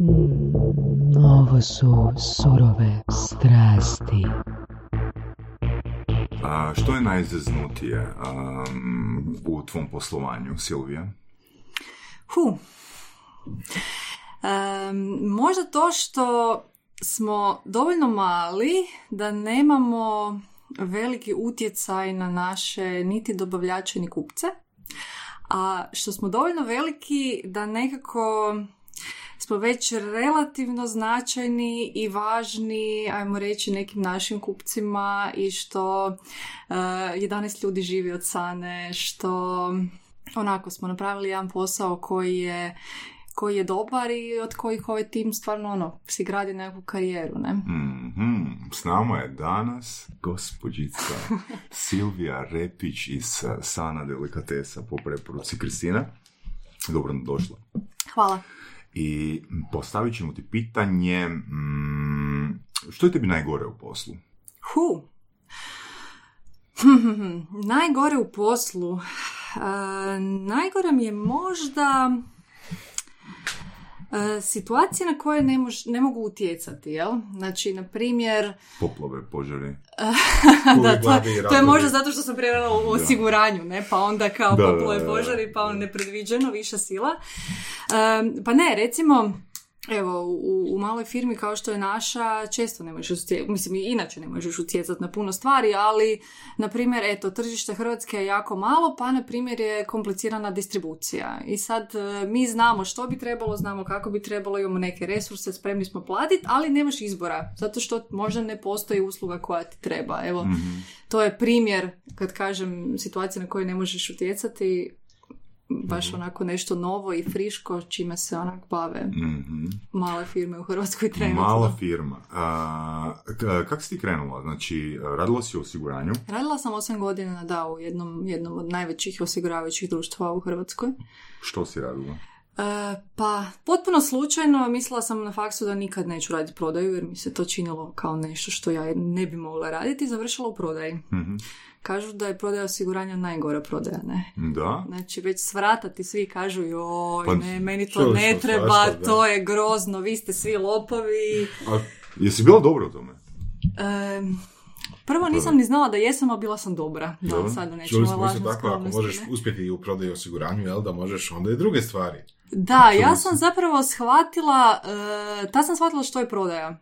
Mm, ovo su surove strasti. A, što je najzeznutije um, u tvom poslovanju, Silvija? Hu. Em, možda to što smo dovoljno mali da nemamo veliki utjecaj na naše niti dobavljače ni kupce, a što smo dovoljno veliki da nekako smo već relativno značajni i važni, ajmo reći, nekim našim kupcima i što uh, 11 ljudi živi od sane, što onako smo napravili jedan posao koji je koji je dobar i od kojih ovaj tim stvarno ono, si gradi nekakvu karijeru, ne? Mhm. S nama je danas gospođica Silvija Repić iz uh, Sana Delikatesa po preporuci Kristina. Dobro nam došla. Hvala. I postavit ćemo ti pitanje, mm, što je tebi najgore u poslu? Hu. Najgore u poslu. Uh, najgore mi je možda uh, situacije na koje ne, mož, ne mogu utjecati, jel? Znači, na primjer... Poplave, požari. da, to, to je možda zato što sam prerala u osiguranju, ne? Pa onda kao Da, da, poplave da, da. požari, pa onda nepredviđeno, viša sila. Um, pa ne, recimo, Evo, u, u maloj firmi kao što je naša, često ne možeš utjecati, mislim i inače ne možeš utjecati na puno stvari, ali, na primjer, eto, tržište Hrvatske je jako malo, pa, na primjer, je komplicirana distribucija. I sad e, mi znamo što bi trebalo, znamo kako bi trebalo, imamo neke resurse, spremni smo platiti, ali nemaš izbora, zato što možda ne postoji usluga koja ti treba. Evo, to je primjer, kad kažem, situacija na koju ne možeš utjecati, baš onako nešto novo i friško čime se onak bave Mhm. male firme u Hrvatskoj trenutno. Mala firma. A, k- kako si ti krenula? Znači, radila si u osiguranju? Radila sam 8 godina da u jednom, jednom od najvećih osiguravajućih društva u Hrvatskoj. Što si radila? E, pa, potpuno slučajno mislila sam na faksu da nikad neću raditi prodaju jer mi se to činilo kao nešto što ja ne bi mogla raditi i završila u prodaji. Mhm. Kažu da je prodaja osiguranja najgora prodaja, ne? Da? Znači, već s vrata ti svi kažu, joj, Pa, ne, meni to ne treba, svašta, da. to je grozno, vi ste svi lopovi. A Jesi bila dobra u tome? Em, prvo nisam ni znala da jesam, a bila sam dobra. Da, Dobro. sada nećemo čuli smo tako, ako možeš uspjeti i u prodaju osiguranju, jel, da možeš onda i druge stvari. Da, ja sam zapravo shvatila, e, ta sam shvatila što je prodaja.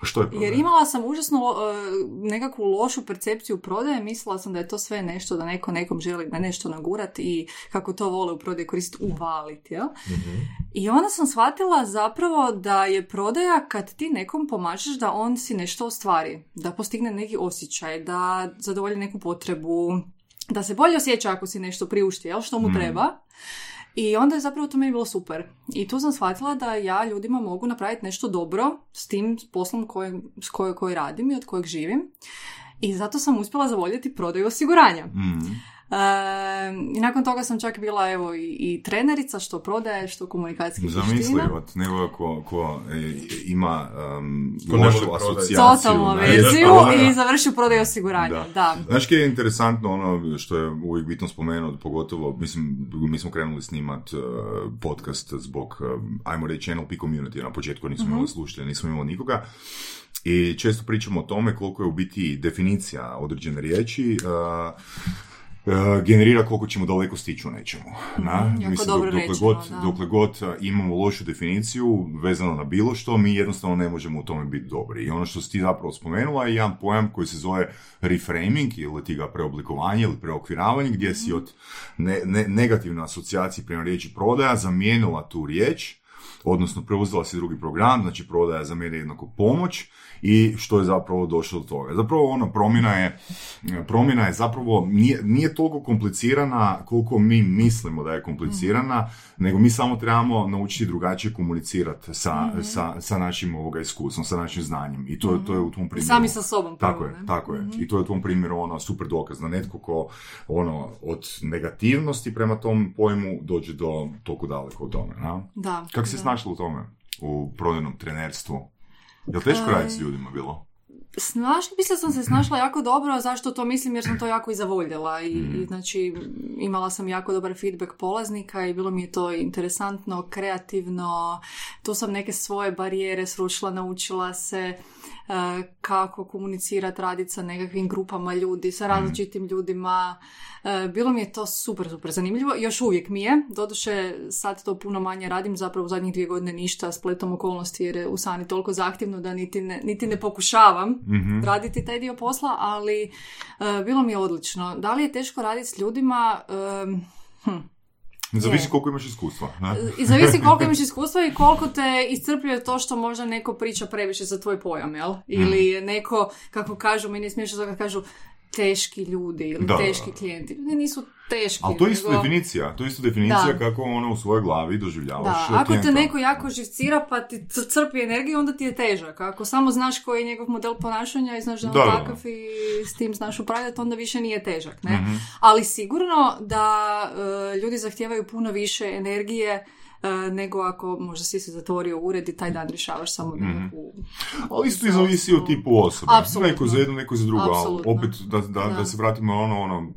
A Što je prodaja? Jer imala sam užasno e, nekakvu lošu percepciju prodaje, mislila sam da je to sve nešto da neko nekom želi na nešto nagurati i kako to vole u prodaji koristiti, uvaliti, jel? I onda sam shvatila zapravo da je prodaja kad ti nekom pomažeš da on si nešto ostvari, da postigne neki osjećaj, da zadovolji neku potrebu, da se bolje osjeća ako si nešto priušti, jel? Što mu treba. I onda je zapravo to meni bilo super. I tu sam shvatila da ja ljudima mogu napraviti nešto dobro s tim poslom koje, s koje, koji radim i od kojeg živim. I zato sam uspjela zavoljeti prodaju osiguranja. Mhm. E, I nakon toga sam čak bila evo i, i trenerica što prodaje, što komunikacijskih Zamisli, vještina. od nekoga ko, ko e, ima um, Ko lošu asocijaciju. Verziju i završio prodaju osiguranja. Da. Da. Znaš je interesantno ono što je uvijek bitno spomenuti, pogotovo, mislim, mi smo krenuli snimat uh, podcast zbog, uh, ajmo reći, NLP community, na početku nismo imali slušatelja, nismo imali nikoga, i često pričamo o tome koliko je u biti definicija određene riječi, uh, uh, generira koliko ćemo daleko stići u nečemu. Na? Mhm, jako dobro dokle, rečeno, god, da. dokle god uh, imamo lošu definiciju vezano na bilo što, mi jednostavno ne možemo u tome biti dobri. I ono što si ti zapravo spomenula je jedan pojam koji se zove reframing ili ti ga preoblikovanje ili preokviravanje gdje si od ne, ne- negativne asocijacije prema riječi prodaja zamijenila tu riječ odnosno preuzela si drugi program, znači prodaja za mene jednako pomoć i što je zapravo došlo do toga. Zapravo ona promjena je, promjena je zapravo, nije, nije toliko komplicirana koliko mi mislimo da je komplicirana, nego mi samo trebamo naučiti drugačije komunicirati sa, sa, sa našim ovoga iskustvom, sa našim znanjem i to, je to je u tom primjeru. Sami sa sobom prvo, Tako je, ne? tako je. I to je u tom primjeru ono super dokaz da netko ko ono od negativnosti prema tom pojmu dođe do toliko daleko od tome. Na? Da. Kako da. Snašla u tome? U prodajnom trenerstvu? Je li teško Aj. raditi s ljudima bilo? Snašla, mislim da sam se snašla jako dobro, zašto to mislim, jer sam to jako i zavoljela i, Mhm. i znači imala sam jako dobar feedback polaznika i bilo mi je to interesantno, kreativno, tu sam neke svoje barijere srušila, naučila se kako komunicirati, raditi sa nekakvim grupama ljudi, sa različitim ljudima. E, bilo mi je to super, super zanimljivo. Još uvijek mi je. Doduše, sad to puno manje radim, zapravo u zadnjih dvije godine ništa spletom okolnosti jer je u Sani toliko zahtjevno da niti ne, niti ne pokušavam raditi taj dio posla, ali e, bilo mi je odlično. Da li je teško raditi s ljudima? E, hm, Zavisi koliko imaš iskustva. ne? i zavisi koliko imaš iskustva i koliko te iscrpljuje to što možda neko priča previše za tvoj pojam, jel? Ili je neko, kako kažu, meni je smiješno kad kažu teški ljudi ili Da, teški klijenti. Ljudi nisu teški. Ali to je isto nego- definicija. To je isto definicija Da. kako ono u svojoj glavi doživljavaš Da, ako te neko jako živcira pa ti crpi energiju, onda ti je težak. Ako samo znaš koji je njegov model ponašanja i znaš da je on Da, da. takav i s tim znaš upravljati, onda više nije težak. Ne? Mhm. Ali sigurno da e, ljudi zahtijevaju puno više energije nego ako možda si se zatvorio u ured i taj dan rješavaš samo Mhm. nekakvu... Ali isto i zavisi od tipu osobe. Apsolutno. Neko za jedno, neko za drugo. Ali opet da, da, da. Da. se vratimo na ono, ono,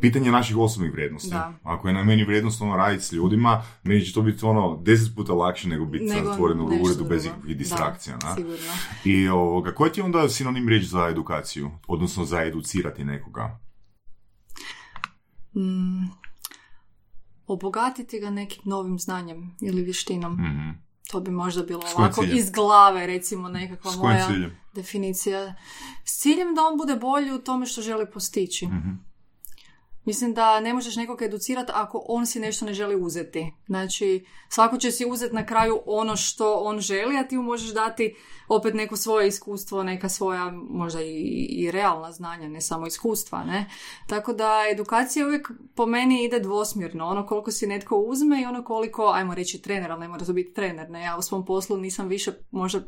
pitanje naših osobnih vrijednosti. Da. Ako je na meni vrijednost ono raditi s ljudima, meni će to biti ono deset puta lakše nego biti Nego zatvoren u uredu bez ikakvih Da, distrakcija. na? sigurno. I ovoga, koji ti je onda sinonim riječ za edukaciju? Odnosno za educirati nekoga? Mm, obogatiti ga nekim novim znanjem ili vještinom. Mhm. To bi možda bilo ovako iz glave, recimo nekakva moja ciljem? definicija. S ciljem da on bude bolji u tome što želi postići. Mhm. Mislim da ne možeš nekog educirati ako on si nešto ne želi uzeti. Znači, svako će si uzeti na kraju ono što on želi, a ti mu možeš dati opet neko svoje iskustvo, neka svoja možda i, i realna znanja, ne samo iskustva, ne? Tako da edukacija uvijek po meni ide dvosmjerno. Ono koliko si netko uzme i ono koliko, ajmo reći trener, ali ne mora to biti trener, ne? Ja u svom poslu nisam više možda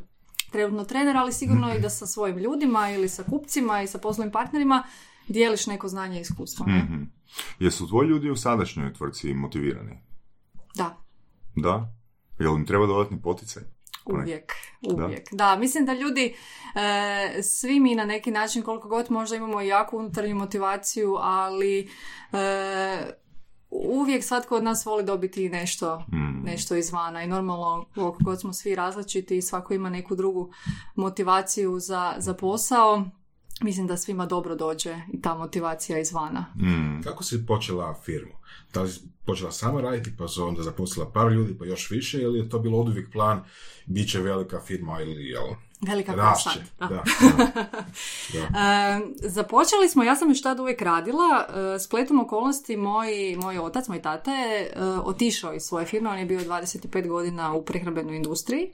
trenutno trener, ali sigurno i da sa svojim ljudima ili sa kupcima i sa poslovnim partnerima dijeliš neko znanje i iskustvo. Ne? Mhm. Jesu tvoji ljudi u sadašnjoj tvrtci motivirani? Da, Da? Jel im treba dodatni poticaj? uvijek, uvijek. Da. mislim da ljudi, e, svi mi na neki način, koliko god možda imamo i jaku unutarnju motivaciju, ali e, uvijek svatko od nas voli dobiti nešto, Mm. nešto izvana i normalno koliko god smo svi različiti i svako ima neku drugu motivaciju za, za posao, mislim da svima dobro dođe i ta motivacija izvana. Mm. Kako si počela firmu? Da li si počela sama raditi, pa su onda zaposlila par ljudi, pa još više, ili je to bilo od uvijek plan, bit će velika firma ili jel, Velika rašće? da. Da, da. E, započeli smo, ja sam još tad uvijek radila, e, spletom okolnosti moj, moj otac, moj tata je e, otišao iz svoje firme, on je bio 25 godina u prehrambenoj industriji.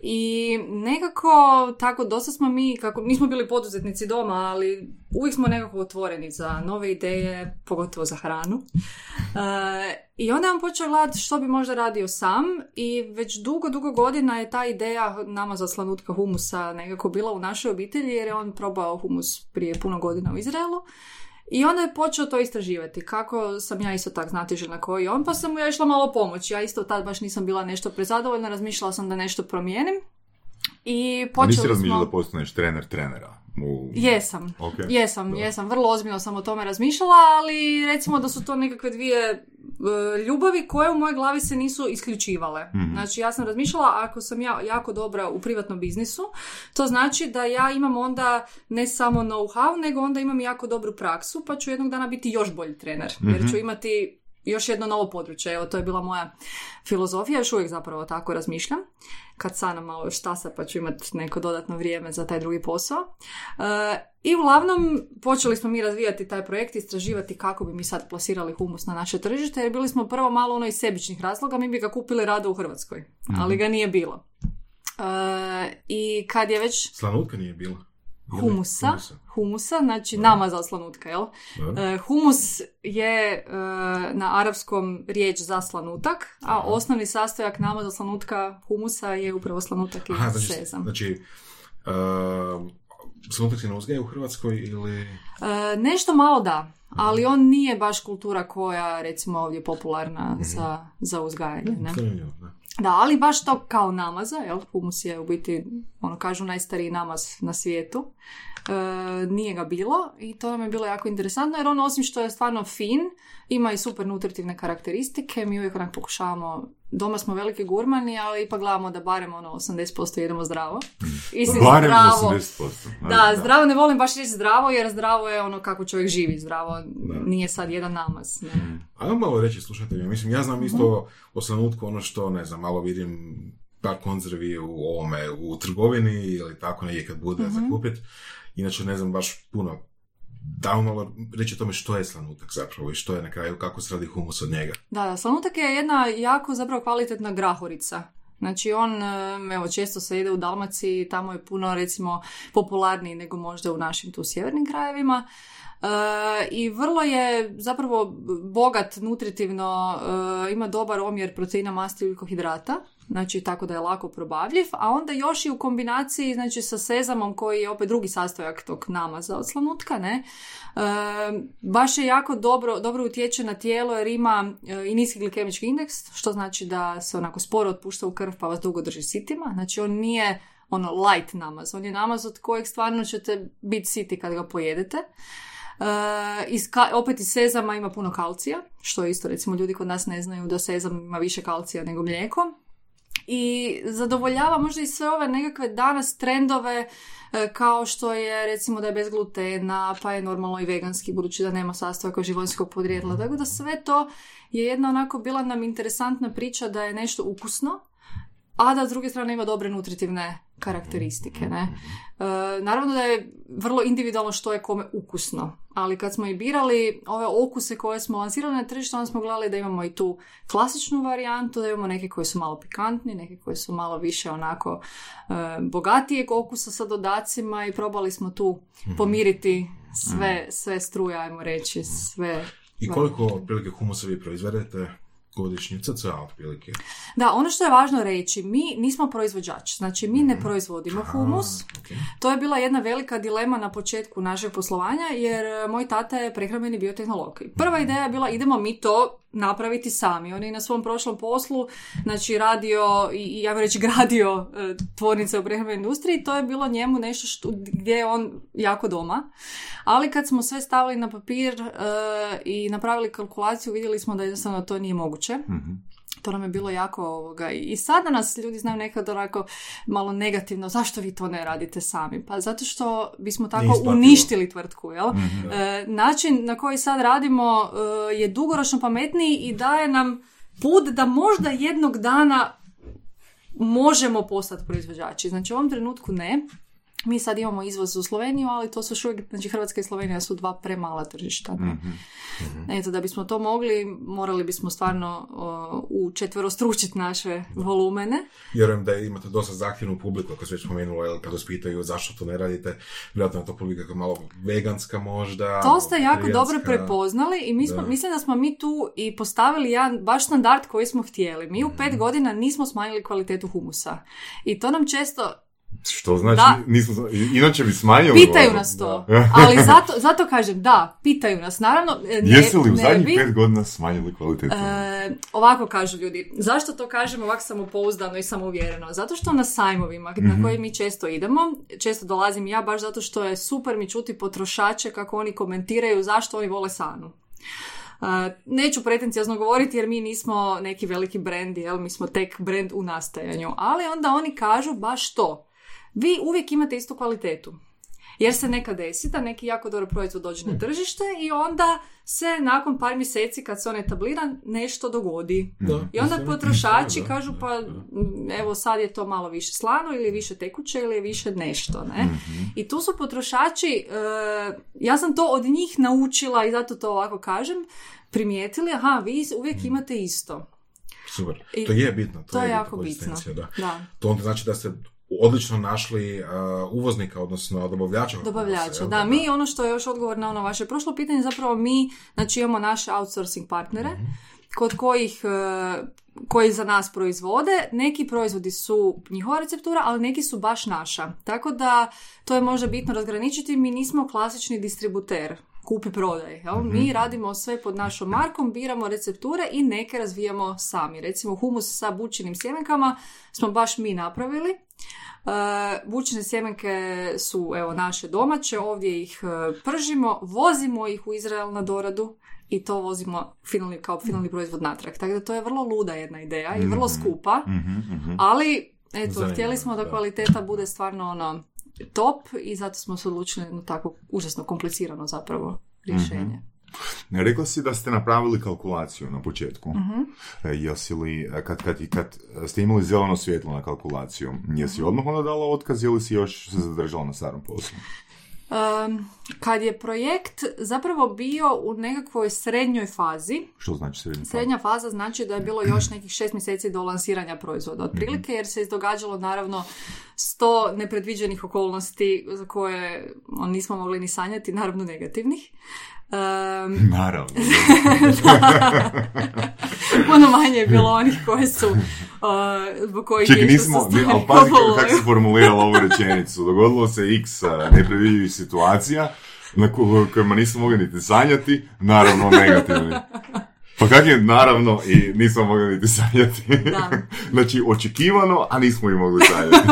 I nekako, tako, dosta smo mi, kako nismo bili poduzetnici doma, ali uvijek smo nekako otvoreni za nove ideje, pogotovo za hranu. E, I onda on počeo gledati što bi možda radio sam i već dugo, dugo godina je ta ideja nama za slanutka humusa nekako bila u našoj obitelji jer je on probao humus prije puno godina u Izraelu. I onda je počeo to istraživati. Kako sam ja isto tak znatiželjna koji i on, pa sam mu ja išla malo pomoći. Ja isto tad baš nisam bila nešto prezadovoljna, razmišljala sam da nešto promijenim. I A nisi počeli razmišljala smo... da postaneš trener trenera? U... Jesam, Ok. jesam, jesam. Vrlo ozbiljno sam o tome razmišljala, ali recimo da su to nekakve dvije ljubavi koje u mojoj glavi se nisu isključivale. Mhm. Znači ja sam razmišljala ako sam ja jako dobra u privatnom biznisu, to znači da ja imam onda ne samo know-how, nego onda imam jako dobru praksu, pa ću jednog dana biti još bolji trener. Jer Mhm. ću imati još jedno novo područje. Evo, to je bila moja filozofija, još uvijek zapravo tako razmišljam. Kad sana malo još tasa, pa ću imati neko dodatno vrijeme za taj drugi posao. E, I uglavnom počeli smo mi razvijati taj projekt, istraživati kako bi mi sad plasirali humus na naše tržište, jer bili smo prvo malo ono iz sebičnih razloga, mi bi ga kupili rado u Hrvatskoj, ali ga nije bilo. E, I kad je već Slanutka nije bila? Humusa, humusa, znači Dobro. nama za slanutka, jel? E, humus je e, na arapskom riječ za slanutak, a osnovni sastojak nama za slanutka humusa je upravo slanutak i Aha, znači, sezam. znači uh, slanutak se ne uzgaja u Hrvatskoj ili... E, nešto malo da, ali on nije baš kultura koja recimo ovdje popularna za, za uzgajanje. Ne? Da. Da, ali baš to kao namaza, jel? Humus je u biti, ono kažu, najstariji namaz na svijetu. E, nije ga bilo i to nam je bilo jako interesantno jer on osim što je stvarno fin, ima i super nutritivne karakteristike, mi uvijek onak pokušavamo doma smo veliki gurmani, ali ipak gledamo da barem ono 80% jedemo zdravo. Istim Barem zdravo. 80%. Da, zdravo ne volim baš reći zdravo, jer zdravo je ono kako čovjek živi. Zdravo nije sad jedan namaz. Ne. Ajmo malo reći slušateljima. Mislim, ja znam isto o sanutku ono što, ne znam, malo vidim par konzervi u ovome, u trgovini ili tako negdje kad bude za kupit. Inače, ne znam baš puno. Dajmo malo reći o tome što je slanutak zapravo i što je na kraju, kako se radi humus od njega. Da, da, slanutak je jedna jako zapravo kvalitetna grahorica. Znači on, evo, često se ide u Dalmaciji, tamo je puno, recimo, popularniji nego možda u našim tu sjevernim krajevima. E, I vrlo je zapravo bogat nutritivno, e, ima dobar omjer proteina, masti i ugljikohidrata, znači tako da je lako probavljiv, a onda još i u kombinaciji znači sa sezamom koji je opet drugi sastojak tog namaza od slanutka, ne, E, baš je jako dobro, dobro utječe na tijelo jer ima e, i niski glikemički indeks, što znači da se onako sporo otpušta u krv pa vas dugo drži sitima. Znači on nije ono light namaz, on je namaz od kojeg stvarno ćete biti siti kad ga pojedete. E, iz ka- opet iz sezama ima puno kalcija, što isto recimo ljudi kod nas ne znaju da sezam ima više kalcija nego mlijeko i zadovoljava možda i sve ove nekakve danas trendove e, kao što je recimo da je bez glutena, pa je normalno i veganski budući da nema sastojaka životinjskog podrijetla. Tako da sve to je jedna onako bila nam interesantna priča da je nešto ukusno, a da s druge strane ima dobre nutritivne karakteristike. Ne? E, naravno da je vrlo individualno što je kome ukusno, ali kad smo i birali ove okuse koje smo lansirali na tržištu, onda smo gledali da imamo i tu klasičnu varijantu, da imamo neke koji su malo pikantni, neke koji su malo više onako e, bogatijeg okusa sa dodacima i probali smo tu pomiriti sve, sve struje, ajmo reći, sve I koliko otprilike humusa vi proizvedete godišnje? CCA otprilike. Da, ono što je važno reći, mi nismo proizvođač, znači mi ne proizvodimo humus. ok. To je bila jedna velika dilema na početku našeg poslovanja, jer e, moj tata je prehrambeni biotehnolog. Prva ideja je bila idemo mi to napraviti sami. On je na svom prošlom poslu, znači radio i, ja bih reći gradio e, tvornice u prehrambenoj industriji, to je bilo njemu nešto što, gdje je on jako doma. Ali kad smo sve stavili na papir e, i napravili kalkulaciju, vidjeli smo da jednostavno to nije moguće. To nam je bilo jako ovoga. I sada nas ljudi znaju nekad onako malo negativno, zašto vi to ne radite sami? Pa zato što bismo tako uništili tvrtku, jel? E, način na koji sad radimo e, je dugoročno pametniji i daje nam put da možda jednog dana možemo postati proizvođači. Znači u ovom trenutku ne. Mi sad imamo izvoz u Sloveniju, ali to su još uvijek, znači Hrvatska i Slovenija su dva premala tržišta. Ne? Eto, da bismo to mogli, morali bismo stvarno o, u četverostručiti naše volumene. Vjerujem da imate dosta zahtjevnu publiku, ako se već spomenula, jel, kad vas pitaju zašto to ne radite, vjerojatno je to publika koja malo veganska možda. To ste jako dobro prepoznali i mi smo, Da. mislim da smo mi tu i postavili jedan baš standard koji smo htjeli. Mi u pet Mhm. godina nismo smanjili kvalitetu humusa. I to nam često Što znači, Da. nismo, inače bi smanjili. pitaju ono. nas to. Ali zato, zato kažem, da, pitaju nas. Naravno, e, ne, Jesu li u ne zadnjih bi- pet godina smanjili kvalitetu? E, ovako kažu ljudi. Zašto to kažem ovako samopouzdano i samouvjereno? Zato što na sajmovima na koje mi često idemo, često dolazim ja baš zato što je super mi čuti potrošače kako oni komentiraju zašto oni vole sanu. E, neću pretencijazno govoriti jer mi nismo neki veliki brend, jel? mi smo tek brend u nastajanju, ali onda oni kažu baš to. Vi uvijek imate istu kvalitetu. Jer se nekad desi da neki jako dobar proizvod dođe na tržište i onda se nakon par mjeseci kad se on etablira nešto dogodi. Da, I onda potrošači da, kažu pa da. m, evo sad je to malo više slano ili je više tekuće ili je više nešto. Ne? I tu su potrošači, e, ja sam to od njih naučila i zato to ovako kažem, primijetili, aha, vi uvijek imate isto. Super. I to je bitno. To, To je bitna jako bitno. Da. Da. To onda znači da ste odlično našli uh, uvoznika, odnosno dobavljača. Dobavljača, jel da. Mi ono što je još odgovor na ono vaše prošlo pitanje, zapravo mi, znači imamo naše outsourcing partnere, kod kojih, e, koji za nas proizvode. Neki proizvodi su njihova receptura, ali neki su baš naša. Tako da to je možda bitno razgraničiti. Mi nismo klasični distributer kupi prodaj. Jel? Mi radimo sve pod našom markom, biramo recepture i neke razvijamo sami. Recimo humus sa bućinim sjemenkama smo baš mi napravili. Uh, bučine sjemenke su evo naše domaće, ovdje ih uh, pržimo, vozimo ih u Izrael na doradu i to vozimo finalni, kao finalni proizvod natrag. Tako da to je vrlo luda jedna ideja i vrlo skupa, Mhm, mhm. ali eto, Zanimljivo, htjeli smo da da. kvaliteta bude stvarno ono top i zato smo se odlučili na tako užasno komplicirano zapravo rješenje. Rekla si da ste napravili kalkulaciju na početku. E, Jesi li, e, kad, kad, kad ste imali zeleno svjetlo na kalkulaciju, jesi Mhm. odmah onda dala otkaz ili si još se zadržala na starom poslu? Um, kad je projekt zapravo bio u nekakvoj srednjoj fazi, Što znači srednji faz? Srednja faza znači da je bilo još nekih šest mjeseci do lansiranja proizvoda. Otprilike jer se izdogađalo naravno sto nepredviđenih okolnosti za koje on, nismo mogli ni sanjati, naravno negativnih. Um, Naravno. puno manje je bilo onih koje su uh, zbog kojih Čekaj, je nismo, ali pazi kako, si formulirala ovu rečenicu. Dogodilo se x a, nepredvidivih situacija na ko- kojima nismo mogli niti sanjati, naravno negativni. Pa kak je naravno i nismo mogli niti sanjati. Da. znači, očekivano, a nismo i mogli sanjati.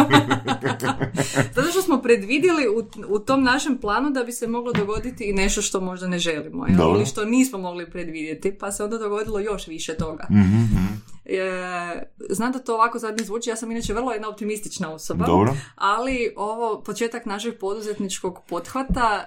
Zato što smo predvidjeli u, u tom našem planu da bi se moglo dogoditi i nešto što možda ne želimo. jel? Ili što nismo mogli predvidjeti, pa se onda dogodilo još više toga. Mhm, mhm. E, znam da to ovako sad ne zvuči, ja sam inače vrlo jedna optimistična osoba. Dobro. Ali ovo, početak našeg poduzetničkog pothvata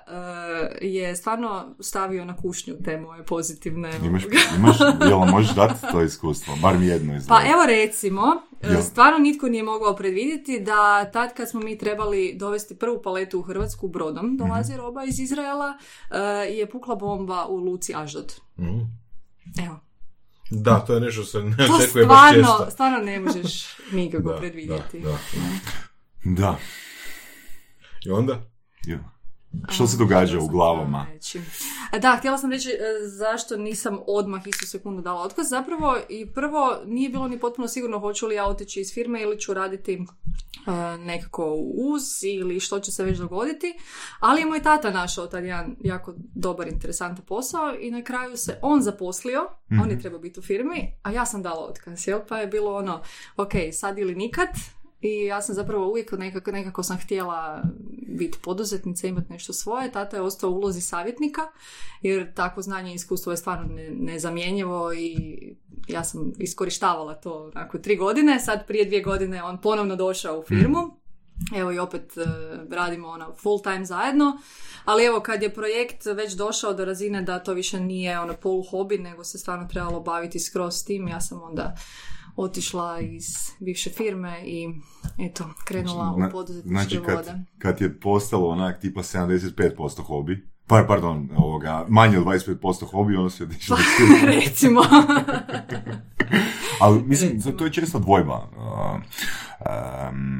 e, je stvarno stavio na kušnju te moje pozitivne... Imaš, imaš, jel možeš dati to iskustvo? Bar mi jedno iz Pa evo recimo, e, Ja. stvarno nitko nije mogao predvidjeti da tad kad smo mi trebali dovesti prvu paletu u Hrvatsku brodom, dolazi Mhm. roba iz Izraela, e, je pukla bomba u Luci Aždod. Mhm. Evo, Da, to je nešto što se ne očekuje baš stvarno, često. stvarno ne možeš nikako Da, predvidjeti. da, da. Da. I onda? Ja. Što se događa u glavama? Da, htjela sam reći e, zašto nisam odmah istu sekundu dala otkaz. Zapravo i prvo nije bilo ni potpuno sigurno hoću li ja otići iz firme ili ću raditi nekako uz ili što će se već dogoditi. Ali je moj tata našao tad jedan jako dobar, interesantan posao i na kraju se on zaposlio, on je trebao biti u firmi, a ja sam dala otkaz, jel? Pa je bilo ono, ok, sad ili nikad, i ja sam zapravo uvijek nekako, nekako sam htjela biti poduzetnica, imati nešto svoje. Tata je ostao u ulozi savjetnika, jer takvo znanje i iskustvo je stvarno ne, nezamjenjivo i ja sam iskorištavala to nakon tri godine. Sad prije dvije godine on ponovno došao u firmu. Evo i opet e, radimo ono full time zajedno. Ali evo kad je projekt već došao do razine da to više nije ono polu hobi, nego se stvarno trebalo baviti skroz tim, ja sam onda otišla iz bivše firme i eto, krenula Zna- u poduzetničke Znači, kad, vode. kad je postalo onak tipa 75% hobi, pa, pardon, ovoga, manje od 25% hobi, onda se otišlo. Recimo. Ali mislim, Recimo. to je često dvojba. Um,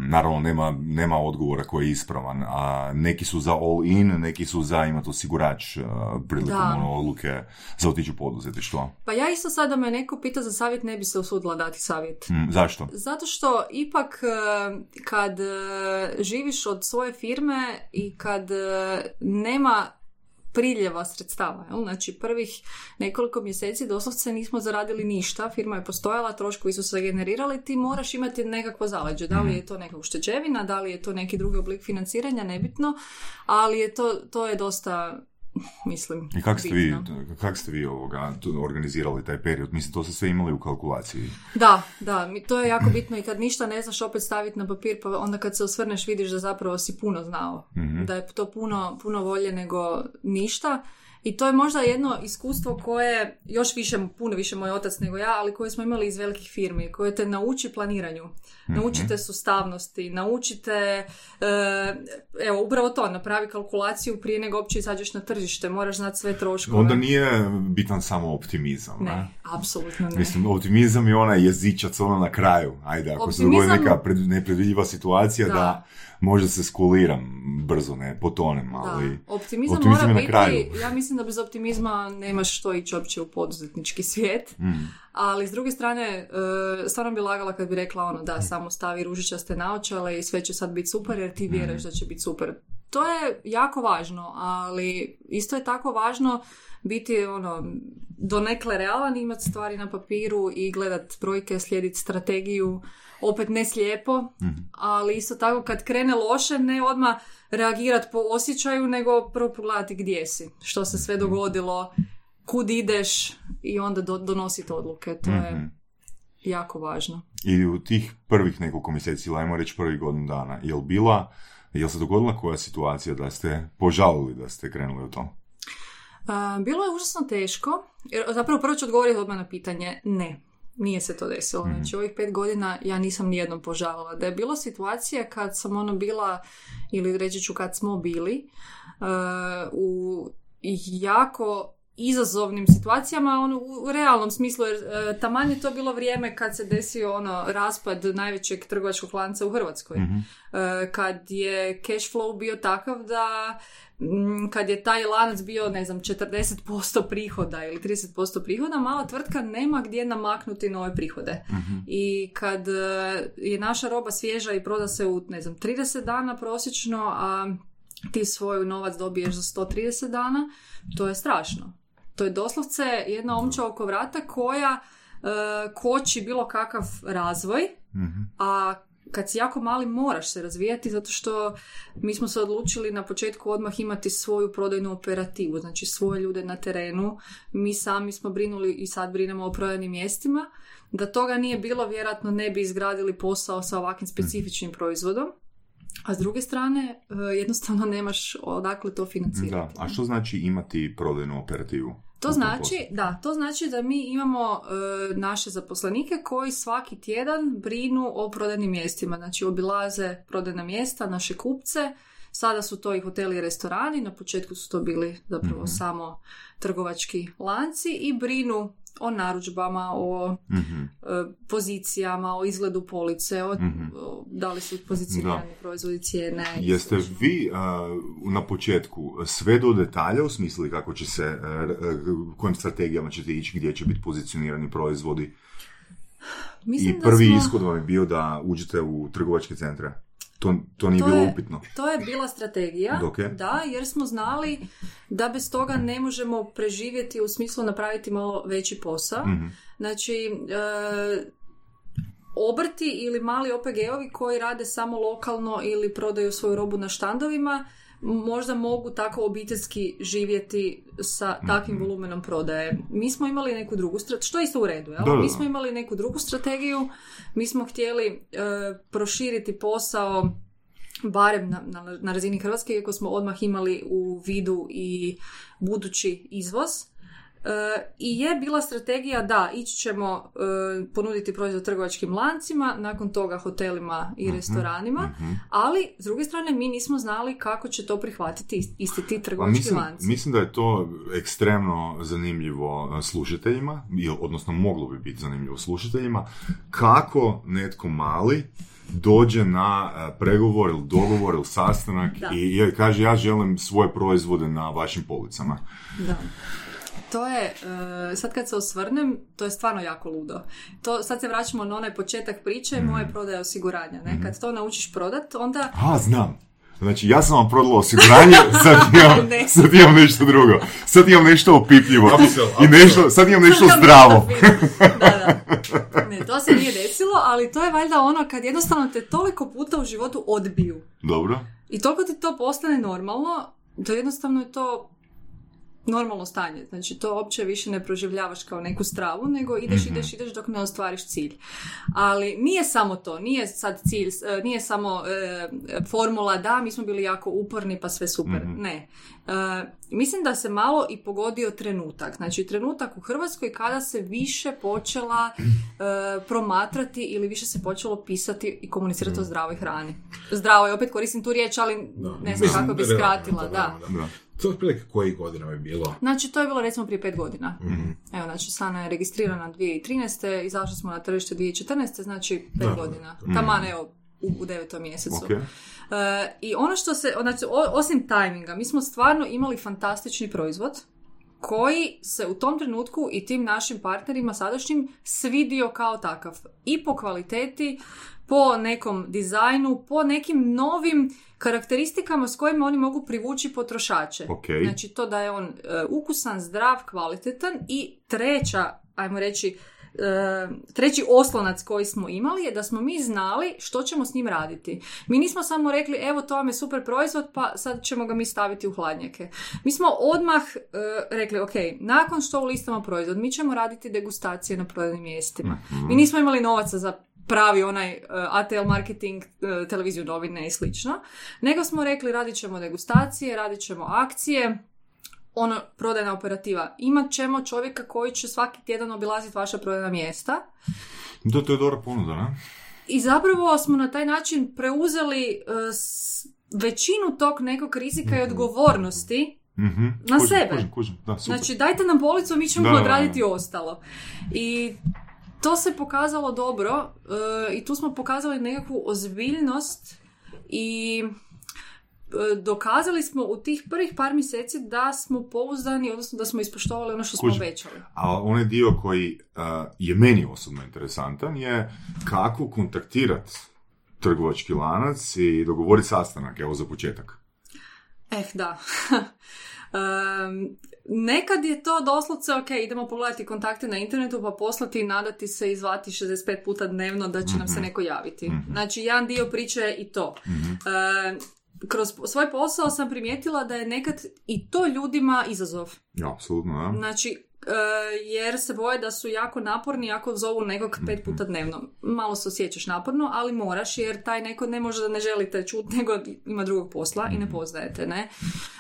naravno, nema, nema odgovora koji je ispravan. A neki su za all in, neki su za imati osigurač uh, prilikom ono, odluke za otići u poduzetništvo. pa ja isto sad da me neko pita za savjet, ne bi se usudila dati savjet. Mm, zašto? Zato što ipak e, kad e, živiš od svoje firme i kad nema priljeva sredstava. Jel? Znači prvih nekoliko mjeseci doslovce nismo zaradili ništa, firma je postojala, troškovi su se generirali, ti moraš imati nekakvo zaleđe. Da li je to neka ušteđevina, da li je to neki drugi oblik financiranja, nebitno, ali je to, to je dosta, mislim, I kako ste vi, kak ste vi ovoga, organizirali taj period? Mislim, to ste sve imali u kalkulaciji. Da, da, to je jako bitno i kad ništa ne znaš opet staviti na papir, pa onda kad se osvrneš vidiš da zapravo si puno znao. Da je to puno, puno bolje nego ništa. I to je možda jedno iskustvo koje, još više, puno više moj otac nego ja, ali koje smo imali iz velikih firmi, koje te nauči planiranju. Naučite sustavnosti, naučite, e, evo, upravo to, napravi kalkulaciju prije nego uopće izađeš na tržište, moraš znati sve troškove. Onda nije bitan samo optimizam, ne? Ne, apsolutno ne. Mislim, optimizam je onaj jezičac ono na kraju. Ajde, ako se dogodi Optimizam- neka pred, nepredvidljiva situacija da. Da. Možda se skuliram brzo, ne, potonem, ali... Da, optimizam, optimizam mora biti, kraju. ja mislim da bez optimizma nemaš što ići uopće u poduzetnički svijet, Mm. ali s druge strane, e, stvarno bi lagala kad bi rekla ono da samo stavi ružičaste naočale i sve će sad biti super jer ti vjeruješ da će biti super. To je jako važno, ali isto je tako važno biti ono donekle realan, imati stvari na papiru i gledat brojke, slijediti strategiju, opet ne slijepo, ali isto tako kad krene loše, ne odmah reagirati po osjećaju, nego prvo pogledati gdje si, što se sve dogodilo, kud ideš i onda do, donositi odluke. To Mhm. je jako važno. I u tih prvih nekoliko mjeseci, ili ajmo reći prvih godinu dana, jel bila, jel se dogodila koja situacija da ste požalili da ste krenuli u to? Bilo je užasno teško, jer zapravo prvo ću odgovoriti odmah na pitanje, ne. Nije se to desilo. Mhm. Znači, ovih pet godina ja nisam nijednom požalila. Da je bilo situacija kad sam ono bila, ili reći ću kad smo bili, uh, u jako izazovnim situacijama, ono, u realnom smislu, jer uh, taman je to bilo vrijeme kad se desio ono raspad najvećeg trgovačkog lanca u Hrvatskoj. Mhm. Uh, kad je cash flow bio takav da kad je taj lanac bio, ne znam, 40% prihoda ili 30% prihoda, mala tvrtka nema gdje namaknuti nove prihode. I kad uh, je naša roba svježa i proda se u, ne znam, 30 dana prosječno, a ti svoj novac dobiješ za 130 dana, to je strašno. To je doslovce jedna omča oko vrata koja uh, koči bilo kakav razvoj, Mhm. a kad si jako mali moraš se razvijati zato što mi smo se odlučili na početku odmah imati svoju prodajnu operativu, znači svoje ljude na terenu. Mi sami smo brinuli i sad brinemo o prodajnim mjestima. Da toga nije bilo, vjerojatno ne bi izgradili posao sa ovakvim specifičnim proizvodom. A s druge strane, e, jednostavno nemaš odakle to financirati. Da, a što znači imati prodajnu operativu? To znači, da, to znači da mi imamo e, naše zaposlenike koji svaki tjedan brinu o prodajnim mjestima. Znači obilaze prodajna mjesta, naše kupce. Sada su to i hoteli i restorani, na početku su to bili zapravo Mhm. samo trgovački lanci i brinu o narudžbama, o Mhm. e, pozicijama, o izgledu police, o, Mhm. o da li su pozicionirani proizvodi cijene. i Jeste slično. vi uh, na početku sve do detalja osmislili kako će se, uh, kojim strategijama ćete ići, gdje će biti pozicionirani proizvodi? Mislim I da prvi smo- ishod vam je bio da uđete u trgovačke centre. To, to nije To bilo je- upitno. To je bila strategija, je? da, jer smo znali da bez toga ne možemo preživjeti u smislu napraviti malo veći posao. Mhm. Znači, e, obrti ili mali OPG-ovi koji rade samo lokalno ili prodaju svoju robu na štandovima, možda mogu tako obiteljski živjeti sa takvim Mhm. volumenom prodaje. Mi smo imali neku drugu strategiju, što je isto u redu, jel? Da, da, Mi smo imali neku drugu strategiju, mi smo htjeli e, proširiti posao barem na, na, na razini Hrvatske, iako smo odmah imali u vidu i budući izvoz. E, I je bila strategija da ići ćemo e, ponuditi proizvod trgovačkim lancima, nakon toga hotelima i restoranima, mhm. ali s druge strane mi nismo znali kako će to prihvatiti ist- isti ti trgovački mislim, lanci. mislim da je to ekstremno zanimljivo uh, slušateljima, odnosno moglo bi biti zanimljivo slušateljima, kako netko mali dođe na pregovor ili dogovor ili sastanak Da. i, i kaže ja želim svoje proizvode na vašim policama. Da. To je, e, sad kad se osvrnem, to je stvarno jako ludo. To, sad se vraćamo na onaj početak priče, moje prodaje osiguranja. Ne? Kad to naučiš prodat, onda A, znam. Znači, ja sam vam prodala osiguranje, sad imam, Ne. sad imam nešto drugo. Sad imam nešto opipljivo. I nešto, sad imam nešto zdravo. da, da. Ne, to se nije desilo, ali to je valjda ono kad jednostavno te toliko puta u životu odbiju. Dobro. I toliko ti to postane normalno, da jednostavno je to normalno stanje. Znači, to uopće više ne proživljavaš kao neku stravu, nego ideš, Mhm. ideš, ideš dok ne ostvariš cilj. Ali nije samo to, nije sad cilj, e, nije samo e, formula da, mi smo bili jako uporni pa sve super. Mhm. Ne. E, mislim da se malo i pogodio trenutak. Znači, trenutak u Hrvatskoj kada se više počela e, promatrati ili više se počelo pisati i komunicirati o zdravoj hrani. Zdravoj, opet koristim tu riječ, ali Da. ne znam kako bi skratila. Da. Da. To je otprilike koji godina je bilo? Znači, to je bilo recimo prije pet godina. Mhm. Evo, znači, Sana je registrirana 2013. Izašli smo na tržište 2014. Znači, pet Da. godina. Taman, evo, u, u devetom mjesecu. Ok. E, I ono što se, znači, o- osim tajminga, mi smo stvarno imali fantastični proizvod koji se u tom trenutku i tim našim partnerima sadašnjim svidio kao takav. I po kvaliteti, po nekom dizajnu, po nekim novim karakteristikama s kojima oni mogu privući potrošače. Ok. Znači to da je on e, ukusan, zdrav, kvalitetan i treća, ajmo reći, treći oslonac koji smo imali je da smo mi znali što ćemo s njim raditi. Mi nismo samo rekli evo to vam je super proizvod pa sad ćemo ga mi staviti u hladnjake. Mi smo odmah e, rekli ok, nakon što ulistamo proizvod mi ćemo raditi degustacije na prodajnim mjestima. Mi nismo imali novaca za pravi onaj uh, ATL marketing, uh, televiziju novine i slično. Nego smo rekli radit ćemo degustacije, radit ćemo akcije, ono, prodajna operativa. Imat ćemo čovjeka koji će svaki tjedan obilaziti vaša prodajna mjesta. Da, to je dobra ponuda, ne? I zapravo smo na taj način preuzeli uh, s- većinu tog nekog rizika i odgovornosti Mhm. Na Kužim, sebe. Kužim, kužim. Da, super. Znači, dajte nam policu, mi ćemo Da, da, da. odraditi ostalo. I to se pokazalo dobro e, i tu smo pokazali nekakvu ozbiljnost i e, dokazali smo u tih prvih par mjeseci da smo pouzdani, odnosno da smo ispoštovali ono što smo Kužim. obećali. A onaj dio koji uh, je meni osobno interesantan je kako kontaktirati trgovački lanac i dogovoriti sastanak, evo za početak. Eh, da. Em, nekad je to doslovce, ok, idemo pogledati kontakte na internetu pa poslati i nadati se i zvati 65 puta dnevno da će nam se neko javiti. Znači, jedan dio priče je i to. Em, kroz svoj posao sam primijetila da je nekad i to ljudima izazov. Ja, apsolutno, da. Znači, e, jer se boje da su jako naporni ako zovu nekog pet puta dnevno. Malo se osjećaš naporno, ali moraš jer taj neko ne može da ne želite čuti, nego ima drugog posla i ne poznajete, ne?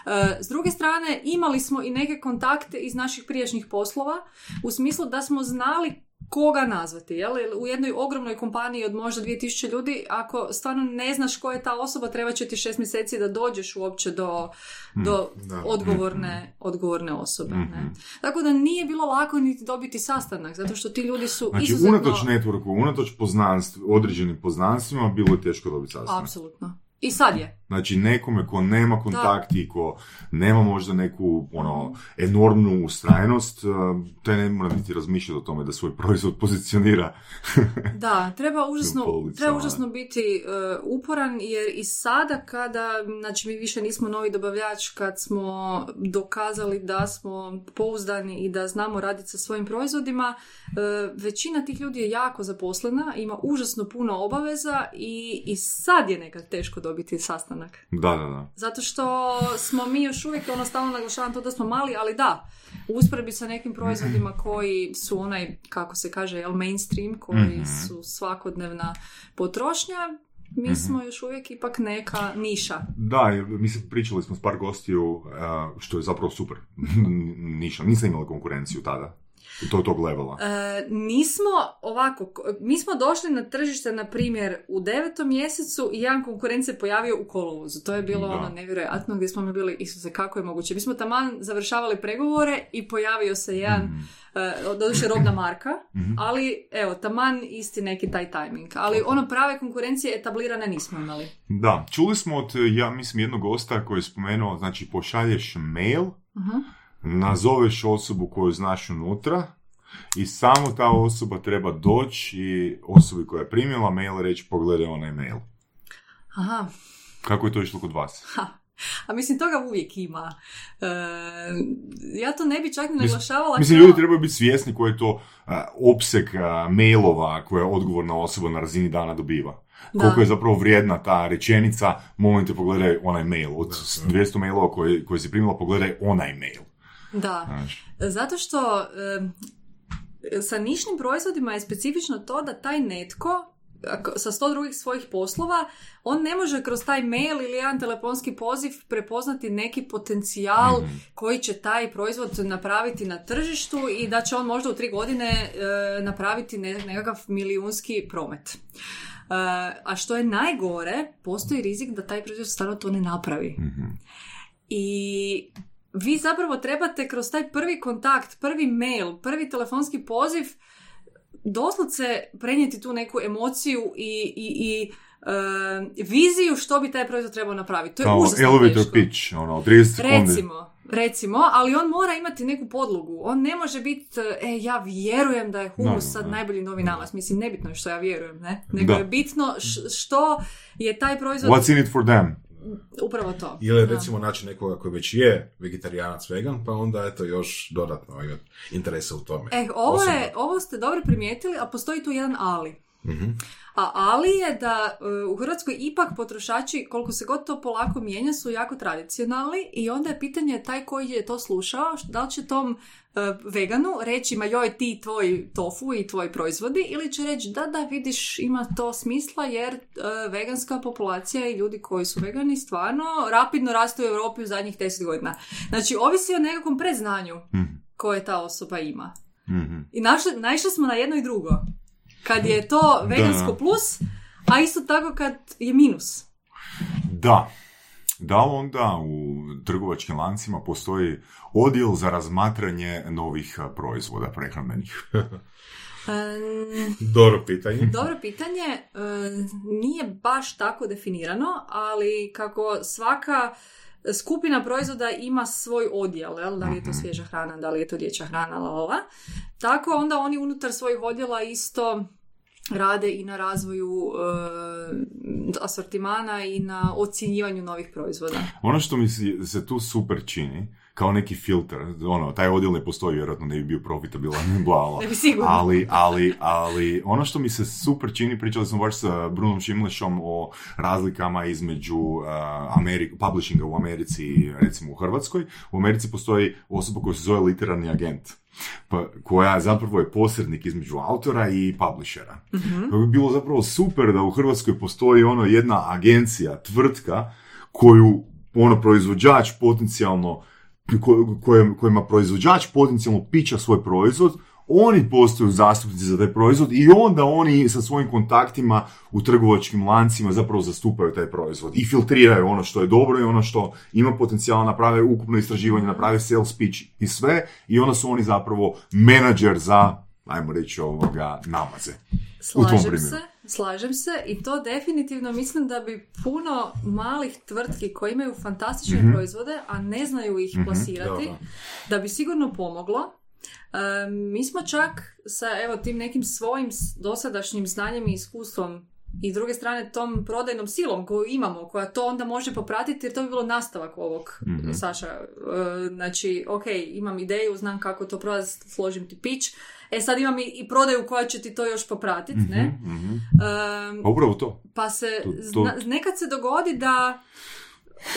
E, s druge strane, imali smo i neke kontakte iz naših prijašnjih poslova, u smislu da smo znali koga nazvati, jel? U jednoj ogromnoj kompaniji od možda 2000 ljudi, ako stvarno ne znaš ko je ta osoba, treba će ti šest mjeseci da dođeš uopće do, do da. odgovorne, odgovorne osobe. Ne? Tako da nije bilo lako niti dobiti sastanak, zato što ti ljudi su Znači, izuzetno... unatoč networku, unatoč poznanstv, određenim poznanstvima, bilo je teško dobiti sastanak. Apsolutno. I sad je. Znači, nekome ko nema kontakti, ko nema možda neku, ono, enormnu ustrajnost, uh, taj ne mora niti razmišljati o tome da svoj proizvod pozicionira. Da, treba užasno, treba užasno biti e, uporan jer i sada kada, znači mi više nismo novi dobavljač, kad smo dokazali da smo pouzdani i da znamo raditi sa svojim proizvodima, e, većina tih ljudi je jako zaposlena, ima užasno puno obaveza i, i sad je nekad teško dobiti sastanak. Da, da, da. Zato što smo mi još uvijek, ono stalno naglašavam to da smo mali, ali da, u usporedbi sa nekim proizvodima koji su onaj, kako se kaže, jel, mainstream, koji su svakodnevna potrošnja, mi smo još uvijek ipak neka niša. Da, mislim, pričali smo s par gostiju, uh, što je zapravo super. Niša, nisam imala konkurenciju tada. To tog levela. E, nismo ovako, ko- mi smo došli na tržište, na primjer, u devetom mjesecu i jedan konkurent se pojavio u kolovozu. To je bilo Da. ono nevjerojatno gdje smo mi bili, Isuse, kako je moguće? Mi smo taman završavali pregovore i pojavio se jedan, Mhm. e, doduše robna marka, ali evo, taman isti neki taj timing. Ali ono prave konkurencije etablirane nismo imali. Da, čuli smo od, ja mislim, jednog gosta koji je spomenuo, znači, pošalješ mail, Mhm. Nazoveš osobu koju znaš unutra i samo ta osoba treba doći i osobi koja je primila mail reći pogledaj onaj mail. Aha, Kako je to išlo kod vas? Ha. A mislim, toga uvijek ima. E, ja to ne bi čak ni naglašavala Mislim, kao- ljudi trebaju biti svjesni koji je to a, opseg a, mailova koje odgovorna osoba na razini dana dobiva. Da. Koliko je zapravo vrijedna ta rečenica, molim te pogledaj onaj mail. Od 200 mailova koje, koje si primila, pogledaj onaj mail. Da. Znaš. Zato što em, sa nišnim proizvodima je specifično to da taj netko sa sto drugih svojih poslova, on ne može kroz taj mail ili jedan telefonski poziv prepoznati neki potencijal koji će taj proizvod napraviti na tržištu i da će on možda u tri godine e, napraviti ne- nekakav milijunski promet. E, a što je najgore, postoji rizik da taj proizvod stvarno to ne napravi. I vi zapravo trebate kroz taj prvi kontakt, prvi mail, prvi telefonski poziv doslovce prenijeti tu neku emociju i, i, i e, viziju što bi taj proizvod trebao napraviti. To je Kao užasno elevator teško. pitch, ono, 30 sekundi. Recimo, recimo, ali on mora imati neku podlogu. On ne može biti, e, ja vjerujem da je humus da, sad da. najbolji novi namaz. Mislim, nebitno je što ja vjerujem, ne? Nego Da. je bitno š- što je taj proizvod What's in it for them? Upravo to. Ili Da. recimo naći nekoga koji već je vegetarijanac vegan, pa onda eto još dodatno interesa u tome. E, ovo, Osobno. je, ovo ste dobro primijetili, a postoji tu jedan ali. Mhm. A ali je da e, u Hrvatskoj ipak potrošači, koliko se god to polako mijenja, su jako tradicionalni i onda je pitanje taj koji je to slušao, da li će tom e, veganu reći ma joj ti tvoj tofu i tvoji proizvodi ili će reći da da vidiš ima to smisla jer e, veganska populacija i ljudi koji su vegani stvarno rapidno rastu u Europi u zadnjih 10 godina. Znači ovisi o nekakvom predznanju Mhm. koje ta osoba ima. Mhm. I našli, naišli smo na jedno i drugo. Kad je to vegansko Da. plus, a isto tako kad je minus. Da. Da onda u trgovačkim lancima postoji odjel za razmatranje novih proizvoda prehrambenih? Dobro pitanje. dobro pitanje, e, nije baš tako definirano, ali kako svaka skupina proizvoda ima svoj odjel, jel? da li je to svježa hrana, da li je to dječja hrana, la, la, la. tako onda oni unutar svojih odjela isto rade i na razvoju e, asortimana i na ocjenjivanju novih proizvoda. Ono što mi se, se tu super čini, kao neki filter, ono, taj odjel ne postoji, vjerojatno ne bi bio profitabilan, bla. Ali, ali, ali, ono što mi se super čini, pričali smo baš sa Brunom Šimlešom o razlikama između uh, Ameri- publishinga u Americi i recimo u Hrvatskoj. U Americi postoji osoba koja se zove literarni agent. Pa, koja zapravo je posrednik između autora i publishera. To bi bilo zapravo super da u Hrvatskoj postoji ono jedna agencija, tvrtka koju ono proizvođač potencijalno kojima proizvođač potencijalno pića svoj proizvod, oni postaju zastupnici za taj proizvod i onda oni sa svojim kontaktima u trgovačkim lancima zapravo zastupaju taj proizvod i filtriraju ono što je dobro i ono što ima potencijala, naprave ukupno istraživanje, naprave sales pitch i sve i onda su oni zapravo menadžer za, ajmo reći ovoga, namaze. U tom Slažem primjeru. se, slažem se i to definitivno mislim da bi puno malih tvrtki koji imaju fantastične Mhm. proizvode, a ne znaju ih plasirati, Da, da bi sigurno pomoglo. E, mi smo čak sa evo tim nekim svojim dosadašnjim znanjem i iskustvom i s druge strane tom prodajnom silom koju imamo, koja to onda može popratiti jer to bi bilo nastavak ovog, Mhm. Saša. E, znači, ok, imam ideju, znam kako to prodati, složim ti pitch, e sad imam i, i prodaju koja će ti to još popratiti, ne? Mhm. Em, A upravo to. pa se, To- to- zna- nekad se dogodi da,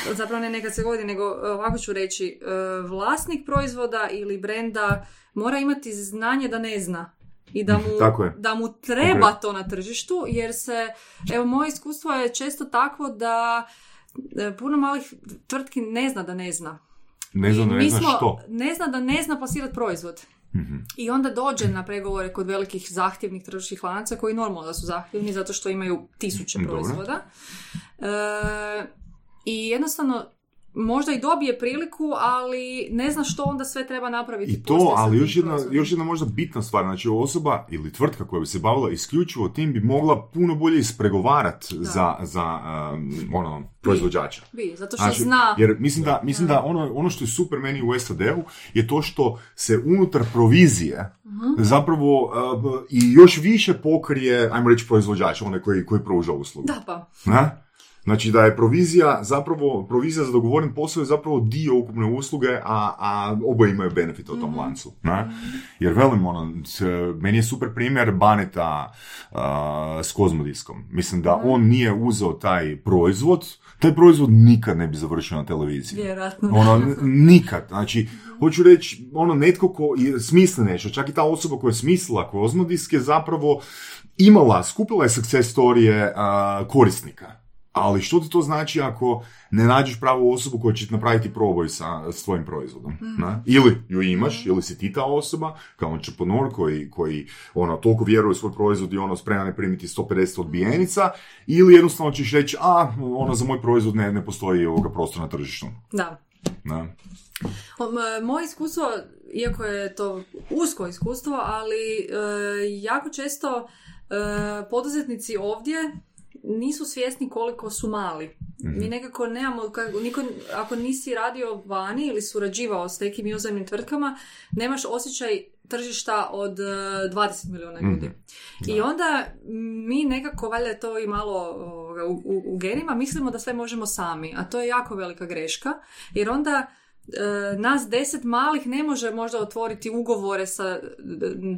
zapravo ne nekad se dogodi, nego e, ovako ću reći, e, vlasnik proizvoda ili brenda mora imati znanje da ne zna. I da mu, Tako je. da mu treba to na tržištu, jer se, evo moje iskustvo je često takvo da e, puno malih tvrtki ne zna da ne zna. Ne znam, I ne smo- što. Ne zna da ne zna plasirati proizvod. Mhm. I onda dođe na pregovore kod velikih zahtjevnih tržišnih lanaca koji normalno da su zahtjevni zato što imaju tisuće proizvoda. E, I jednostavno možda i dobije priliku, ali ne zna što onda sve treba napraviti. I to, ali još jedna, još jedna možda bitna stvar, znači osoba ili tvrtka koja bi se bavila isključivo tim bi mogla puno bolje ispregovarati za, za um, ono, proizvođača. Bi, zato što Znači, zna... Jer mislim da, mislim da ono, ono što je super meni u SAD-u je to što se unutar provizije Mhm. zapravo uh, i još više pokrije, ajmo reći, proizvođač, onaj koji, koji pruža uslugu. Da pa. Ne? Znači da je provizija zapravo, provizija za dogovoren posao je zapravo dio ukupne usluge, a, a oboje imaju benefit u tom Mhm. lancu. Ne? Jer velim, ono, meni je super primjer Baneta uh, s Kozmodiskom. Mislim da Mhm. on nije uzeo taj proizvod, taj proizvod nikad ne bi završio na televiziji. Vjerojatno. Ono, nikad. Znači, hoću reći, ono, netko ko je smisli nešto, čak i ta osoba koja je smislila Kozmodisk je zapravo imala, skupila je success storije a, korisnika. Ali što ti to znači ako ne nađeš pravu osobu koja će ti napraviti proboj sa, s tvojim proizvodom? na? Ili ju imaš, ili si ti ta osoba, kao entrepreneur koji, koji ono, toliko vjeruje u svoj proizvod i ono spreman je primiti 150 odbijenica, ili jednostavno ćeš reći, a, ono, za moj proizvod ne, ne postoji ovoga prostora na tržištu. Da. Na? Moje iskustvo, iako je to usko iskustvo, ali e, jako često e, poduzetnici ovdje nisu svjesni koliko su mali. Mi nekako nemamo, kako- niko, ako nisi radio vani ili surađivao s nekim inozemnim tvrtkama, nemaš osjećaj tržišta od e, 20 milijuna ljudi. I onda mi nekako, valjda to i malo u, u, u genima, mislimo da sve možemo sami, a to je jako velika greška, jer onda e, nas deset malih ne može možda otvoriti ugovore sa e,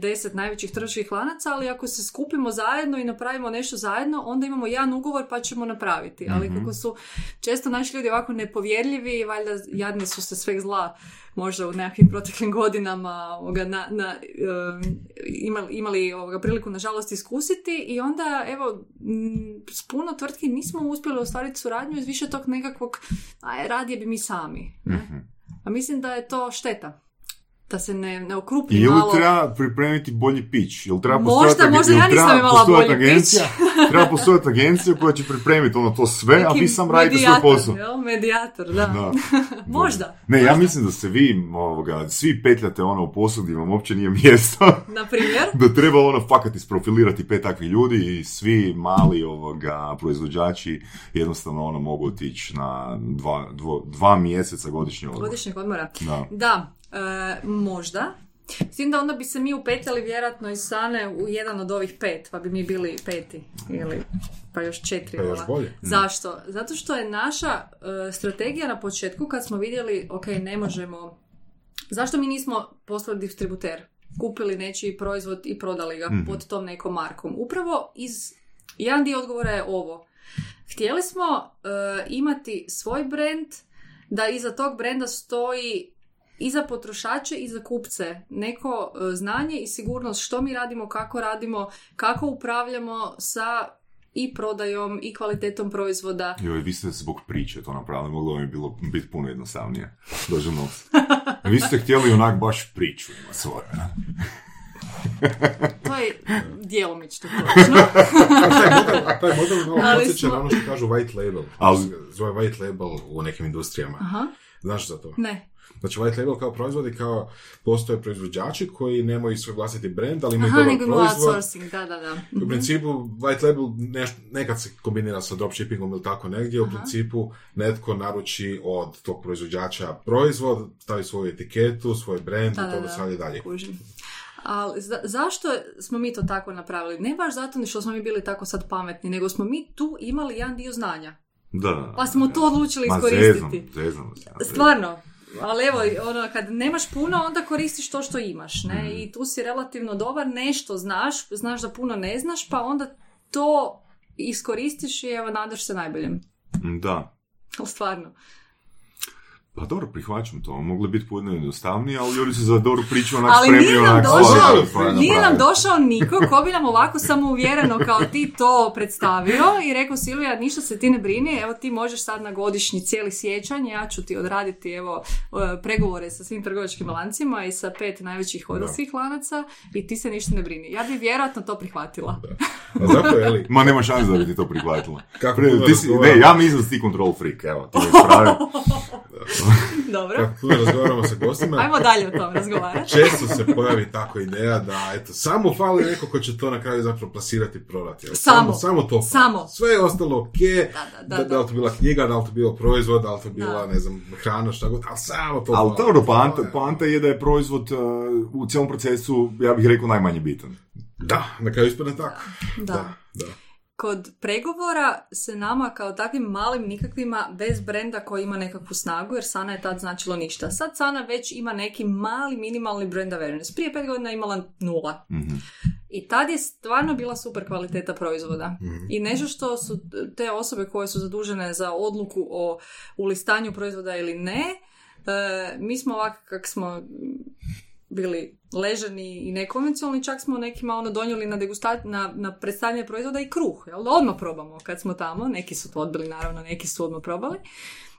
deset najvećih tržišnih lanaca, ali ako se skupimo zajedno i napravimo nešto zajedno, onda imamo jedan ugovor pa ćemo napraviti. Ali kako su često naši ljudi ovako nepovjerljivi, valjda jadni su se sveg zla možda u nekakvim proteklim godinama ovoga, na, na, imali, imali ovoga, priliku nažalost iskusiti i onda evo s puno tvrtki nismo uspjeli ostvariti suradnju iz više tog nekakvog aj radije bi mi sami. Ne? Mhm. A mislim da je to šteta. Da se ne, ne okrupni Ili malo. treba pripremiti bolji pitch, ili treba Možda, možda ili ja nisam imala bolji agencija, treba postojati agencija koja će pripremiti ono to sve, a Neki vi sam radite svoj posao. jel? Medijator, da. Da. Možda. Ne, ja mislim da se vi, ovoga, svi petljate ono u poslu gdje vam uopće nije mjesto. Na primjer, da treba ono fakat isprofilirati pet takvih ljudi i svi mali ovoga proizvođači jednostavno ono mogu otići na dva, dvo- dva mjeseca godišnje odmor. godišnjeg odmora. Da. Da, možda. S tim da onda bi se mi upetljali vjerojatno iz Sane u jedan od ovih pet, pa bi mi bili peti. Ili pa još četiri. Pa još bolje. Zašto? Zato što je naša e, strategija na početku kad smo vidjeli, ok, ne možemo... Zašto mi nismo postali distributer? Kupili nečiji proizvod i prodali ga Mhm. pod tom nekom markom. Upravo iz... Jedan dio odgovora je ovo. Htjeli smo e, imati svoj brand, da iza tog brenda stoji i za potrošače i za kupce neko e, znanje i sigurnost što mi radimo, kako radimo, kako upravljamo sa i prodajom i kvalitetom proizvoda. Joj, vi ste zbog priče to napravili, moglo bi bilo biti puno jednostavnije. Dođe. Vi ste htjeli onak baš priču ima svoje. ne? To je djelomično točno. A taj model, a taj model malo podsjeća smo- na ono što kažu white label. Ali- Zove white label u nekim industrijama. Aha, Znaš za to? ne. Znači white label kao proizvodi, kao postoje proizvođači koji nemaju svoj vlastiti brand, ali imaju Aha, dobar proizvod. outsourcing, da, da, da. U principu, white label neš- nekad se kombinira sa dropshippingom ili tako negdje, u principu netko naruči od tog proizvođača proizvod, stavi svoju etiketu, svoj brand Da, i da, to da. dostavlja dalje. Kužim. Ali za- zašto smo mi to tako napravili? Ne baš zato ni što smo mi bili tako sad pametni, nego smo mi tu imali jedan dio znanja. Da, da, da. Pa smo to odlučili Ma, iskoristiti. zezam, zezam ja, zezam. Stvarno, ali evo, ono, kad nemaš puno, onda koristiš to što imaš, ne? Mm. I tu si relativno dobar, nešto znaš, znaš da puno ne znaš, pa onda to iskoristiš i evo, nadaš se najboljem. Da. Stvarno. Pa dobro, prihvaćam to. Moglo je biti puno jednostavnije, ali ljudi su za dobru priču onak Ali spremni nije nam onak došao, koje nije nam došao niko ko bi nam ovako samouvjereno kao ti to predstavio i rekao Silvija, ništa se ti ne brini, evo ti možeš sad na godišnji cijeli sjećanj, ja ću ti odraditi evo e, pregovore sa svim trgovačkim lancima i sa pet najvećih hotelskih lanaca i ti se ništa ne brini. Ja bi vjerojatno to prihvatila. A zato, je li, Ma nema šanse da bi ti to prihvatila. Kako Pre- ti si, ne, ja mislim da si ti control freak, evo, ti. Dobro. kako puno razgovaramo sa gostima, Ajmo dalje o tom razgovarati. često se pojavi tako ideja da eto, samo fali neko ko će to na kraju zapravo plasirati i prodati. Evo, Samo. samo to fali. Samo. Sve je ostalo ok, Da, da, da, da, li to bila knjiga, da li to bilo proizvod, da li to bila, Da. ne znam, hrana, šta god, ali samo to Ali dobro, To poanta, je da je proizvod uh, u cijelom procesu, ja bih rekao, najmanje bitan. Da, na kraju ispadne tako. Da. Da, da. Kod pregovora se nama kao takvim malim nikakvima bez brenda koji ima nekakvu snagu, jer Sana je tad značilo ništa. Sad Sana već ima neki mali minimalni brand awareness. Prije pet godina imala nula. Mhm. I tad je stvarno bila super kvaliteta proizvoda. I nešto što su te osobe koje su zadužene za odluku o ulistanju proizvoda ili ne, e, mi smo ovako kak smo bili ležani i nekonvencionalni, čak smo nekima ono donijeli na, degusta- na, na predstavljanje proizvoda i kruh, jel? da odmah probamo kad smo tamo, neki su to odbili naravno, neki su odmah probali,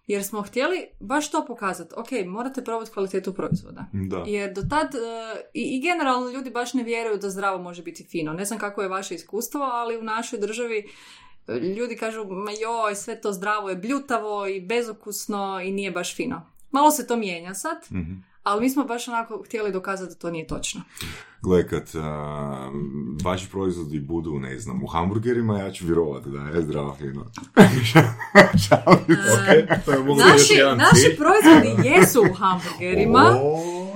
jer smo htjeli baš to pokazati, ok, morate probati kvalitetu proizvoda. Da. Jer do tad, e, i, i generalno ljudi baš ne vjeruju da zdravo može biti fino. Ne znam kako je vaše iskustvo, ali u našoj državi e, ljudi kažu, ma joj, sve to zdravo je bljutavo i bezokusno i nije baš fino. Malo se to mijenja sad, Mhm. Ali mi smo baš onako htjeli dokazati da to nije točno. Gle, kad uh, vaši proizvodi budu, ne znam, u hamburgerima, ja ću vjerovati da je zdravo fino. Naši, naši proizvodi jesu u hamburgerima.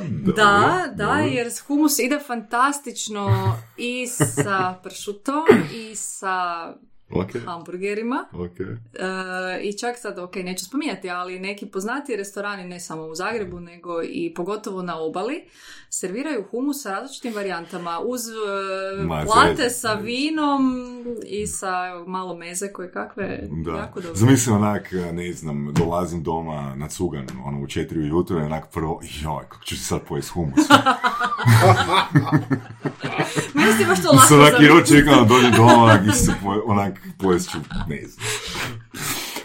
Da, da, dobro. jer humus ide fantastično i sa pršutom i sa Ok, hamburgerima. ok. E, I čak sad, ok, neću spominjati, ali neki poznati restorani, ne samo u Zagrebu, nego i pogotovo na obali, serviraju humus sa različitim varijantama, uz e, Ma, plate sa vinom i sa malo meze koje kakve, Da. jako dobro. Zamislim onak, ne znam, dolazim doma na cugan, ono, u četiri ujutro i onak prvo, joj, kako ću se sad pojesti humus. Si baš to I lako sad onak, jedva zamisliti. čekam da dođem doma, onak, i onak, pojest ću, ne znam,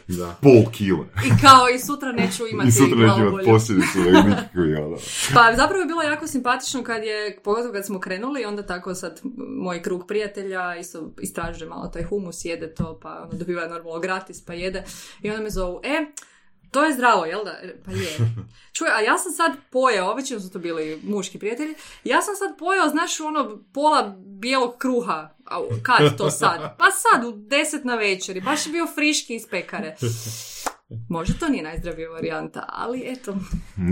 Da. pol kile. I kao i sutra neću imati I sutra neću imati posljedicu, da nikakvi, ono. Pa zapravo je bilo jako simpatično kad je, pogotovo kad smo krenuli, onda tako sad moj krug prijatelja isto istražuje malo taj humus, jede to, pa ono, dobiva normalno gratis, pa jede. I onda me zovu, e, to je zdravo, jel da? Pa je. Čuj, a ja sam sad pojeo, većinom su to bili muški prijatelji, ja sam sad pojeo, znaš, ono, pola bijelog kruha. A kad to sad? Pa sad, u deset na večeri, baš je bio friški iz pekare. Možda to nije najzdravija varijanta, ali eto,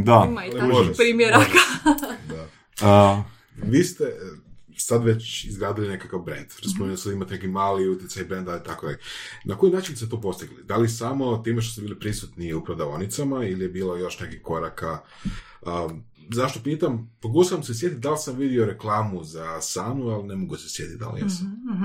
Da. ima i ali takvih može. primjeraka. Da. A, Vi ste e, sad već izgradili nekakav brand. Raspomenuli ste da imate neki mali utjecaj brenda i tako dalje. Na koji način ste to postigli? Da li samo time što ste bili prisutni u prodavaonicama ili je bilo još nekih koraka? Um, zašto pitam? Pogodio sam se sjetiti da li sam vidio reklamu za Sanu, ali ne mogu se sjetiti da li jesam. Mhm.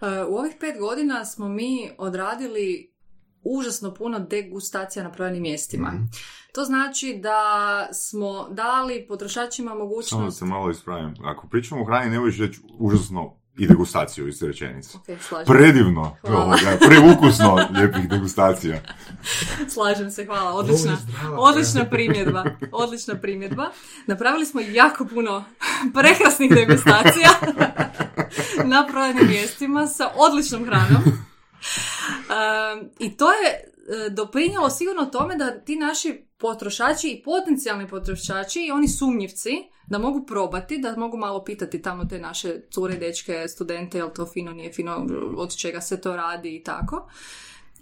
E, U ovih pet godina smo mi odradili užasno puno degustacija na prodajnim mjestima. Mhm. To znači da smo dali potrošačima samo da mogućnost... se malo ispravim. Ako pričamo o hrani, ne možeš reći užasno i degustaciju iz rečenice. Ok, slažem, Predivno, Hvala. ovoga, preukusno lijepih degustacija. slažem se, hvala, odlična, zdrava odlična primjedba, odlična primjedba. Napravili smo jako puno prekrasnih degustacija na prodajnim mjestima sa odličnom hranom. Um, I to je e, doprinijelo sigurno tome da ti naši potrošači i potencijalni potrošači i oni sumnjivci da mogu probati, da mogu malo pitati tamo te naše cure, dečke, studente, jel to fino, nije fino, od čega se to radi i tako.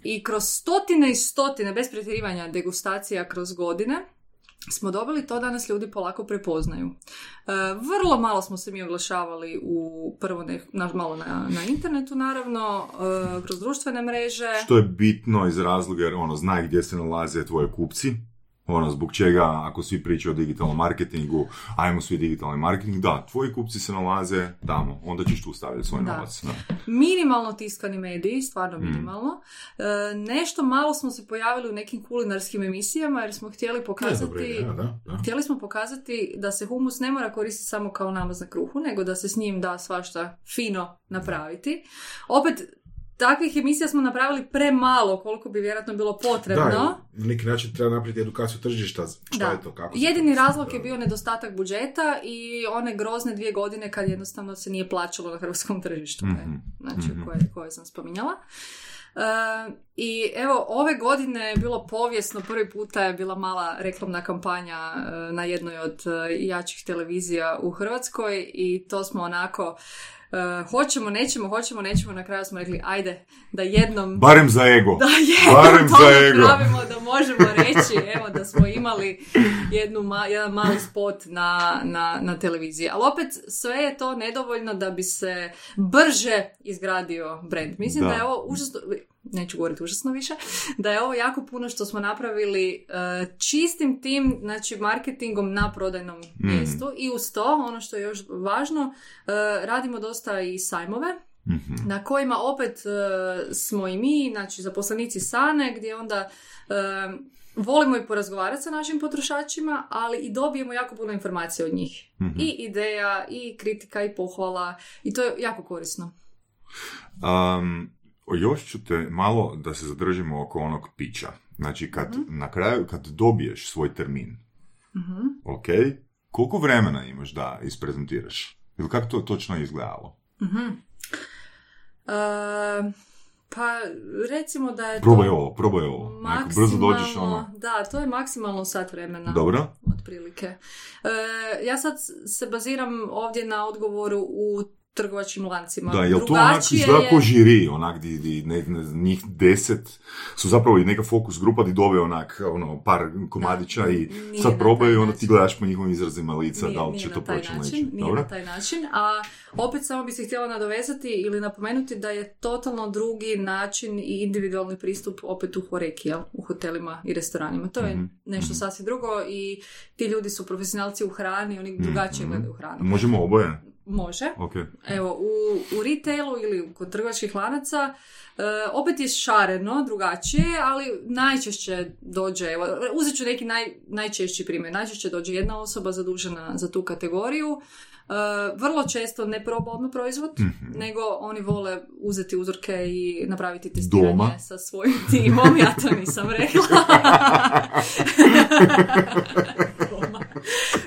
I kroz stotine i stotine, bez pretjerivanja, degustacija kroz godine, smo dobili to da nas ljudi polako prepoznaju. E, vrlo malo smo se mi oglašavali u prvo ne, na, malo na, na internetu naravno, e, kroz društvene mreže. Što je bitno iz razloga jer ono, znaj gdje se nalaze tvoje kupci. Ono, zbog čega, ako svi pričaju o digitalnom marketingu, ajmo svi digitalni marketing, da, tvoji kupci se nalaze tamo, onda ćeš tu staviti svoj Da. novac. Da. Minimalno tiskani mediji, stvarno Mm. minimalno. E, nešto malo smo se pojavili u nekim kulinarskim emisijama jer smo htjeli pokazati... ideja, da, da. Htjeli smo pokazati da se humus ne mora koristiti samo kao namaz na kruhu, nego da se s njim da svašta fino napraviti. Opet, takvih emisija smo napravili premalo koliko bi vjerojatno bilo potrebno. Da, na neki način treba napraviti edukaciju tržišta, šta Da. je to, kako Jedini to- razlog je bio nedostatak budžeta i one grozne dvije godine kad jednostavno se nije plaćalo na hrvatskom tržištu? Mhm. znači Mhm. koje, koje sam spominjala. E, I evo, ove godine je bilo povijesno, prvi puta je bila mala reklamna kampanja e, na jednoj od e, jačih televizija u Hrvatskoj i to smo onako e, hoćemo, nećemo, hoćemo, nećemo, na kraju smo rekli ajde da jednom Barem za ego. da je, Barem to za ego. da možemo reći evo da smo imali jednu ma, jedan mali spot na, na, na televiziji. Ali opet sve je to nedovoljno da bi se brže izgradio brand. Mislim da, Da. je ovo užasno, neću govoriti užasno više, da je ovo jako puno što smo napravili e, čistim tim, znači marketingom na prodajnom mjestu i uz to, ono što je još važno, e, radimo dosta i sajmove, Mhm. na kojima opet e, smo i mi, znači zaposlenici Sane, gdje onda e, volimo i porazgovarati sa našim potrošačima, ali i dobijemo jako puno informacija od njih. Mhm. I ideja, i kritika, i pohvala, i to je jako korisno. Um, još ću te malo da se zadržimo oko onog pića. Znači, kad na kraju, kad dobiješ svoj termin, Mhm. ok, koliko vremena imaš da isprezentiraš? Ili kako to točno izgledalo? Mhm. E, pa recimo da je Probaj to ovo, probaj ovo. Brzo dođeš ono. Da, to je maksimalno sat vremena. Dobro? otprilike. E, ja sad se baziram ovdje na odgovoru u trgovačkim lancima. Da, jel to onak izgleda ko žiri, onak di, di ne, ne, njih deset su zapravo i neka fokus grupa di dove onak ono, par komadića Da, i sad probaju i onda ti gledaš po njihovim izrazima lica Nije- da li će to proći ili način, neće. Nije Dobro? na taj način, a opet samo bi se htjela nadovezati ili napomenuti da je totalno drugi način i individualni pristup opet u horeki, jel? u hotelima i restoranima. To je Mhm, nešto mhm. sasvim drugo i ti ljudi su profesionalci u hrani, oni drugačije Mhm. gledaju hranu. Možemo oboje? Može. Ok. Evo, u, u retailu ili kod trgovačkih lanaca e, opet je šareno, drugačije, ali najčešće dođe, evo, uzet ću neki naj, najčešći primjer, najčešće dođe jedna osoba zadužena za tu kategoriju, E, vrlo često ne proba odmah proizvod, Mhm. nego oni vole uzeti uzorke i napraviti testiranje Doma? sa svojim timom, ja to nisam rekla.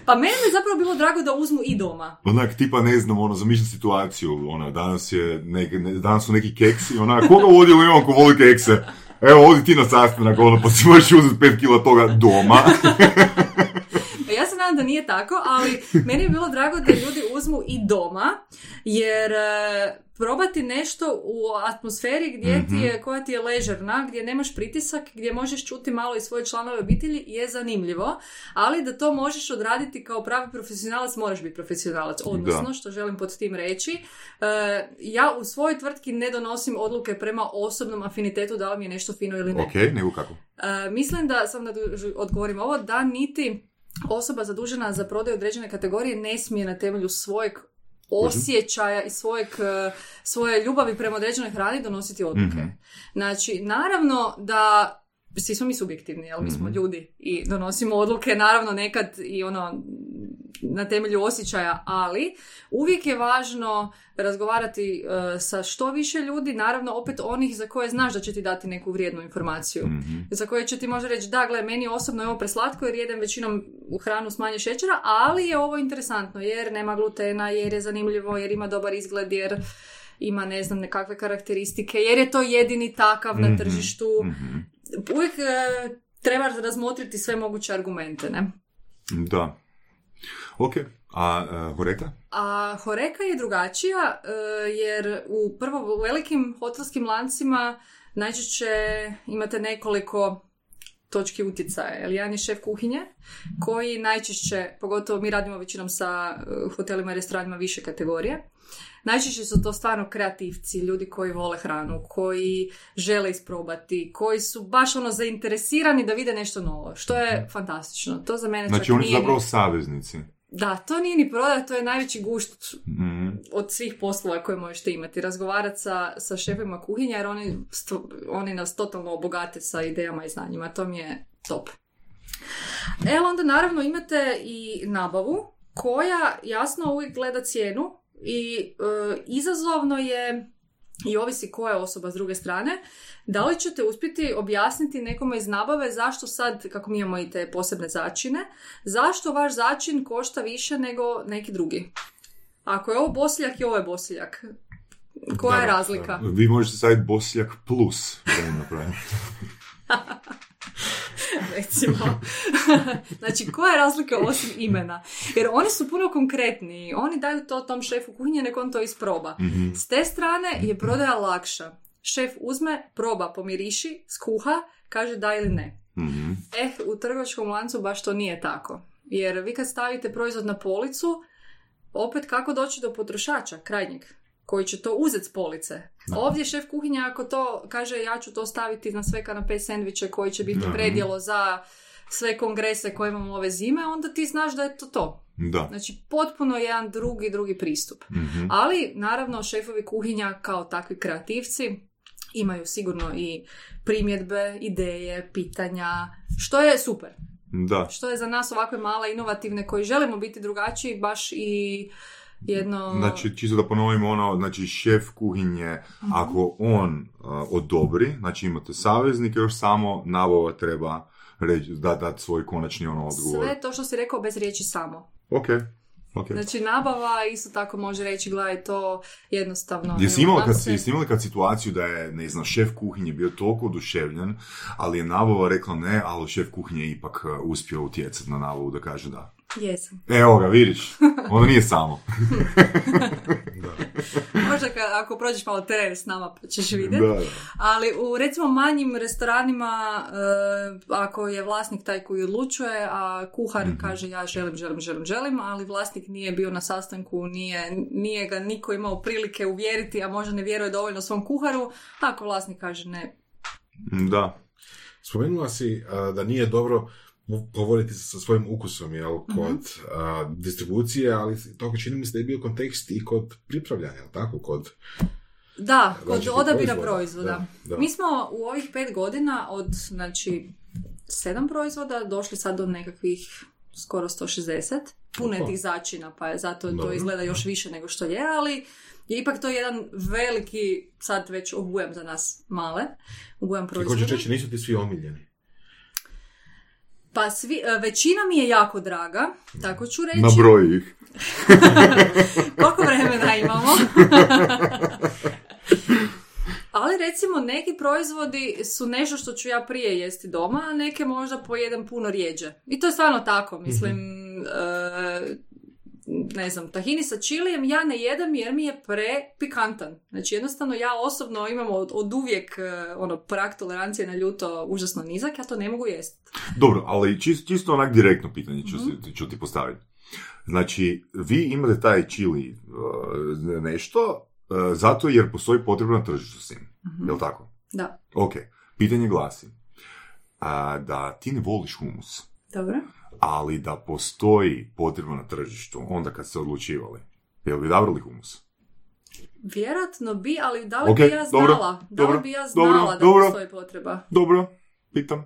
Pa meni je zapravo bilo drago da uzmu i doma. Onak, tipa, ne znam, ono, zamišljam situaciju, ono, danas je, nek, ne, danas su neki keksi, onak, koga u odjelu imam ko voli kekse? Evo, odi ti na sastanak, ono, pa si možeš uzeti pet kila toga doma. Nadam da nije tako, ali meni je bilo drago da ljudi uzmu i doma, jer e, probati nešto u atmosferi gdje ti je, koja ti je ležerna, gdje nemaš pritisak, gdje možeš čuti malo i svoje članove obitelji je zanimljivo, ali da to možeš odraditi kao pravi profesionalac, moraš biti profesionalac. Odnosno, Da. što želim pod tim reći, e, ja u svojoj tvrtki ne donosim odluke prema osobnom afinitetu da li mi je nešto fino ili ne. ok, nego kako? E, mislim da, sam da odgovorim ovo, da niti osoba zadužena za prodaju određene kategorije ne smije na temelju svojeg osjećaja i svojeg, e, svoje ljubavi prema određenoj hrani donositi odluke. Mhm. Znači, naravno da svi smo mi subjektivni, jel? Mi smo Mhm. ljudi i donosimo odluke, naravno nekad i ono na temelju osjećaja, ali uvijek je važno razgovarati e, sa što više ljudi, naravno opet onih za koje znaš da će ti dati neku vrijednu informaciju. Mhm. Za koje će ti možda reći, da, gle, meni osobno je ovo preslatko jer jedem većinom u hranu s manje šećera, ali je ovo interesantno jer nema glutena, jer je zanimljivo, jer ima dobar izgled, jer ima, ne znam, nekakve karakteristike, jer je to jedini takav na Mhm. tržištu. Uvijek e, treba razmotriti sve moguće argumente, ne? Da. Ok, a uh, Horeka? A Horeka je drugačija e, jer u prvo u velikim hotelskim lancima najčešće imate nekoliko točki utjecaja. Jer jedan je šef kuhinje koji najčešće, pogotovo mi radimo većinom sa e, hotelima i restoranima više kategorije, Najčešće su to stvarno kreativci, ljudi koji vole hranu, koji žele isprobati, koji su baš ono zainteresirani da vide nešto novo, što je fantastično. To za mene Znači čak oni su nije... zapravo saveznici. Da, to nije ni prodaja, to je najveći gušt Mhm. od svih poslova koje možete imati. Razgovarati sa, sa šefima kuhinja jer oni, oni nas totalno obogate sa idejama i znanjima. To mi je top. E, onda naravno imate i nabavu koja jasno uvijek gleda cijenu i e, izazovno je i ovisi koja je osoba s druge strane, da li ćete uspjeti objasniti nekome iz nabave zašto sad, kako mi imamo i te posebne začine, zašto vaš začin košta više nego neki drugi. Ako je ovo bosiljak i ovo je bosiljak, koja je Da, razlika? da. Vi možete staviti Bosljak plus. da. recimo. znači, koja je razlika osim imena? Jer oni su puno konkretniji. Oni daju to tom šefu kuhinje, nek on to isproba. Mhm. S te strane je prodaja lakša. Šef uzme, proba, pomiriši, skuha, kaže da ili ne. Mhm. Eh, u trgovačkom lancu baš to nije tako. Jer vi kad stavite proizvod na policu, opet kako doći do potrošača, krajnjeg, koji će to uzeti s police. Ovdje šef kuhinja ako to kaže ja ću to staviti na sve kanape sendviče koji će biti Da. predjelo za sve kongrese koje imamo ove zime, onda ti znaš da je to to. Da. Znači, potpuno jedan drugi, drugi pristup. Mhm. Ali, naravno, šefovi kuhinja kao takvi kreativci imaju sigurno i primjedbe, ideje, pitanja, što je super. Da. Što je za nas ovakve male inovativne koji želimo biti drugačiji, baš i jedno... Znači, čisto da ponovimo ono, znači šef kuhinje, Mhm. ako on uh, odobri, znači imate saveznike, još samo nabava treba reći, da dati svoj konačni ono odgovor. Sve to što si rekao bez riječi samo. Ok, ok. Znači, nabava isto tako može reći, gledaj, to jednostavno... Jesi nam kad, se- jesi imala kad situaciju da je, ne znam, šef kuhinje bio toliko oduševljen, ali je nabava rekla ne, ali šef kuhinje je ipak uh, uspio utjecati na nabavu da kaže da. Jesam. Evo ga, vidiš, ono nije samo. Možda kad, ako prođeš malo teren s nama pa ćeš vidjeti. Da, da. Ali u recimo manjim restoranima, e, ako je vlasnik taj koji odlučuje, a kuhar Mhm. kaže ja želim, želim, želim, želim, ali vlasnik nije bio na sastanku, nije, nije ga niko imao prilike uvjeriti, a možda ne vjeruje dovoljno svom kuharu, ako vlasnik kaže ne, Da. Spomenula si a, da nije dobro govoriti sa svojim ukusom jel, Mhm. kod a, distribucije, ali toga čini mi se da je bio kontekst i kod pripravljanja, jel tako? Kod, Da, kod Različitih odabira proizvoda, proizvoda. da, da. Mi smo u ovih pet godina od, znači, sedam proizvoda došli sad do nekakvih skoro 160. Puno je tih začina, pa je zato to Dobro. izgleda još više nego što je, ali je ipak to jedan veliki, sad već obujam za nas male, obujam i proizvoda. hoćeš reći, nisu ti svi omiljeni. Pa svi, e, većina mi je jako draga, tako ću reći. Na broji ih. Koliko vremena imamo? Ali recimo neki proizvodi su nešto što ću ja prije jesti doma, a neke možda pojedem puno rijeđe. I to je stvarno tako, mislim, e, ne znam, tahini sa čilijem ja ne jedem jer mi je prepikantan. Znači jednostavno ja osobno imam od, od uvijek e, ono, prak tolerancije na ljuto užasno nizak, ja to ne mogu jesti. Dobro, ali čisto, čisto onak direktno pitanje ću, Mhm. si- ću ti postaviti. Znači, vi imate taj čili uh, nešto uh, zato jer postoji potreba na tržištu s njim. Mhm. Jel tako? Da, Ok. Pitanje glasi a, da ti ne voliš humus, dobro. Ali da postoji potreba na tržištu onda kad ste odlučivali. Jel bi odabrali humus? Vjerojatno bi, ali da li Ok, bi ja dobro, znala? da dobro, li bi ja dobro, znala da dobro. postoji potreba? Dobro, pitam.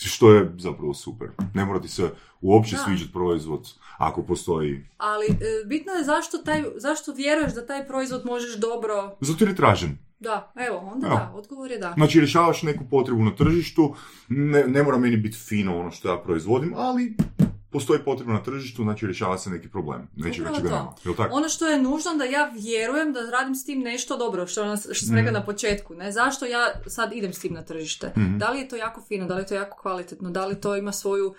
Što je zapravo super. Ne mora ti se uopće Da. sviđati proizvod ako postoji. Ali e, bitno je zašto, taj, zašto vjeruješ da taj proizvod možeš dobro... Zato jer je tražen. Da, evo, onda Evo. da, odgovor je da. Znači, rješavaš neku potrebu na tržištu, ne, ne mora meni biti fino ono što ja proizvodim, ali postoji potreba na tržištu, znači rješava se neki problem. Upravo čega to. nema. Tako? Ono što je nužno da ja vjerujem da radim s tim nešto dobro, što, što sam Mm. rekla na početku. Ne? Zašto ja sad idem s tim na tržište? Mhm. Da li je to jako fino, da li je to jako kvalitetno, da li to ima svoju,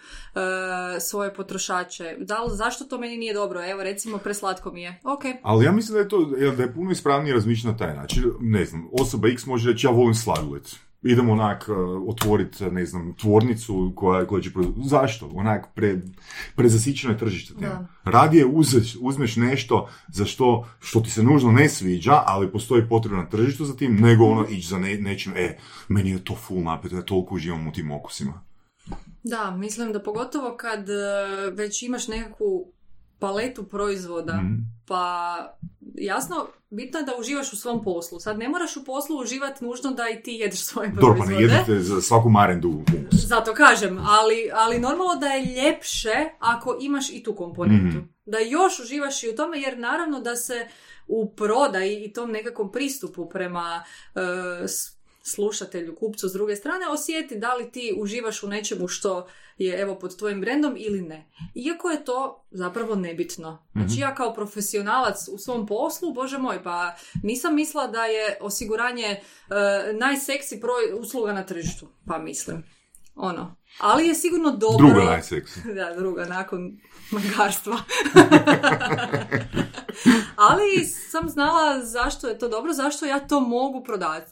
e, svoje potrošače, da li, zašto to meni nije dobro? Evo, recimo, preslatko mi je. Ok, Ali ja mislim da je to da je puno ispravnije razmišljati na taj način. Ne znam, osoba X može reći ja volim sladoled. Idemo onak uh, otvoriti, ne znam, tvornicu koja, koja će... proiz- Zašto? Onak pre, prezasićeno je tržište. Da. Radije uzeš, uzmeš nešto za što, što ti se nužno ne sviđa, ali postoji potreba na tržištu za tim, nego ono ići za ne, nečim, e, meni je to full napeto, ja toliko uživam u tim okusima. Da, mislim da pogotovo kad e, već imaš nekakvu paletu proizvoda, Mhm. pa jasno, bitno je da uživaš u svom poslu. Sad ne moraš u poslu uživati nužno da i ti jedeš svoje Dobro, pa proizvode. ne jedete za svaku marendu humus. Zato kažem, ali, ali normalno da je ljepše ako imaš i tu komponentu. Mhm. Da još uživaš i u tome, jer naravno da se u prodaji i tom nekakvom pristupu prema e, s- slušatelju, kupcu s druge strane, osjeti da li ti uživaš u nečemu što je evo pod tvojim brendom ili ne. Iako je to zapravo nebitno. Znači Mhm. ja kao profesionalac u svom poslu, bože moj, pa nisam mislila da je osiguranje e, najseksi broj usluga na tržištu. Pa mislim. Ono. Ali je sigurno dobro... Druga najseksi. Da, druga, nakon magarstva. Ali sam znala zašto je to dobro, zašto ja to mogu prodati.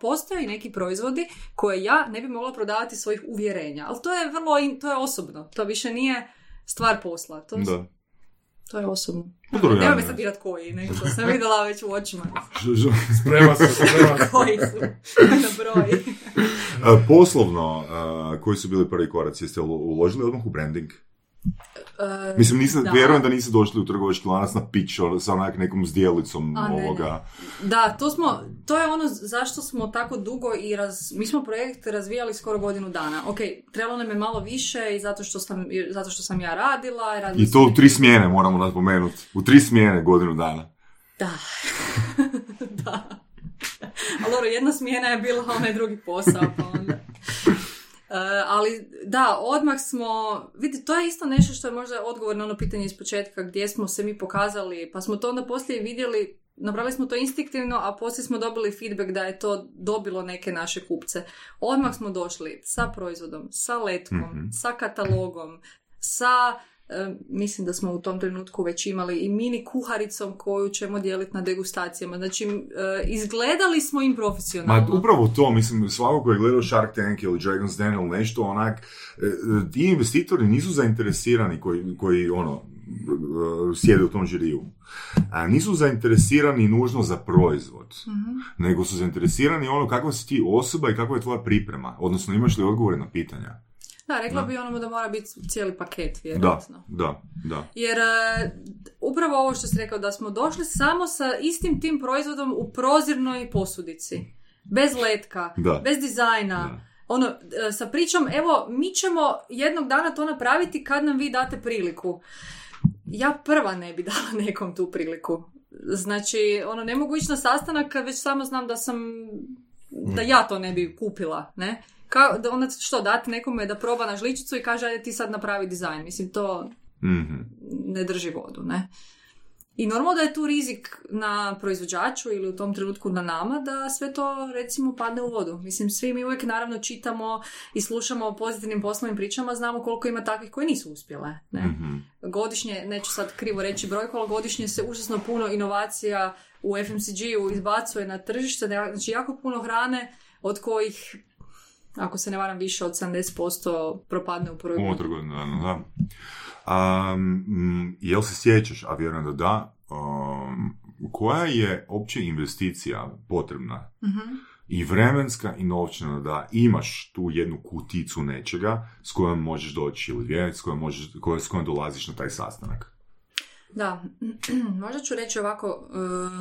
Postoje neki proizvodi koje ja ne bi mogla prodavati svojih uvjerenja, ali to je vrlo, in- to je osobno. To više nije stvar posla. To, Da. to je osobno. Pa ja Nema me ne sad pirat koji, nego to sam vidjela već u očima. Sprema se, sprema se. koji su na broji. A, Poslovno, a, koji su bili prvi koraci? Jeste ulo- uložili odmah u branding? E, Mislim, nisam, da. vjerujem da niste došli u trgovački lanac na ono, sa onak nekom zdjelicom A, ne, ne. ovoga. Da, to smo, to je ono zašto smo tako dugo i raz, mi smo projekt razvijali skoro godinu dana. Ok, trebalo nam je malo više i zato što sam, zato što sam ja radila. radili I to u tri smjene, moramo napomenuti. U tri smjene godinu dana. Da. da. Ali jedna smjena je bila onaj drugi posao, pa onda... Uh, ali da, odmah smo, vidite, to je isto nešto što je možda odgovor na ono pitanje iz početka gdje smo se mi pokazali, pa smo to onda poslije vidjeli, napravili smo to instinktivno, a poslije smo dobili feedback da je to dobilo neke naše kupce. Odmah smo došli sa proizvodom, sa letkom, Mhm. sa katalogom, sa mislim da smo u tom trenutku već imali i mini kuharicom koju ćemo dijeliti na degustacijama. Znači, e, izgledali smo im Ma profesionalno. upravo to, mislim, svako ko je gledao Shark Tank ili Dragon's Den ili nešto, onak, e, e, ti investitori nisu zainteresirani koji, koji ono, e, sjede u tom žiriju. A nisu zainteresirani nužno za proizvod, Mhm. nego su zainteresirani ono kakva si ti osoba i kakva je tvoja priprema, odnosno imaš li odgovore na pitanja. Da, rekla Da. bi onome da mora biti cijeli paket, Da, vjerojatno. da, da. Jer e, upravo ovo što si rekao, da smo došli samo sa istim tim proizvodom u prozirnoj posudici. Bez letka, Da. bez dizajna. Da. Ono, e, sa pričom, evo, mi ćemo jednog dana to napraviti kad nam vi date priliku. Ja prva ne bi dala nekom tu priliku. Znači, ono, ne mogu ići na sastanak kad već samo znam da sam, da ja to ne bi kupila, ne? Ka, da onda što, dati nekome da proba na žličicu i kaže, ajde ti sad napravi dizajn. Mislim, to Mhm. ne drži vodu, ne? I normalno da je tu rizik na proizvođaču ili u tom trenutku na nama da sve to recimo padne u vodu. Mislim, svi mi uvijek naravno čitamo i slušamo o pozitivnim poslovnim pričama, znamo koliko ima takvih koje nisu uspjele. Ne? Mhm. Godišnje, neću sad krivo reći brojku, ali godišnje se užasno puno inovacija u FMCG-u izbacuje na tržište, znači jako puno hrane od kojih ako se ne varam više od 70% propadne u prvoj godini. Unutar dana, da. Um, jel se sjećaš, a vjerujem da da, um, koja je opće investicija potrebna Mhm. i vremenska i novčana da imaš tu jednu kuticu nečega s kojom možeš doći ili dvije, s kojom, možeš, s kojom dolaziš na taj sastanak. Da, možda ću reći ovako e,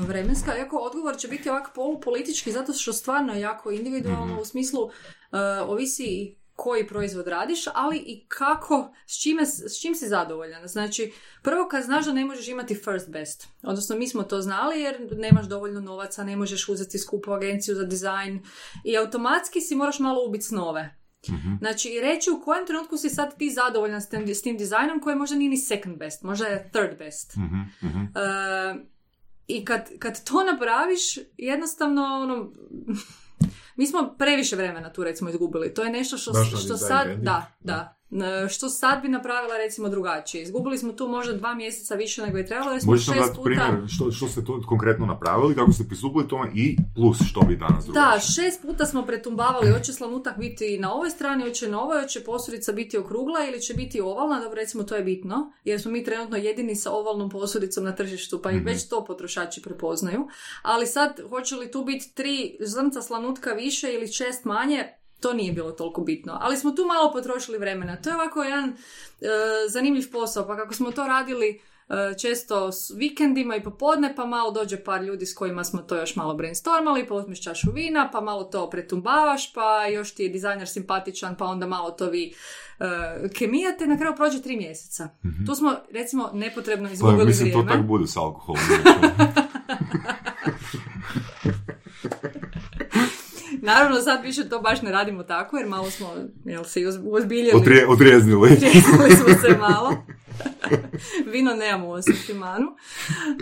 vremenska, iako odgovor će biti ovako polupolitički zato što stvarno je jako individualno Mhm. u smislu e, ovisi i koji proizvod radiš, ali i kako, s, čime, s čim si zadovoljan. Znači, prvo kad znaš da ne možeš imati first best, odnosno mi smo to znali jer nemaš dovoljno novaca, ne možeš uzeti skupu agenciju za dizajn i automatski si moraš malo ubiti snove. Mhm. Znači, i reći u kojem trenutku si sad ti zadovoljan s tim, s tim dizajnom koji možda nije ni second best, možda je third best. Mhm, mhm. E, I kad, kad to napraviš, jednostavno, ono, mi smo previše vremena tu recimo izgubili. To je nešto što, što sad, da, da, što sad bi napravila recimo drugačije. Izgubili smo tu možda dva mjeseca više nego je trebalo jer smo Možeš šest puta... primjer što, što ste to konkretno napravili, kako ste pristupili tome i plus što bi danas Da, drugačije. šest puta smo pretumbavali, hoće slanutak biti na ovoj strani, hoće na ovoj, hoće posurica biti okrugla ili će biti ovalna, dobro recimo to je bitno, jer smo mi trenutno jedini sa ovalnom posudicom na tržištu, pa i Mhm. već to potrošači prepoznaju. Ali sad, hoće li tu biti tri zrnca slanutka više ili šest manje, to nije bilo toliko bitno. Ali smo tu malo potrošili vremena. To je ovako jedan e, zanimljiv posao, pa kako smo to radili e, često s vikendima i popodne, pa malo dođe par ljudi s kojima smo to još malo brainstormali, pa uzmeš čašu vina, pa malo to pretumbavaš, pa još ti je dizajner simpatičan, pa onda malo to vi e, kemijate, na kraju prođe tri mjeseca. Tu smo, recimo, nepotrebno Pa, izgubili mislim, to vrijeme. tako bude s alkoholom. Naravno, sad više to baš ne radimo tako, jer malo smo, jel se, i uz- uozbiljili. Otrije, otrijeznili. Trijeznuli smo se malo. Vino nemamo u asortimanu.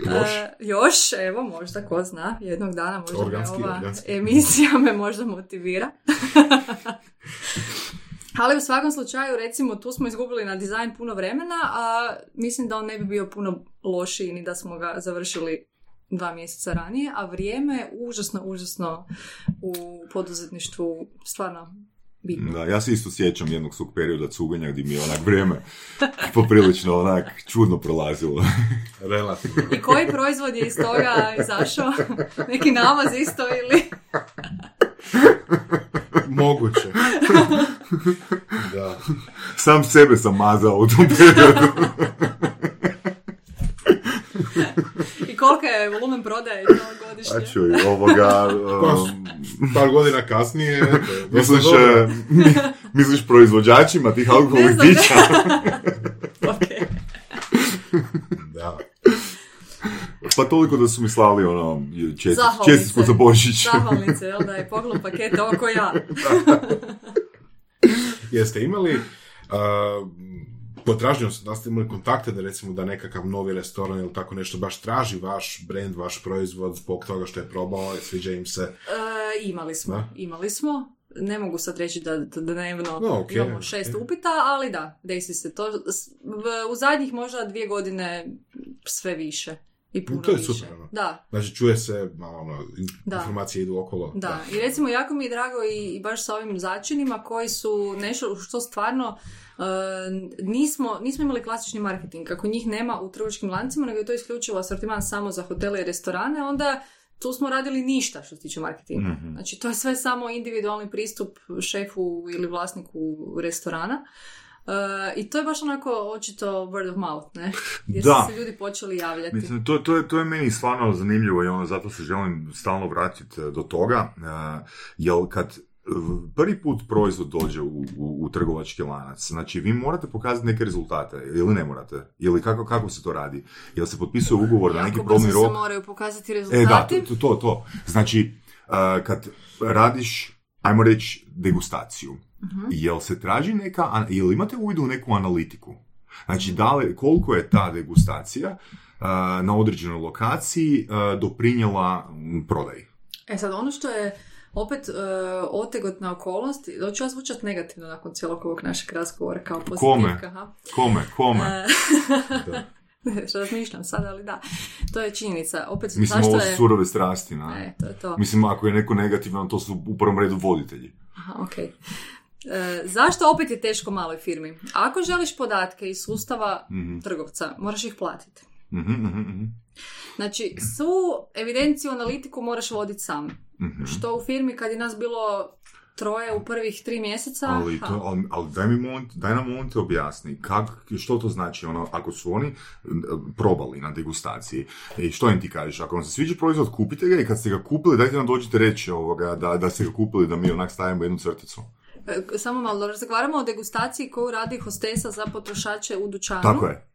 Još. E, još, evo, možda, ko zna, jednog dana možda me Organski, ova organski. emisija me možda motivira. Ali u svakom slučaju, recimo, tu smo izgubili na dizajn puno vremena, a mislim da on ne bi bio puno lošiji ni da smo ga završili dva mjeseca ranije, a vrijeme je užasno, užasno u poduzetništvu stvarno bitno. Da, ja se isto sjećam jednog svog perioda cuganja gdje mi je onak vrijeme poprilično onak čudno prolazilo. Relativno. I koji proizvod je iz toga izašao? Neki namaz isto ili... Moguće. Da. Sam sebe sam mazao u tom periodu. I kolika je volumen prodaje to godišnje? A čuj, ovoga... Um, Par godina kasnije, misliš, e, misliš proizvođačima tih alkoholnih pića? Ok. Da. Pa toliko da su mi slali ono, Zahvalnice. čestitku za Božić. Zahvalnice, jel da je poklon pakete oko ja. Jeste imali uh, potražnju, da ste imali kontakte da recimo da nekakav novi restoran ili tako nešto baš traži vaš brand, vaš proizvod zbog toga što je probao, sviđa im se. E, imali smo, Da. imali smo. Ne mogu sad reći da, da dnevno No, ok, imamo šest upita, ali da, desi se to. U zadnjih možda dvije godine sve više. I puno To je više. super, ono. Da, Znači čuje se, malo ono, in- Da. informacije idu okolo. Da, i recimo jako mi je drago i, i baš sa ovim začinima koji su nešto što stvarno nismo, nismo imali klasični marketing. Kako njih nema u trgovačkim lancima, nego je to isključivo asortiman samo za hotele i restorane, onda tu smo radili ništa što se tiče marketinga. Mhm. Znači to je sve samo individualni pristup šefu ili vlasniku restorana. E, I to je baš onako očito word of mouth, ne? Jer Da. su se ljudi počeli javljati. Mislim, to, to, je, to je meni stvarno zanimljivo i ono, zato se želim stalno vratiti e, do toga, uh, jer kad e, prvi put proizvod dođe u, u, u trgovački lanac, znači vi morate pokazati neke rezultate, ili ne morate, ili kako, kako se to radi, jel se potpisuje ugovor na neki probni rok, moraju pokazati E da, rezultati. to, to, to. Znači, uh, kad radiš, ajmo reći, degustaciju, Mhm. jel se traži neka, jel imate uvidu u neku analitiku? Znači, da li, koliko je ta degustacija uh, na određenoj lokaciji uh, doprinjela prodaji? E sad, ono što je opet uh, otegotna okolnost, da ću ja zvučat negativno nakon cijelog ovog našeg razgovora kao pozitivka. ha? Kome? Kome? E, Da. što razmišljam sad, ali da. To je činjenica. Opet, Mislim, ovo su je... surove strasti, na. E, to je to. Mislim, ako je neko negativan, to su u prvom redu voditelji. Aha, ok. E, zašto opet je teško maloj firmi? Ako želiš podatke iz sustava Mhm. trgovca, moraš ih platiti. Mhm, mhm, mhm. Znači, svu evidenciju, analitiku moraš voditi sam. Mhm. Što u firmi kad je nas bilo troje u prvih tri mjeseca... Ali, to, ali, ali daj, mi moment, daj nam moment te objasni, kak, što to znači, ono, ako su oni probali na degustaciji, i što im ti kažeš, ako vam se sviđa proizvod, kupite ga i kad ste ga kupili, dajte nam dođite reći ovoga, da, da ste ga kupili, da mi onak stavimo jednu crticu. E, Samo malo, razgovaramo o degustaciji koju radi hostesa za potrošače u dućanu. Tako je.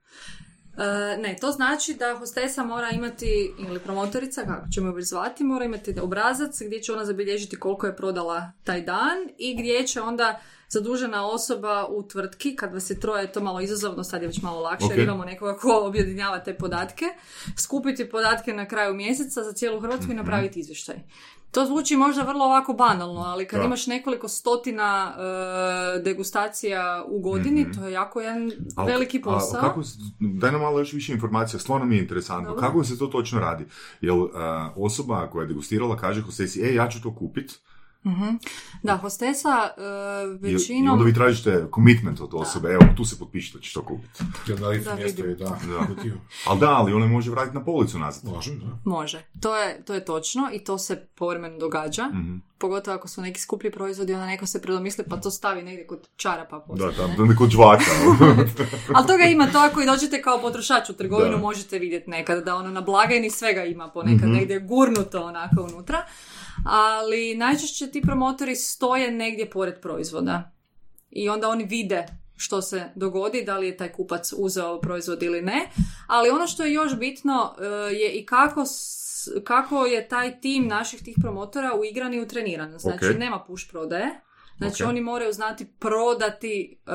E, ne, to znači da hostesa mora imati, ili promotorica, kako ćemo već zvati, mora imati obrazac gdje će ona zabilježiti koliko je prodala taj dan i gdje će onda zadužena osoba u tvrtki, kad vas je troje, je to malo izazovno, sad je već malo lakše, jer Ok. imamo nekoga ko objedinjava te podatke, skupiti podatke na kraju mjeseca za cijelu Hrvatsku Mhm. i napraviti izvještaj. To zvuči možda vrlo ovako banalno, ali kad Da. imaš nekoliko stotina e, degustacija u godini, to je jako jedan Mhm. Al- veliki a posao. kako, s- daj nam malo još više informacija, stvarno mi je interesantno. Dobro. Kako se to točno radi? Jel a, osoba koja je degustirala kaže hostesi, e, ja ću to kupit, Mhm. Da, hostesa e, i, i većinom... onda vi tražite commitment od osobe, evo, tu se potpišite da ćeš to kupiti. Jel da Da, mjesto je, da, Da. Ali da, ali ona može vratiti na policu nazad. Može, da. Može. To je, to je točno i to se povremeno događa. Mhm. Pogotovo ako su neki skuplji proizvodi, onda neko se predomisli pa to stavi negdje kod čarapa poslije. Da, ne? tam, da kod žvaka. Ali toga ima to ako i dođete kao potrošač u trgovinu, Da. možete vidjeti nekad da ono na blagajni svega ima ponekad Mhm. negdje gurnuto onako unutra. Ali najčešće ti promotori stoje negdje pored proizvoda. I onda oni vide što se dogodi, da li je taj kupac uzeo proizvod ili ne. Ali ono što je još bitno e, je i kako, kako je taj tim naših tih promotora uigran i utreniran. Znači Ok. nema push prodaje. Znači Ok. oni moraju znati prodati e,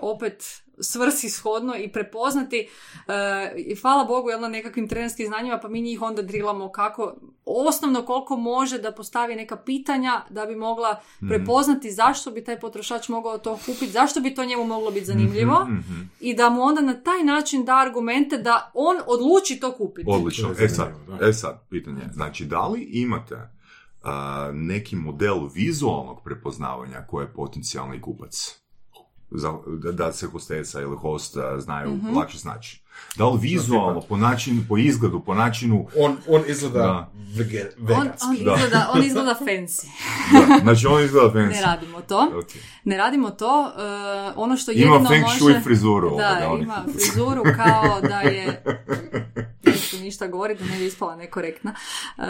opet svrsishodno i prepoznati e, i hvala Bogu jel, na nekakvim trenerskim znanjima pa mi njih onda drilamo kako osnovno koliko može da postavi neka pitanja da bi mogla Mhm. prepoznati zašto bi taj potrošač mogao to kupiti, zašto bi to njemu moglo biti zanimljivo Mhm. i da mu onda na taj način da argumente da on odluči to kupiti. Odlično. E sad, e sad, pitanje. Znači, da li imate a, neki model vizualnog prepoznavanja ko je potencijalni kupac? Za, da, da se hostesa ili host znaju Mhm. lakše znači. Da li vizualno, po načinu, po izgledu, po načinu... On, on izgleda Da. vege, On, veganski. on, Da. izgleda, on izgleda fancy. Da, znači, on izgleda fancy. Ne radimo to. Ok. Ne radimo to. e, ono što Ima jedino feng može... shui frizuru. Da, ovoga, on- ima frizuru kao da je neću ništa govoriti, da ne bi ispala nekorektna. E,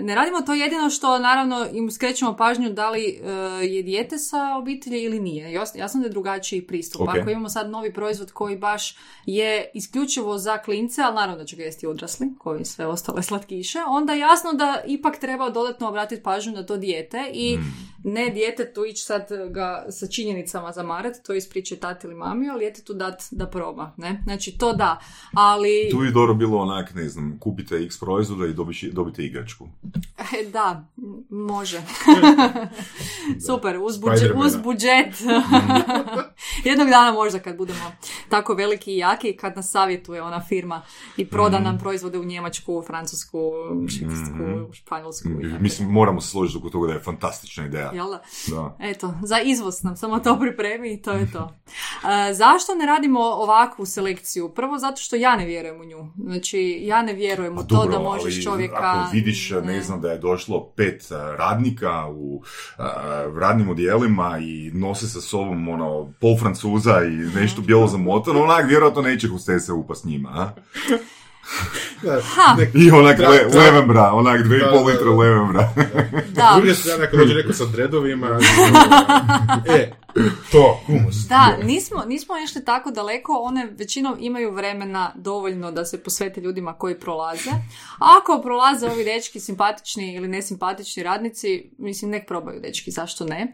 ne radimo to jedino što, naravno, im skrećemo pažnju da li e, je dijete sa obitelji ili nije. Jasno da je drugačiji pristup. Ok. Ako imamo sad novi proizvod koji baš je isključivo za klince, ali naravno da će ga jesti odrasli, koji sve ostale slatkiše, onda je jasno da ipak treba dodatno obratiti pažnju na to dijete i ne djetetu ići sad ga sa činjenicama zamarati, to ispričati tati ili mami, ali djetetu dat da proba. Ne? Znači to da, ali Tu bi dobro bilo onak, ne znam, kupite x proizvoda i dobiš- dobite igračku. E, da, može. Super, uz, budžet, uz budžet. Jednog dana možda kad budemo tako veliki i jaki, kad nas savjetuje ona firma i proda nam proizvode u Njemačku, Francusku, Švicarsku, Španjolsku. i tako. Mislim, moramo se složiti oko toga da je fantastična ideja. Jel da? Da. Eto, za izvoz nam samo to pripremi i to je to. E, zašto ne radimo ovakvu selekciju? Prvo zato što ja ne vjerujem u nju. Znači, ja ne vjerujem u Pa to dobro, da možeš ali čovjeka... Ako vidiš, ne znam, da je došlo pet radnika u a, radnim odjelima i nose sa sobom ono, pol francuza i nešto bijelo zamotano, onak vjerojatno neće hostese upast njima, a? Ha. nek- I onak Tra- le, levembra, onak dve i Da, pol litra da. levembra. Da. S druge strane, ako dođe neko sa dredovima, e, to, humus. Da, nismo, nismo išli tako daleko, one većinom imaju vremena dovoljno da se posvete ljudima koji prolaze. A ako prolaze ovi dečki simpatični ili nesimpatični radnici, mislim nek probaju dečki, zašto ne?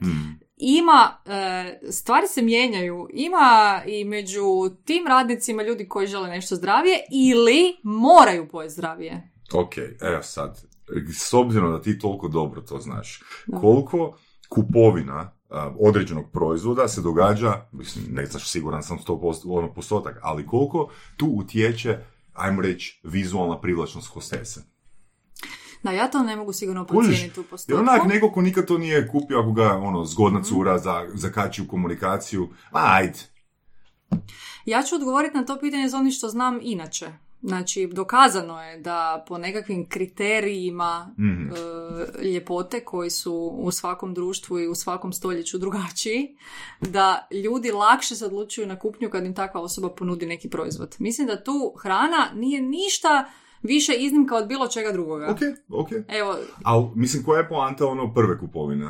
Ima, e, stvari se mijenjaju, ima i među tim radnicima ljudi koji žele nešto zdravije ili moraju pojesti zdravije. Ok, evo sad, s obzirom da ti toliko dobro to znaš, koliko kupovina a, određenog proizvoda se događa, mislim, ne znaš, siguran sam 100% ono postotak, ali koliko tu utječe, ajmo reći, vizualna privlačnost hostese. Da, ja to ne mogu sigurno procijeniti u Jer postotku. onak neko ko nikad to nije kupio, ako ga ono, zgodna cura za, zakači u komunikaciju, ajde, Ja ću odgovoriti na to pitanje za onim što znam inače. Znači, dokazano je da po nekakvim kriterijima Mhm. e, ljepote koji su u svakom društvu i u svakom stoljeću drugačiji, da ljudi lakše se odlučuju na kupnju kad im takva osoba ponudi neki proizvod. Mislim da tu hrana nije ništa više iznimka od bilo čega drugoga. ok, ok. Evo, Ali, mislim, koja je poanta ono prve kupovine?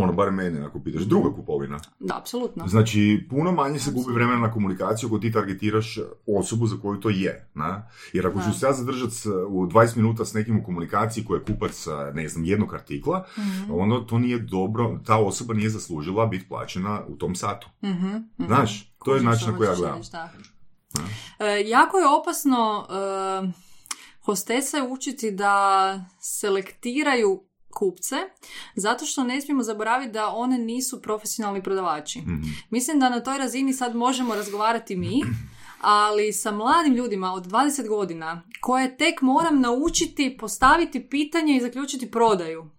Ono, bar mene ako pitaš. Druga kupovina. da, apsolutno. Znači, puno manje se gubi vremena na komunikaciju ako ti targetiraš osobu za koju to je. Na? Jer ako Da. ću se ja zadržati u 20 minuta s nekim u komunikaciji koji je kupac, a, ne znam, jednog artikla, Mhm. onda to nije dobro, ta osoba nije zaslužila biti plaćena u tom satu. Mhm, mhm. Znaš, to je način na koji ja gledam. E, jako je opasno e, hostese učiti da selektiraju kupce, zato što ne smijemo zaboraviti da one nisu profesionalni prodavači. Mhm. Mislim da na toj razini sad možemo razgovarati mi, ali sa mladim ljudima od 20 godina koje tek moram naučiti postaviti pitanje i zaključiti prodaju.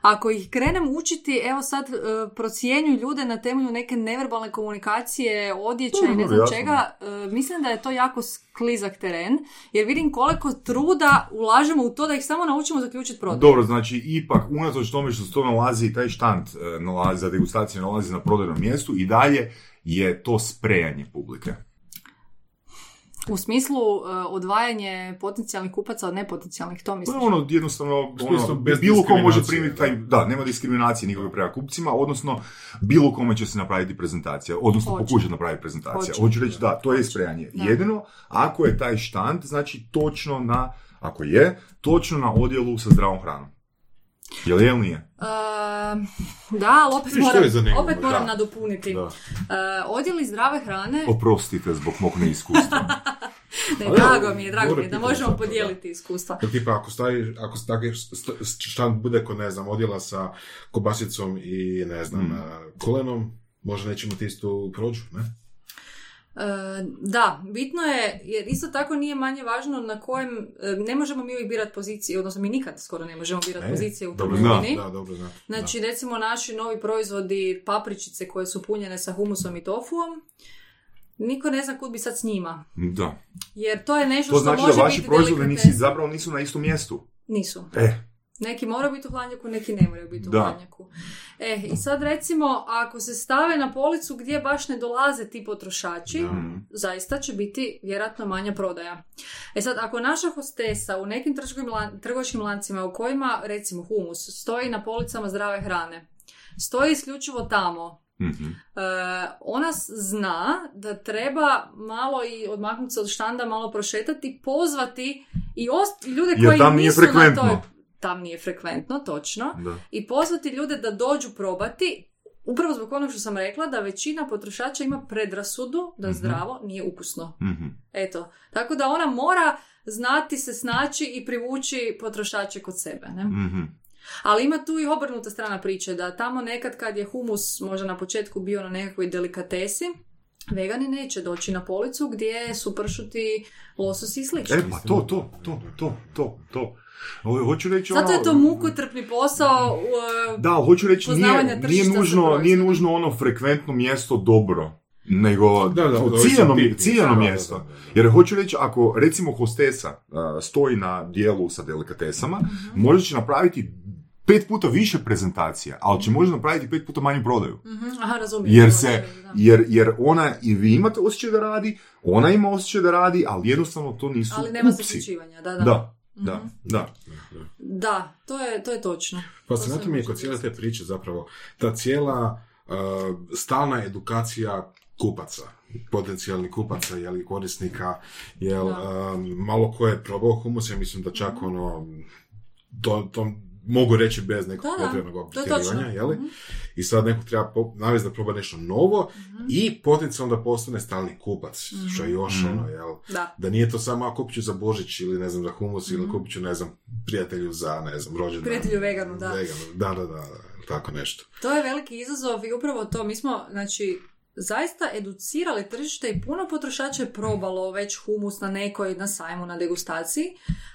Ako ih krenem učiti, evo sad e, procjenjuju ljude na temelju neke neverbalne komunikacije, odjeća i ne znam jasno. čega, e, mislim da je to jako sklizak teren, jer vidim koliko truda ulažemo u to da ih samo naučimo zaključiti prodaju. Dobro, znači ipak, unatoč tome što se to nalazi, taj štand e, nalazi, za degustaciju nalazi na prodajnom mjestu i dalje je to sprejanje publike. U smislu e, odvajanje potencijalnih kupaca od nepotencijalnih, to To misliš? je ono jednostavno, smislu, ono, bez bilo ko može primiti taj, da, nema diskriminacije nikakve prema kupcima, odnosno bilo kome će se napraviti prezentacija, odnosno Hoće. pokušati napraviti prezentacija. Hoće. Hoću reći da, to je sprejanje. Da. Jedino, ako je taj štand, znači točno na, ako je, točno na odjelu sa zdravom hranom. Je ili nije? E, da, ali opet moram, opet moram da. nadopuniti. Da. E, odjeli zdrave hrane, Oprostite zbog mog neiskustva. ne, Ali drago mi je, drago mi je da možemo zato, da. podijeliti iskustva. Jer tipa, ako stavi, ako stavi štand bude kod, ne znam, odjela sa kobasicom i, ne znam, Mm. a, kolenom, možda nećemo ti istu prođu, ne? E, da, bitno je, jer isto tako nije manje važno na kojem, e, ne možemo mi uvijek birati pozicije, odnosno mi nikad skoro ne možemo birati E, pozicije u dobro, trgovini. Da, dobro, znam. Znači, recimo, naši novi proizvodi, papričice koje su punjene sa humusom i tofuom, niko ne zna kud bi sad s njima. Da. Jer to je nešto To što znači može da vaši biti proizvodi nisi, zapravo nisu na istom mjestu. Nisu. E, Neki moraju biti u hladnjaku, neki ne moraju biti u Da. hladnjaku. E, i sad recimo, ako se stave na policu gdje baš ne dolaze ti potrošači, zaista će biti vjerojatno manja prodaja. E sad, ako naša hostesa u nekim trgovačkim lan- trgovačkim lancima u kojima, recimo humus, stoji na policama zdrave hrane, stoji isključivo tamo, Mhm. E, ona zna da treba malo i odmaknuti se od štanda, malo prošetati, pozvati i ost- ljude Jer koji tam nije nisu na toj... Tam nije frekventno, točno. Da. I pozvati ljude da dođu probati, upravo zbog onog što sam rekla, da većina potrošača ima predrasudu da zdravo nije ukusno. Mhm. Eto, tako da ona mora znati se snaći i privući potrošače kod sebe. Ne? Mhm. Ali ima tu i obrnuta strana priče, da tamo nekad kad je humus možda na početku bio na nekakvoj delikatesi, vegani neće doći na policu gdje su pršuti lososi i slično. E, pa to, to, to, to, to, to. Ho- Hoću reći Zato je ono- to mukotrpni posao. uh, Da, hoću reći, nije, nije, nužno, nije nužno ono frekventno mjesto dobro, nego Da, da, da, ciljano, ciljano Da, da, mjesto. da, da, da. Jer hoću reći, ako recimo hostesa a, stoji na dijelu sa delikatesama, Mhm. možda će napraviti pet puta više prezentacija, ali će možda napraviti pet puta manju prodaju. mhm, aha, razumijem. Jer se, je, da. jer, jer ona i vi imate osjećaj da radi, ona ima osjećaj da radi, ali jednostavno to nisu Ali nema zaključivanja, da, da. Da, da, Mhm. da. Da, to je, to je točno. Fascinantno To mi je kod cijele te priče zapravo ta cijela uh, stalna edukacija kupaca, potencijalnih kupaca, jel, korisnika, jel, um, malo ko je probao humus, ja mislim da čak ono, to, to mogu reći bez nekog potrebnog pretjerivanja, jeli? Mhm. I sad neko treba po, navesti da proba nešto novo i potencijalno da postane stalni kupac, što je još Mhm. ono, jel? Da. Da nije to samo, a kupit ću za Božić ili ne znam, za humus Mhm. ili kupit ću, ne znam, prijatelju za, ne znam, rođendan. Prijatelju veganu, da. Veganu, da, da, da, da, tako nešto. To je veliki izazov i upravo to. Mi smo, znači, zaista educirali tržište i puno potrošača je probalo već humus na nekoj, na sajmu, na degustaciji,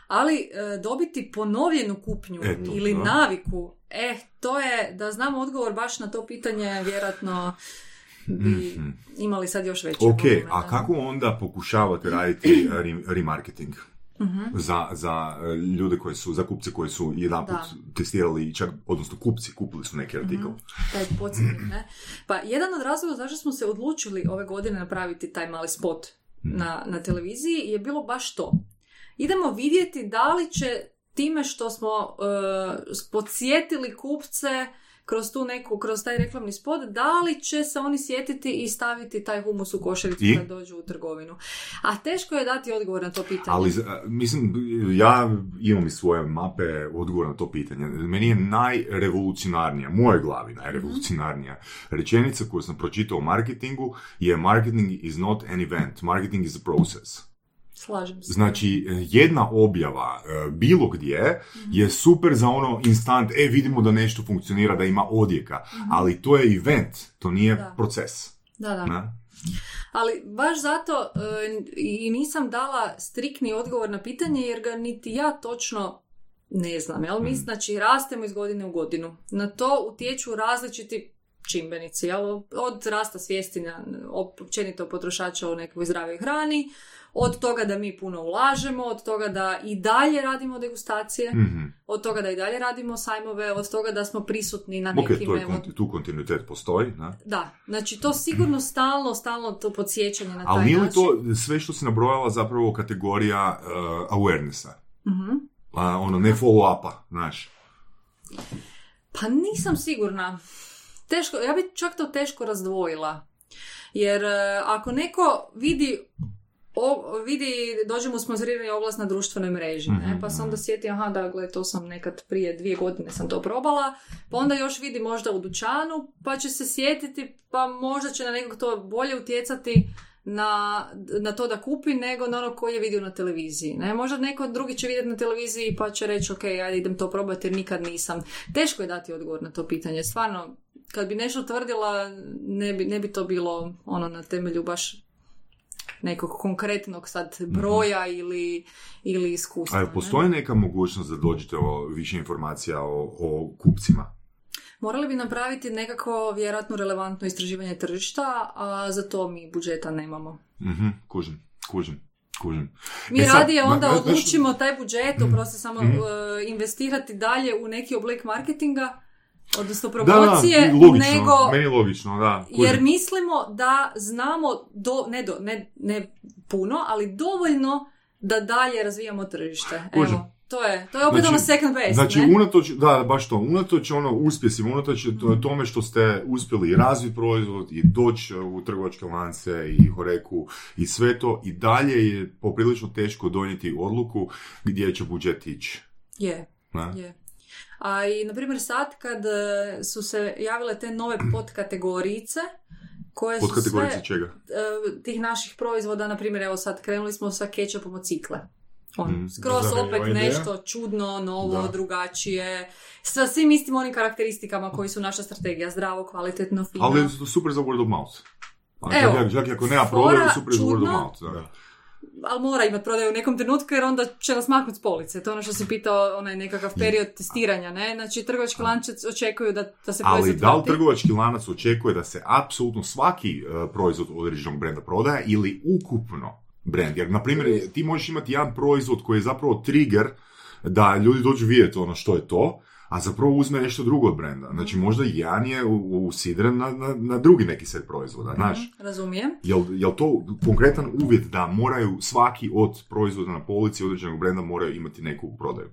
ali e, dobiti ponovljenu kupnju Eto, ili da. naviku, eh, to je, da znamo odgovor baš na to pitanje, vjerojatno bi Mhm. imali sad još veći Ok, volumen, a kako onda pokušavate raditi re- remarketing? Mhm. Za, za eh, ljude koji su, za kupce koji su jedanput Da. Mhm. testirali, i čak, odnosno kupci, kupili su neki artikl. taj podsjetnik, ne? Pa jedan od razloga zašto smo se odlučili ove godine napraviti taj mali spot na, na televiziji je bilo baš to. Idemo vidjeti da li će time što smo uh, podsjetili kupce kroz tu neku, kroz taj reklamni spot, da li će se oni sjetiti i staviti taj humus u košaricu I? kad dođu u trgovinu. A teško je dati odgovor na to pitanje. Ali, mislim, ja imam i svoje mape odgovor na to pitanje. Meni je najrevolucionarnija, u mojoj glavi najrevolucionarnija rečenica koju sam pročitao u marketingu je marketing is not an event, marketing is a process. Slažem se. Znači, eh, jedna objava eh, bilo gdje je super za ono instant, e, vidimo da nešto funkcionira, da ima odjeka, ali to je event, to nije Da. proces. Da, da. Ne? Ali baš zato e, i nisam dala striktni odgovor na pitanje jer ga niti ja točno ne znam. Jel? Mi znači rastemo iz godine u godinu. Na to utječu različiti čimbenici. Jel? Od rasta svijesti na, općenito potrošača o nekoj zdravoj hrani, od toga da mi puno ulažemo, od toga da i dalje radimo degustacije, Mhm. od toga da i dalje radimo sajmove, od toga da smo prisutni na nekim... to je, evo, konti- tu kontinuitet postoji, ne? da, znači to sigurno stalno, stalno to podsjećanje na taj Ali nije li to sve što si nabrojala zapravo kategorija uh, awarenessa? Mhm. A, ono, ne follow-upa, znaš. Pa nisam sigurna. Teško, ja bi čak to teško razdvojila. Jer e, ako neko vidi o, vidi, dođe mu sponzorirani oglas na društvenoj mreži, ne? Mhm, pa se onda sjeti, aha, da, gle, to sam nekad prije dvije godine sam to probala, pa onda još vidi možda u dućanu, pa će se sjetiti, pa možda će na nekog to bolje utjecati na, na to da kupi nego na ono koji je vidio na televiziji. Ne? Možda neko drugi će vidjeti na televiziji pa će reći ok, ajde idem to probati jer nikad nisam. Teško je dati odgovor na to pitanje. Stvarno, kad bi nešto tvrdila, ne bi, ne bi to bilo ono na temelju baš nekog konkretnog sad broja ili, ili iskustva. A ne? postoji neka mogućnost da dođete o više informacija o, o kupcima? Morali bi napraviti nekako vjerojatno relevantno istraživanje tržišta, a za to mi budžeta nemamo. Mhm, kužim, kužim, Kužim. Mi E sad, radije onda ma- odlučimo taj budžet, oprosti samo Mhm. uh, investirati dalje u neki oblik marketinga, odnosno Da, da, promocije, logično, nego meni logično, da. jer mislimo da znamo do, ne, do, ne, ne puno, ali dovoljno da dalje razvijamo tržište. Evo, to je, to je opet Znači- ono second best, Znači, ne? unatoč, da, baš to, unatoč ono uspjesima, unatoč to- tome što ste uspjeli razviti proizvod i doći u trgovačke lance i Horeku i sve to, i dalje je poprilično teško donijeti odluku gdje će budžet ići. Je, Ne? je. A i, na primjer, sad kad e, su se javile te nove podkategorijice, koje su sve čega? e, tih naših proizvoda, na primjer, evo sad krenuli smo sa kečapom od cikle. On, Mhm. skroz opet ideja. nešto čudno, novo, Da. drugačije, sa svim istim onim karakteristikama koji su naša strategija, zdravo, kvalitetno, fino. Ali je to super za word of mouth. A Evo, čak, čak i ako nema prodaju, super za word of mouth. Da. Ali mora imati prodaju u nekom trenutku jer onda će nas maknuti s police. To je ono što si pitao, onaj nekakav period testiranja, ne? Znači, trgovački lanci očekuju da, da se Ali proizvod da li trgovački lanac očekuje da se apsolutno svaki e, proizvod određenog brenda prodaje ili ukupno brend? Jer, na primjer, ti možeš imati jedan proizvod koji je zapravo trigger da ljudi dođu vidjeti ono što je to, a zapravo uzme nešto drugo od brenda. Znači, možda jedan je usidren na, na, na drugi neki set proizvoda, znaš? Razumijem. Jel, jel to konkretan uvjet da moraju svaki od proizvoda na polici određenog brenda moraju imati neku prodaju?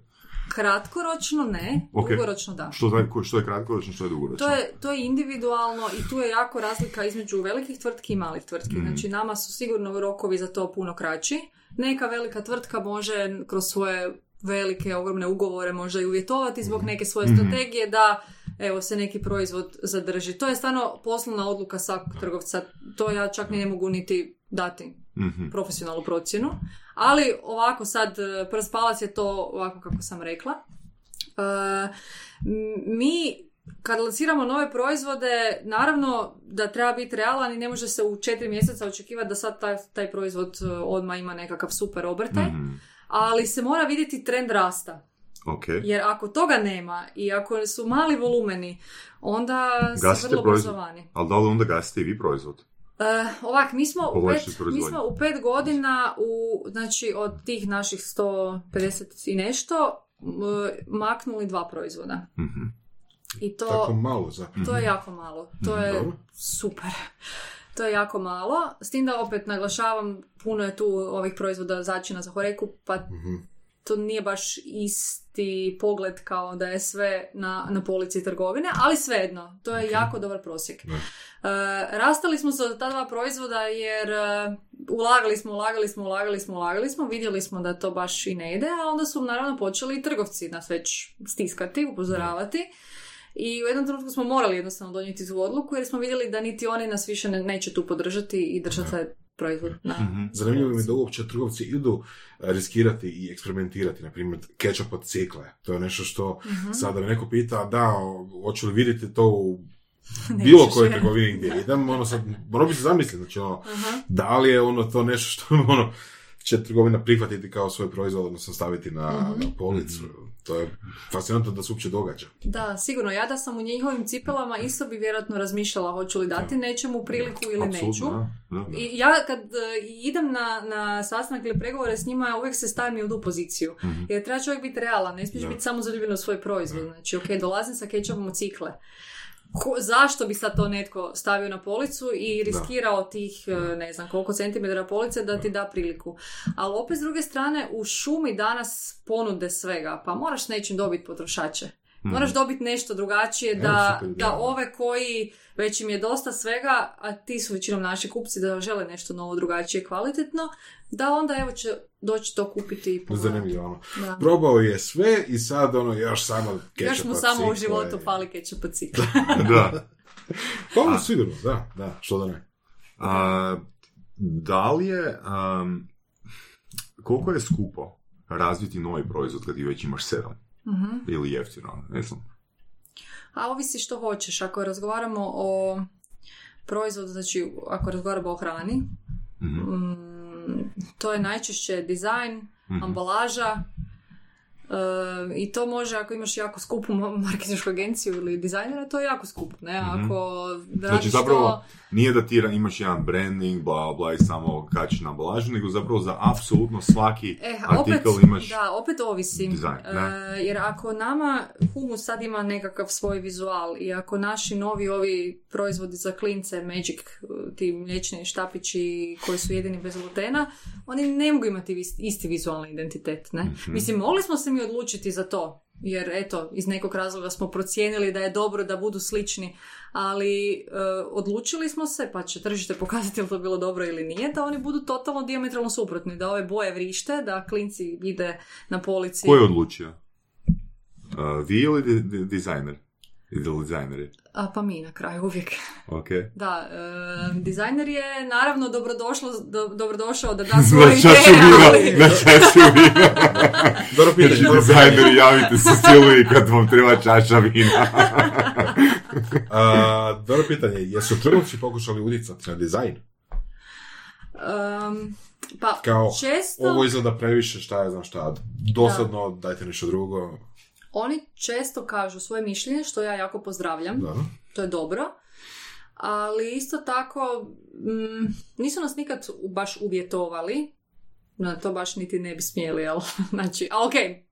Kratkoročno ne, Ok. dugoročno da. Što, što je kratkoročno, što je dugoročno? To je, to je individualno i tu je jako razlika između velikih tvrtki i malih tvrtki. Mhm. Znači nama su sigurno rokovi za to puno kraći. Neka velika tvrtka može kroz svoje velike, ogromne ugovore možda i uvjetovati zbog neke svoje Mhm. strategije da evo se neki proizvod zadrži. To je stvarno poslovna odluka svakog trgovca. To ja čak ni ne mogu niti dati Mhm. profesionalnu procjenu. Ali ovako sad, e, prst palac je to ovako kako sam rekla. M- mi kad lanciramo nove proizvode, naravno da treba biti realan i ne može se u četiri mjeseca očekivati da sad taj, taj proizvod e, odmah ima nekakav super obrtaj, Mhm. Ali se mora vidjeti trend rasta. Ok. Jer ako toga nema i ako su mali volumeni, onda se Gasite vrlo proizvod. brzo vani. Ali da li onda gasite i vi proizvod? E, ovak, mi smo, u pet, mi smo u pet godina, u, znači od tih naših 150 i nešto, maknuli dva proizvoda. Mhm. I to, Tako malo zapravo. to je jako malo. To je Dobro. super. To je jako malo. S tim da opet naglašavam, puno je tu ovih proizvoda začina za horeku, pa Mhm. to nije baš isti pogled kao da je sve na, na polici trgovine, ali svejedno, to je jako dobar prosjek. Da. E, rastali smo se od ta dva proizvoda jer e, ulagali smo, ulagali smo, ulagali smo, ulagali smo, vidjeli smo da to baš i ne ide, a onda su naravno počeli i trgovci nas već stiskati, upozoravati. I u jednom trenutku smo morali jednostavno donijeti tu odluku jer smo vidjeli da niti oni nas više ne, neće tu podržati i držati taj proizvod na Mhm. Zanimljivo mi je da uopće trgovci idu e, riskirati i eksperimentirati, na primjer ketchup od cikle. To je nešto što Mhm. sada me neko pita, da, hoću li vidjeti to u bilo kojoj je. trgovini gdje idem, ono sad, morao bi se zamisliti, znači ono, Aha. da li je ono to nešto što ono, će trgovina prihvatiti kao svoj proizvod, odnosno staviti na, Mhm. na policu. To je fascinantno da se uopće događa. Da, sigurno. Ja da sam u njihovim cipelama isto bi vjerojatno razmišljala hoću li dati nečemu priliku ili neću. Apsolutno, da, da, da. I ja kad e, idem na, na sastanak ili pregovore s njima, uvijek se stavim i u tu poziciju. Mhm. Jer treba čovjek biti realan, ne smiješ Da. biti samo zaljubljen u svoj proizvod. Znači, ok, dolazim sa kečapom od cikle. Ko, zašto bi sad to netko stavio na policu i riskirao tih, e, ne znam, koliko centimetara police da ti da priliku. Ali opet s druge strane, u šumi danas ponude svega, pa moraš s nečim dobiti potrošače. Moraš dobiti nešto drugačije da, da ove koji već im je dosta svega, a ti su većinom naši kupci da žele nešto novo, drugačije, kvalitetno, da onda evo će doći to kupiti i pogledati. Zanimljivo ono. Da. Probao je sve i sad ono još samo ketchup Još mu od samo u životu fali ketchup od cikle. Da. Pa ono sigurno, da, da, što da ne. A, da li je, am, koliko je skupo razviti novi proizvod kad ti već imaš sedam? Mhm. Ili jeftino, ne znam. A ovisi što hoćeš. Ako razgovaramo o proizvodu, znači ako razgovaramo o hrani, Mhm. mm, to je najčešće dizajn, Mhm. ambalaža, I to može, ako imaš jako skupu marketinšku agenciju ili dizajnera, to je jako skupo, ne? Mhm. Ako Znači zapravo nije da ti imaš jedan branding, bla bla i samo kačiš na ambalažu, nego zapravo za apsolutno svaki E, artikl opet, imaš da, opet ovisi. dizajn, da. E, jer ako nama humus sad ima nekakav svoj vizual i ako naši novi ovi proizvodi za klince, Magic, ti mliječni štapići koji su jedini bez glutena, oni ne mogu imati isti vizualni identitet, ne? Mhm. Mislim, mogli smo se mi odlučiti za to, jer eto, iz nekog razloga smo procijenili da je dobro da budu slični, ali e, odlučili smo se, pa će tržište pokazati li to bilo dobro ili nije, da oni budu totalno diametralno suprotni, da ove boje vrište, da klinci ide na polici. Ko je odlučio? Uh, vi ili di- di- dizajner? Dizajneri? A pa mi na kraju uvijek. Ok. Da, e, dizajner je naravno dobrodošlo, do, dobrodošao da da svoje Na čašu ideje, vina, ali... na čašu vina. Dobro pitanje, Znači, dobro dizajneri, javite se Silviji kad vam treba čaša vina. A, dobro pitanje, jesu trgovci pokušali utjecati na dizajn? Em, pa Kao, često... ovo izgleda previše, šta ja znam šta, dosadno, dajte nešto drugo. Oni često kažu svoje mišljenje, što ja jako pozdravljam. Da. To je dobro. Ali isto tako, mm, nisu nas nikad baš uvjetovali. No, to baš niti ne bi smjeli, jel? Znači, a okej,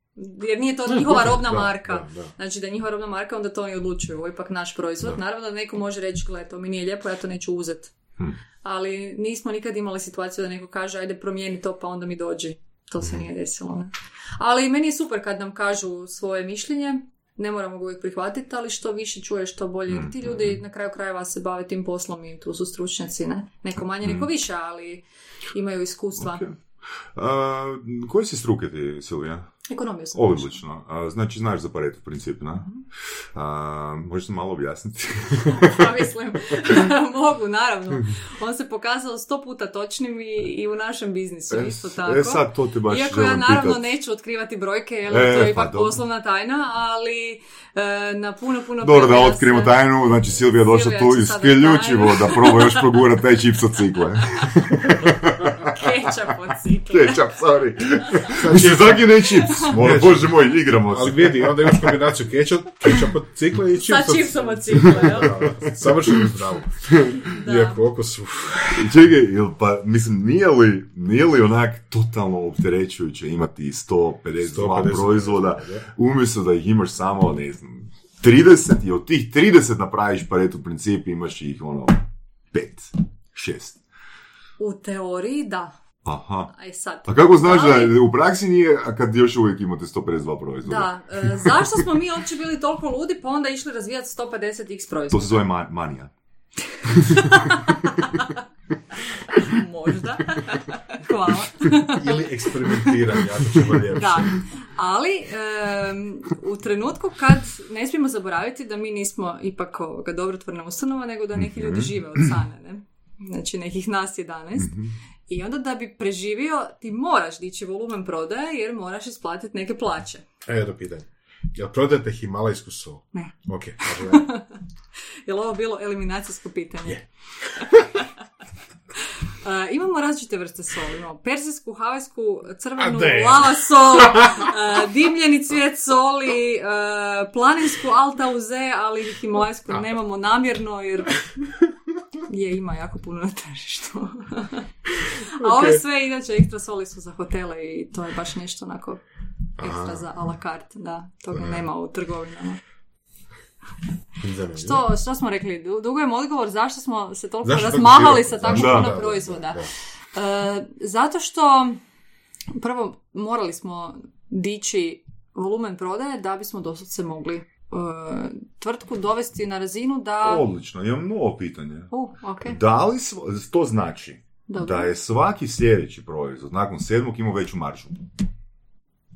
jer nije to njihova robna Da, marka. da, da. Znači da je njihova robna marka, onda to oni odlučuju. Ovo je ipak naš proizvod. Da. Naravno da neko može reći, gle, to mi nije lijepo, ja to neću uzeti. Hm. Ali nismo nikad imali situaciju da neko kaže, ajde promijeni to, pa onda mi dođi. To se nije desilo. Ne? Ali meni je super kad nam kažu svoje mišljenje. Ne moramo ga uvijek prihvatiti, ali što više čuješ, to bolje. Jer ti ljudi na kraju krajeva se bave tim poslom i tu su stručnjaci, ne? Neko manje, neko više, ali imaju iskustva. Ok. Uh, koje si struke ti, Silvija? Ekonomiju sam Odlično. A, znači, znaš za Pareto princip, na? Mhm. A, možeš malo objasniti? Pa mislim, mogu, naravno. On se pokazao sto puta točnim i, i u našem biznisu, isto tako. E, sad to te baš Iako ja naravno pitat. neću otkrivati brojke, jer E, to je pa ipak dobro. poslovna tajna, ali e, na puno, puno Dobro, da otkrijemo se- tajnu, znači Silvija došla Silvija tu isključivo da proba još progurati taj čips od cikle. Kečap od cikle. Ketchup, sorry. Mislim, svaki ne čips. Mora, bože moj, igramo Ali se. vidi, onda imaš kombinaciju kečap, kečap od cikle i Sa čips od čipsom od cikle, jel? Savršeno zdravo. Da. Iako oko su... Čekaj, jel pa, mislim, nije li, nije li onak totalno opterećujuće imati 152 152 proizvoda, da. umjesto da ih imaš samo, ne znam, 30 i od tih 30 napraviš paretu princip, imaš ih ono, 5, 6. U teoriji, da. Aha. Aj sad. A kako znaš Da li- da u praksi nije, a kad još uvijek imate 152 proizvoda? Da, e, zašto smo mi uopće bili toliko ludi pa onda išli razvijati 150 x To proizvoda? se zove ma- manija. Možda. Hvala. Ili eksperimentiranje, ja to ćemo ljepše. Da, ali em, u trenutku kad ne smijemo zaboraviti da mi nismo ipak ovoga dobrotvorna ustanova, nego da neki ljudi žive od sane, ne? Znači nekih nas 11. I onda da bi preživio, ti moraš dići volumen prodaje jer moraš isplatiti neke plaće. E, jedno pitanje. Jel prodajete himalajsku sol? Ne. Ok, može da. Je li ovo bilo eliminacijsko pitanje? Je. E, imamo različite vrste soli. Imamo persijsku, havajsku, crvenu, lava sol, e, dimljeni cvijet soli, e, planinsku alta uze, ali himalajsku nemamo namjerno jer je ima jako puno na tržištu. A ove Ok. sve inače ekstra soli su za hotele i to je baš nešto onako ekstra za a la carte, da, toga nema u trgovinama. Što, što smo rekli? Du- Dugujem odgovor zašto smo se toliko Zašto razmahali sa tako Da, puno da, da, proizvoda. da. E, zato što prvo morali smo dići volumen prodaje da bismo doslovce mogli tvrtku dovesti na razinu da... Odlično, imam novo pitanje. U, ok, Da li sv- to znači dobro. da je svaki sljedeći proizvod nakon sedmog imao veću maržu?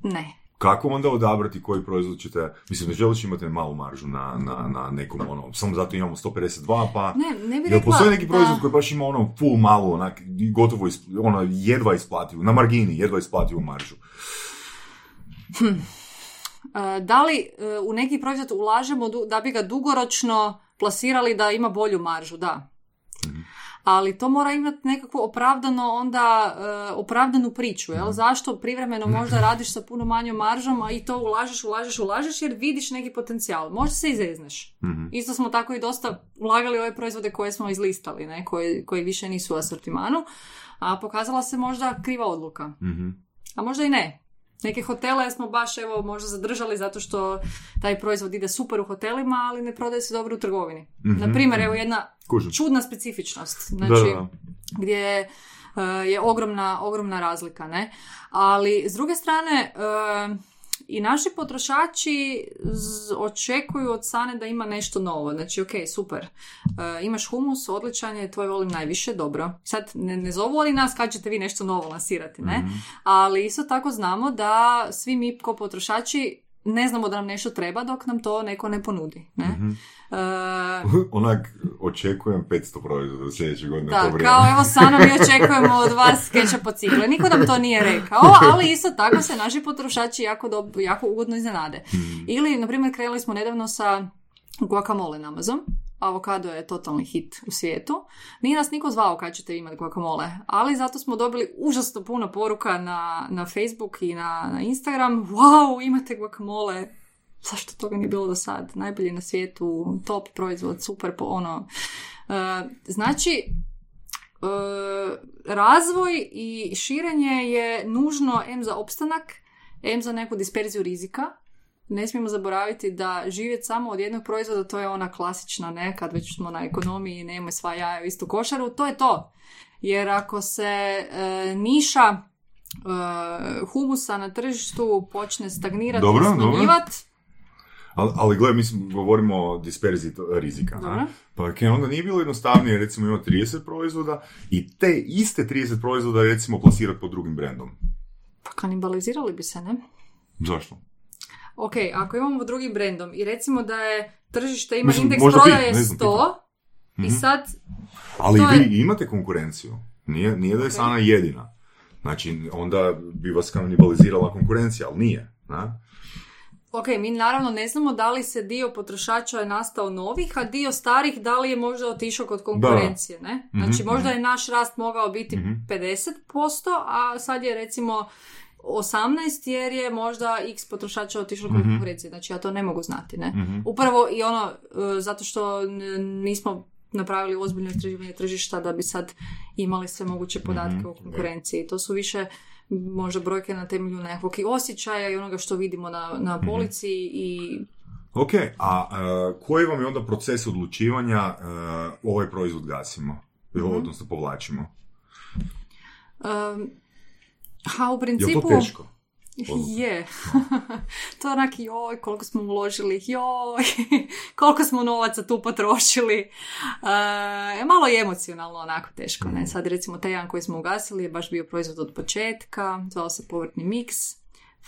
Ne. Kako onda odabrati koji proizvod ćete, mislim, ne želiš imati malu maržu na, na, na nekom, ono, samo zato imamo 152, pa... Ne, ne bi Jel rekla postoji neki da- proizvod koji baš ima ono full malu, onak, gotovo, isp- ono, jedva isplativu, na margini, jedva isplativu maržu? E, da li e, u neki proizvod ulažemo da bi ga dugoročno plasirali da ima bolju maržu? Da. ali to mora imati nekakvu opravdano onda uh, opravdanu priču, jel? Zašto privremeno možda radiš sa puno manjom maržom, a i to ulažeš, ulažeš, ulažeš jer vidiš neki potencijal. Možda se izezneš. Mhm. Isto smo tako i dosta ulagali ove proizvode koje smo izlistali, ne? Koji, koji više nisu u asortimanu, a pokazala se možda kriva odluka. Mhm. A možda i ne. Neke hotele smo baš evo možda zadržali zato što taj proizvod ide super u hotelima, ali ne prodaje se dobro u trgovini. Mhm. Na primjer, evo jedna Kužim. čudna specifičnost. Znači, da, da. gdje e, je ogromna, ogromna razlika, ne? Ali, s druge strane, e, i naši potrošači z- očekuju od Sane da ima nešto novo. Znači, ok, super. E, imaš humus, odličan je, tvoj volim najviše, dobro. Sad, ne, ne zovu oni nas kad ćete vi nešto novo lansirati, ne? Ali isto tako znamo da svi mi kao potrošači ne znamo da nam nešto treba dok nam to neko ne ponudi, ne? E, Onak, očekujem 500 proizvoda sljedeće godine. da, to kao evo Sana mi očekujemo od vas ketchup po cikle. Niko nam to nije rekao, ali isto tako se naši potrošači jako, dob- jako ugodno iznenade. Ili, na primjer, krenuli smo nedavno sa guacamole namazom. Avokado je totalni hit u svijetu. Nije nas niko zvao kad ćete imati guacamole, ali zato smo dobili užasno puno poruka na, na Facebook i na, na Instagram. Wow, imate guacamole, zašto toga nije bilo do sad? Najbolji na svijetu, top proizvod, super po ono. E, znači, e, razvoj i širenje je nužno M za opstanak, M za neku disperziju rizika. Ne smijemo zaboraviti da živjeti samo od jednog proizvoda, to je ona klasična, ne, kad već smo na ekonomiji, nemoj sva jaja u istu košaru, to je to. Jer ako se e, niša e, humusa na tržištu počne stagnirati Dobro, i smanjivati, Ali, ali gledaj, mislim, govorimo o disperziji rizika. A? Pa ok, onda nije bilo jednostavnije, recimo, imati 30 proizvoda i te iste 30 proizvoda, recimo, plasirati pod drugim brendom. pa kanibalizirali bi se, ne? Zašto? Ok, ako imamo drugim brendom i recimo da je tržište ima Mislim, indeks prodaje ne znam, 100 i Mhm. sad, Ali To vi je- imate konkurenciju. Nije, nije da je Ok. Sana jedina. Znači, onda bi vas kanibalizirala konkurencija, ali nije. Na? ok, mi naravno ne znamo da li se dio potrošača je nastao novih, a dio starih da li je možda otišao kod konkurencije, ne? Znači Mhm, možda je naš rast mogao biti Mhm. 50%, a sad je recimo 18 jer je možda x potrošača otišlo kod Mhm. konkurencije. Znači ja to ne mogu znati, ne? Mhm. Upravo i ono, e, zato što nismo napravili ozbiljno istraživanje tržišta da bi sad imali sve moguće podatke Mhm, o konkurenciji. To su više možda brojke na temelju nekakvog i osjećaja i onoga što vidimo na, na Mhm. polici i Ok, a e, koji vam je onda proces odlučivanja e, ovaj proizvod gasimo? Mhm. Odnosno povlačimo? um, ha, u Je principu... to teško? Je. to je onak, joj, koliko smo uložili, joj, koliko smo novaca tu potrošili. E, malo je emocionalno onako teško. Ne? Sad recimo taj jedan koji smo ugasili je baš bio proizvod od početka, zvao se povrtni miks.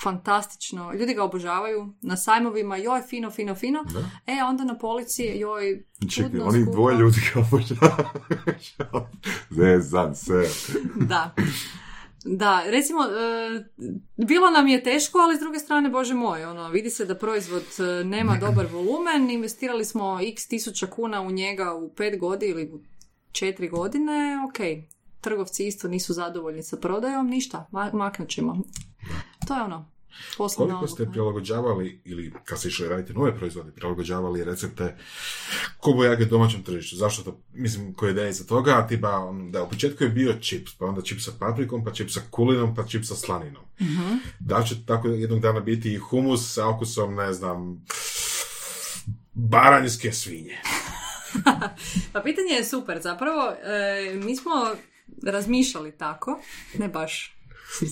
Fantastično, ljudi ga obožavaju na sajmovima, joj, fino, fino, fino. Da. E, onda na polici, joj, Čekaj, čudno, oni dvoje ljudi kao obožavaju. Zezam se. Da. Da, recimo, e, bilo nam je teško, ali s druge strane, bože moj, ono, vidi se da proizvod e, nema dobar volumen, investirali smo x tisuća kuna u njega u pet godina ili u četiri godine, ok, trgovci isto nisu zadovoljni sa prodajom, ništa, ma- maknut ćemo. To je ono, poslovna Koliko ste prilagođavali, ili kad ste išli raditi nove proizvode, prilagođavali recepte kobojage domaćem tržištu? Zašto to, mislim, koja je ideja iza toga? Tipa, on, da, u početku je bio čips, pa onda čips sa paprikom, pa čips sa kulinom, pa čips sa slaninom. Mhm. Da će tako jednog dana biti i humus sa okusom, ne znam, baranjske svinje? Pa pitanje je super, zapravo, e, mi smo razmišljali tako, ne baš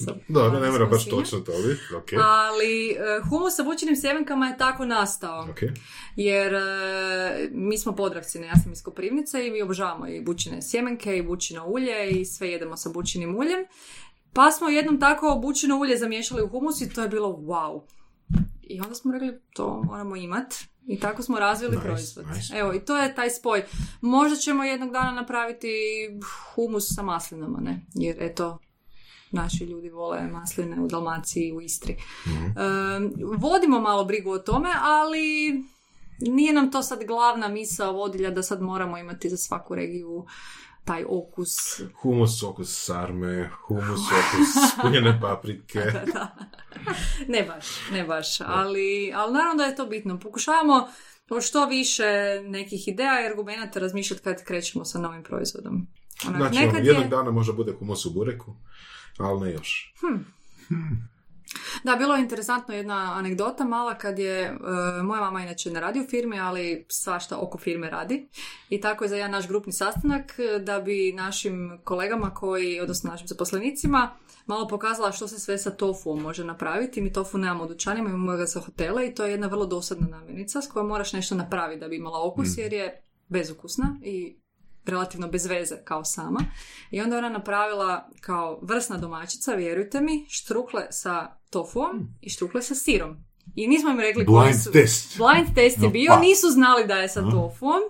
sa Dobro, ne mora baš točno to biti, ok. Ali e, humus sa bućinim sjemenkama je tako nastao. Ok. Jer e, mi smo podravci, ne, ja sam iz Koprivnice i mi obožavamo i bućine sjemenke i bućino ulje i sve jedemo sa bućinim uljem. Pa smo jednom tako bućino ulje zamiješali u humus i to je bilo wow. I onda smo rekli to moramo imat. I tako smo razvili Nice, proizvod. nice. Evo, i to je taj spoj. Možda ćemo jednog dana napraviti humus sa maslinama, ne? Jer eto, naši ljudi vole masline u Dalmaciji i u Istri. Mhm. Um, vodimo malo brigu o tome, ali nije nam to sad glavna misao vodilja da sad moramo imati za svaku regiju taj okus. Humus, okus sarme, humus, okus punjene paprike. da. Ne baš, ne baš, ali, ali naravno da je to bitno. Pokušavamo što više nekih ideja i argumenta razmišljati kad krećemo sa novim proizvodom. Onak, znači, ono, nekad jednog je... dana možda bude humus u bureku, ali ne još. Hm. Da, bilo je interesantno jedna anegdota mala kad je, e, moja mama inače ne radi u firmi, ali svašta oko firme radi. I tako je za jedan naš grupni sastanak e, da bi našim kolegama koji, odnosno našim zaposlenicima, malo pokazala što se sve sa tofuom može napraviti. Mi tofu nemamo u dućanima, imamo ga sa hotela i to je jedna vrlo dosadna namirnica s kojom moraš nešto napraviti da bi imala okus mm. jer je bezukusna i relativno bez veze kao sama. I onda ona napravila kao vrsna domaćica, vjerujte mi, štrukle sa tofuom i štrukle sa sirom. I nismo im rekli blind su... test. Blind test je bio, pa. nisu znali da je sa tofuom.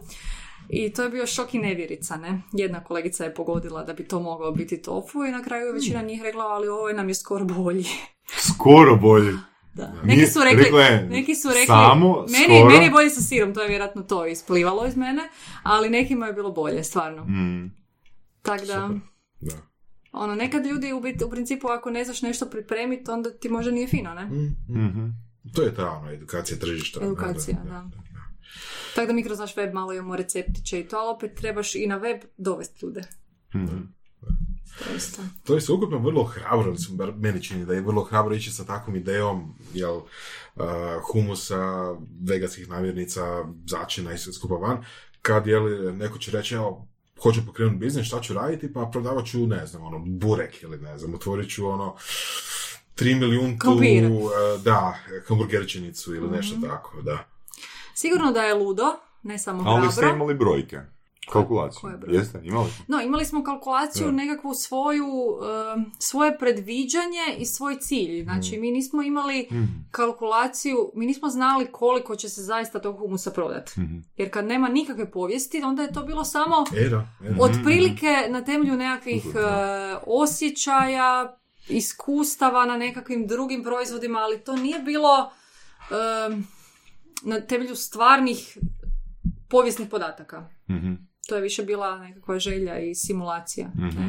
I to je bio šok i nevjerica, ne? Jedna kolegica je pogodila da bi to moglo biti tofu i na kraju je većina njih rekla, ali ovo nam je skoro bolji. Skoro bolji. Da. Neki su rekli, neki su rekli samo, meni, skoro. meni je bolje sa sirom, to je vjerojatno to isplivalo iz mene, ali nekima je bilo bolje, stvarno. Mm. Tako da, da. Ono, nekad ljudi u, u principu ako ne znaš nešto pripremiti, onda ti možda nije fino, ne? Mm, mm. To je ta ono, edukacija tržišta. Edukacija, da. da. Tako da mi kroz naš web malo imamo receptiće i to, ali opet trebaš i na web dovesti ljude. Mm. To je sveukupno vrlo hrabro, mislim, bar meni čini da je vrlo hrabro ići sa takvom idejom, jel, uh, humusa, veganskih namirnica, začina i sve skupa van, kad je neko će reći, evo, hoću pokrenuti biznis, šta ću raditi, pa prodavat ću, ne znam, ono, burek ili ne znam, otvorit ću ono, tri milijuntu, uh, da, hamburgerčinicu ili nešto mm tako, da. Sigurno da je ludo, ne samo hrabro. Ali ste imali brojke. Kalkulaciju. Jeste, imali No, imali smo kalkulaciju, ja. nekakvu svoju, svoje predviđanje i svoj cilj. Znači, mm. mi nismo imali mm. kalkulaciju, mi nismo znali koliko će se zaista tog humusa prodati. Mm. Jer kad nema nikakve povijesti, onda je to bilo samo era, era. otprilike na temelju nekakvih uh, osjećaja, iskustava na nekakvim drugim proizvodima, ali to nije bilo na temelju stvarnih povijesnih podataka. mm to je više bila nekakva želja i simulacija. Mhm.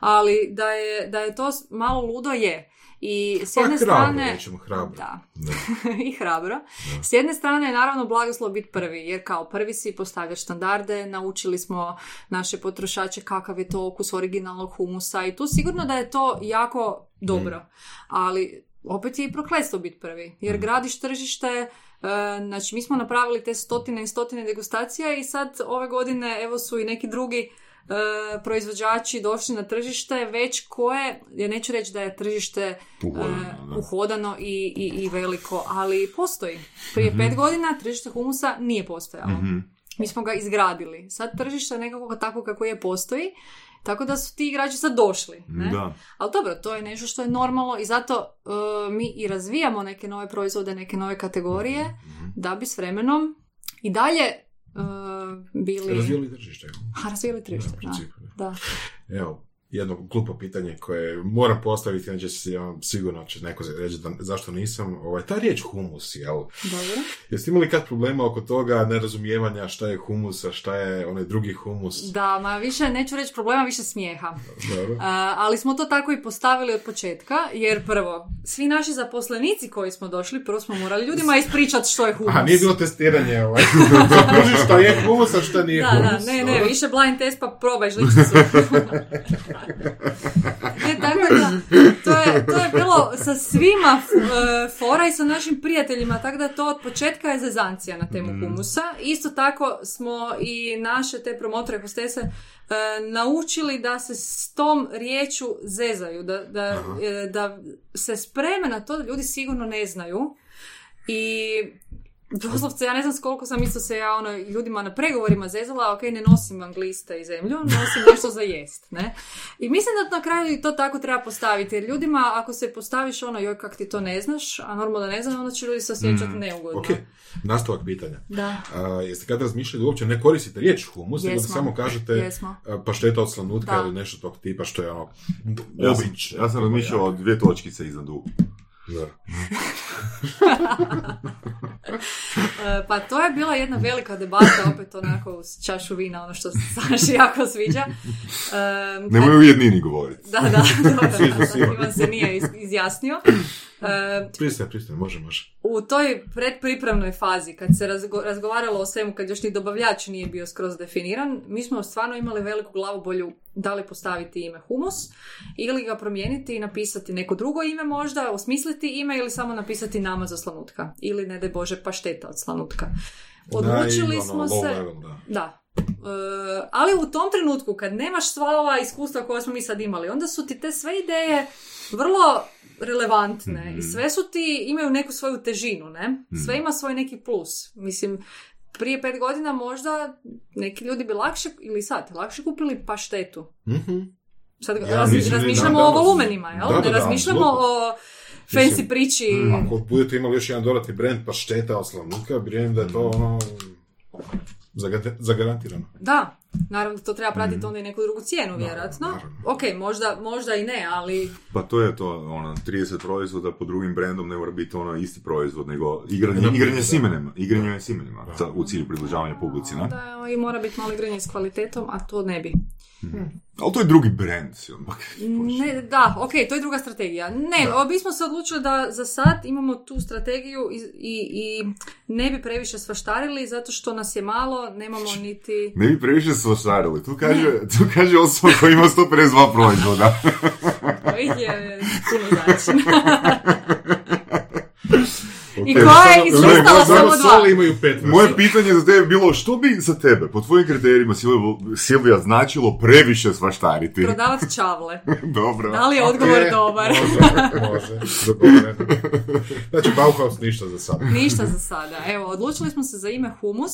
Ali da je, da je to malo ludo je. I s jedne pa, strane... hrabro. Da. I hrabro. S jedne strane je naravno blagoslov biti prvi, jer kao prvi si postavljaš standarde, naučili smo naše potrošače kakav je to okus originalnog humusa i tu sigurno da je to jako dobro. Mhm. Ali opet je i prokletstvo biti prvi, jer mhm. gradiš tržište znači, mi smo napravili te stotine i stotine degustacija i sad ove godine evo su i neki drugi e, proizvođači došli na tržište već koje, ja neću reći da je tržište e, uhodano, i, i, i, veliko, ali postoji. Prije mm pet godina tržište humusa nije postojalo. Mhm. Mi smo ga izgradili. Sad tržište nekako tako kako je postoji tako da su ti igrači sad došli. Ne? Da. Ali dobro, to je nešto što je normalno i zato uh, mi i razvijamo neke nove proizvode, neke nove kategorije, mm-hmm. da bi s vremenom i dalje uh, bili... Razvijali tržište. A, razvijali tržište, da. da. Evo, jedno glupo pitanje koje moram postaviti, inače se sigurno će neko reći da, zašto nisam. Ovaj, ta riječ humus, jel? Dobro. Jeste imali kad problema oko toga, nerazumijevanja šta je humus, a šta je onaj drugi humus? Da, ma više, neću reći problema, više smijeha. Dobro. ali smo to tako i postavili od početka, jer prvo, svi naši zaposlenici koji smo došli, prvo smo morali ljudima ispričati što je humus. A nije bilo testiranje ovaj. što je humus, a što nije da, humus. Da, ne, ne, više blind test pa probaj žličicu. E, tako da, to je, to je bilo sa svima e, fora i sa našim prijateljima, tako da to od početka je zezancija na temu mm. humusa. Isto tako smo i naše te promotore hostese e, naučili da se s tom riječu zezaju, da, da, e, da se spreme na to da ljudi sigurno ne znaju. I Doslovce, ja ne znam koliko sam isto se ja ono, ljudima na pregovorima zezala, ok, ne nosim vam glista i zemlju, nosim nešto za jest, ne? I mislim da na kraju to tako treba postaviti, jer ljudima ako se postaviš ono, joj kak ti to ne znaš, a normalno da ne znam, onda će ljudi se osjećati mm, neugodno. Ok, nastavak pitanja. Da. A, jeste kad razmišljali uopće ne koristite riječ humus, nego da samo kažete Jesmo. pašteta od slanutka ili nešto tog tipa što je ono obič. Ja, sam, ja sam razmišljao o dvije točkice iznad u. Da. E, pa to je bila jedna velika debata, opet onako uz čašu vina, ono što se Saši jako sviđa. E, Nemoj u jednini govoriti. Da, da, dobro, Sviđa da, se. Nije izjasnio. Pristaje, pristaje, može, može. u toj predpripremnoj fazi, kad se razgo- razgovaralo o svemu, kad još ni dobavljač nije bio skroz definiran, mi smo stvarno imali veliku glavobolju da li postaviti ime humus ili ga promijeniti i napisati neko drugo ime možda, osmisliti ime ili samo napisati nama za slanutka. Ili, ne daj Bože, pašteta od slanutka. Odlučili smo ono, se... level, da. Da. E, ali u tom trenutku kad nemaš sva ova iskustva koja smo mi sad imali, onda su ti te sve ideje vrlo relevantne i sve su ti, imaju neku svoju težinu, ne? Sve ima svoj neki plus. Mislim, prije pet godina možda neki ljudi bi lakše, ili sad, lakše kupili paštetu. Mhm. Sad Ja raz- mislim, razmišljamo da, o volumenima, jel? da, da, ne da, razmišljamo o fancy Mislim, priči. Ako budete imali još jedan dodatni brand, pa šteta od slavuka, vjerujem da je to ono... zaga- Zagarantirano. Da, naravno da to treba pratiti onda i neku drugu cijenu, vjerojatno. naravno. Ok, možda, možda i ne, ali Pa to je to, ono, 30 proizvoda pod drugim brendom ne mora biti ono isti proizvod, nego igranje, Da, igranje da. s imenima, igranje s imenima, za- u cilju približavanja publici, ne? Da, i mora biti malo igranje s kvalitetom, a to ne bi. Ali to je drugi brand. Ne, da, ok, to je druga strategija. Ne, o, mi smo se odlučili da za sad imamo tu strategiju i, i, i ne bi previše svaštarili zato što nas je malo, nemamo niti... Ne bi previše svaštarili, tu kaže, tu kaže osoba koja ima 152 proizvoda. Ih je puno znači. I koja je možda samo dva. imaju pet. Moje pitanje za tebe je bilo, što bi za tebe, po tvojim kriterijima, Silvija- značilo previše svaštariti? Prodavat čavle. Dobro. Da li je odgovor dobar? Može, može. Znači, Bauhaus ništa za sad. Ništa za sada. Evo, odlučili smo se za ime humus,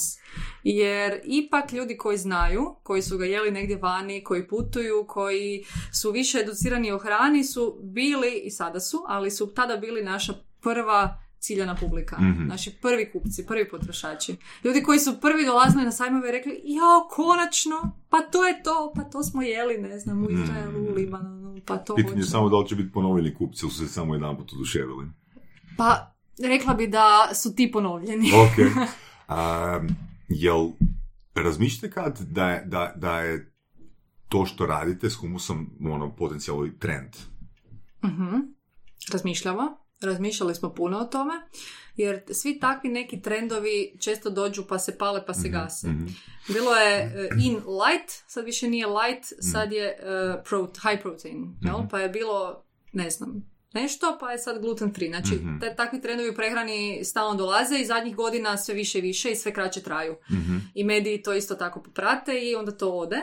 jer ipak ljudi koji znaju, koji su ga jeli negdje vani, koji putuju, koji su više educirani o hrani, su bili, i sada su, ali su tada bili naša prva ciljana publika. Mhm. Naši prvi kupci, prvi potrošači. Ljudi koji su prvi dolazili na sajmove i rekli, jao, konačno, pa to je to, pa to smo jeli, ne znam, u Izraelu, u Libanonu, pa to Pitanje je samo da li će biti ponovljeni kupci ili su se samo jedan put oduševili. Pa, rekla bi da su ti ponovljeni. Ok. Um, jel razmišljate kad da je, da, da je to što radite s humusom ono, potencijalni trend? Mhm. Razmišljamo. Razmišljali smo puno o tome. Jer svi takvi neki trendovi često dođu pa se pale pa se gase. Mhm. Bilo je eh, in light, sad više nije light, sad je eh, pro- high protein. Jel? Pa je bilo, ne znam, nešto, pa je sad gluten free. Znači, Mhm. te, takvi trendovi u prehrani stalno dolaze i zadnjih godina sve više i više i sve kraće traju. Mhm. I mediji to isto tako poprate i onda to ode. E,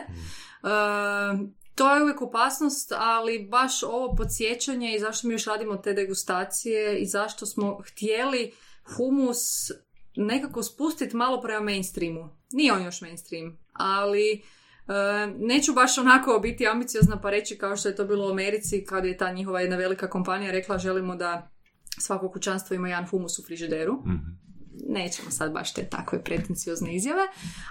to je uvijek opasnost, ali baš ovo podsjećanje i zašto mi još radimo te degustacije i zašto smo htjeli humus nekako spustiti malo prema mainstreamu. Nije on još mainstream, ali e, neću baš onako biti ambiciozna pa reći kao što je to bilo u Americi kada je ta njihova jedna velika kompanija rekla želimo da svako kućanstvo ima jedan humus u frižideru Mhm. Nećemo sad baš te takve pretenciozne izjave,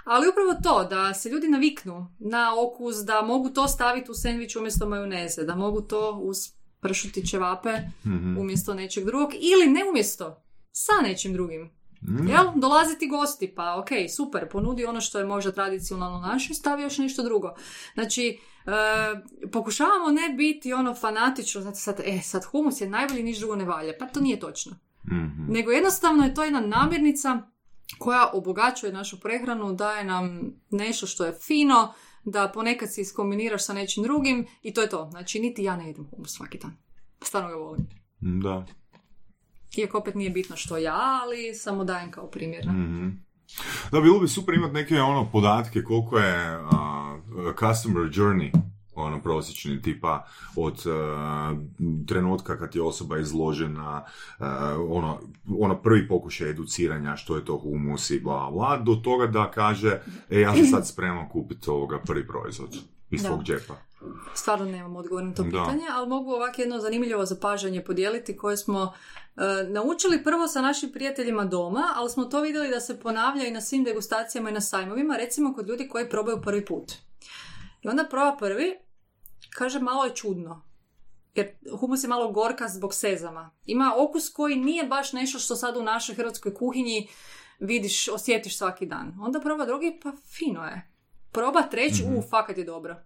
ali upravo to, da se ljudi naviknu na okus, da mogu to staviti u sendvič umjesto majoneze, da mogu to uz pršuti ćevape Mhm. umjesto nečeg drugog, ili ne umjesto, sa nečim drugim. Mhm. Jel? Dolaziti gosti, pa ok, super, ponudi ono što je možda tradicionalno naše i stavi još nešto drugo. Znači, e, pokušavamo ne biti ono fanatično, znate sad, e, sad humus je najbolji, niš drugo ne valja. Pa to nije točno Mhm. nego jednostavno je to jedna namirnica koja obogaćuje našu prehranu, daje nam nešto što je fino, da ponekad se iskombiniraš sa nečim drugim i to je to. Znači, niti ja ne jedem humus svaki dan. Stvarno ga volim. Da. Iako opet nije bitno što ja, ali samo dajem kao primjer. Mhm. Da, bilo bi super imati neke ono podatke koliko je a, customer journey ono prosječni tipa od a, trenutka kad je osoba izložena a, ono, ono prvi pokušaj educiranja što je to humus i bla bla do toga da kaže e ja sam sad spreman kupiti ovoga prvi proizvod iz Da. svog džepa. Stvarno nemam odgovor na to Da. pitanje, ali mogu ovako jedno zanimljivo zapažanje podijeliti koje smo e, naučili prvo sa našim prijateljima doma, ali smo to vidjeli da se ponavlja i na svim degustacijama i na sajmovima, recimo kod ljudi koji probaju prvi put. I onda proba prvi, kaže malo je čudno. jer humus je malo gorka zbog sezama. Ima okus koji nije baš nešto što sad u našoj hrvatskoj kuhinji vidiš, osjetiš svaki dan. Onda proba drugi, pa fino je. Proba treći, u, fakat je dobro.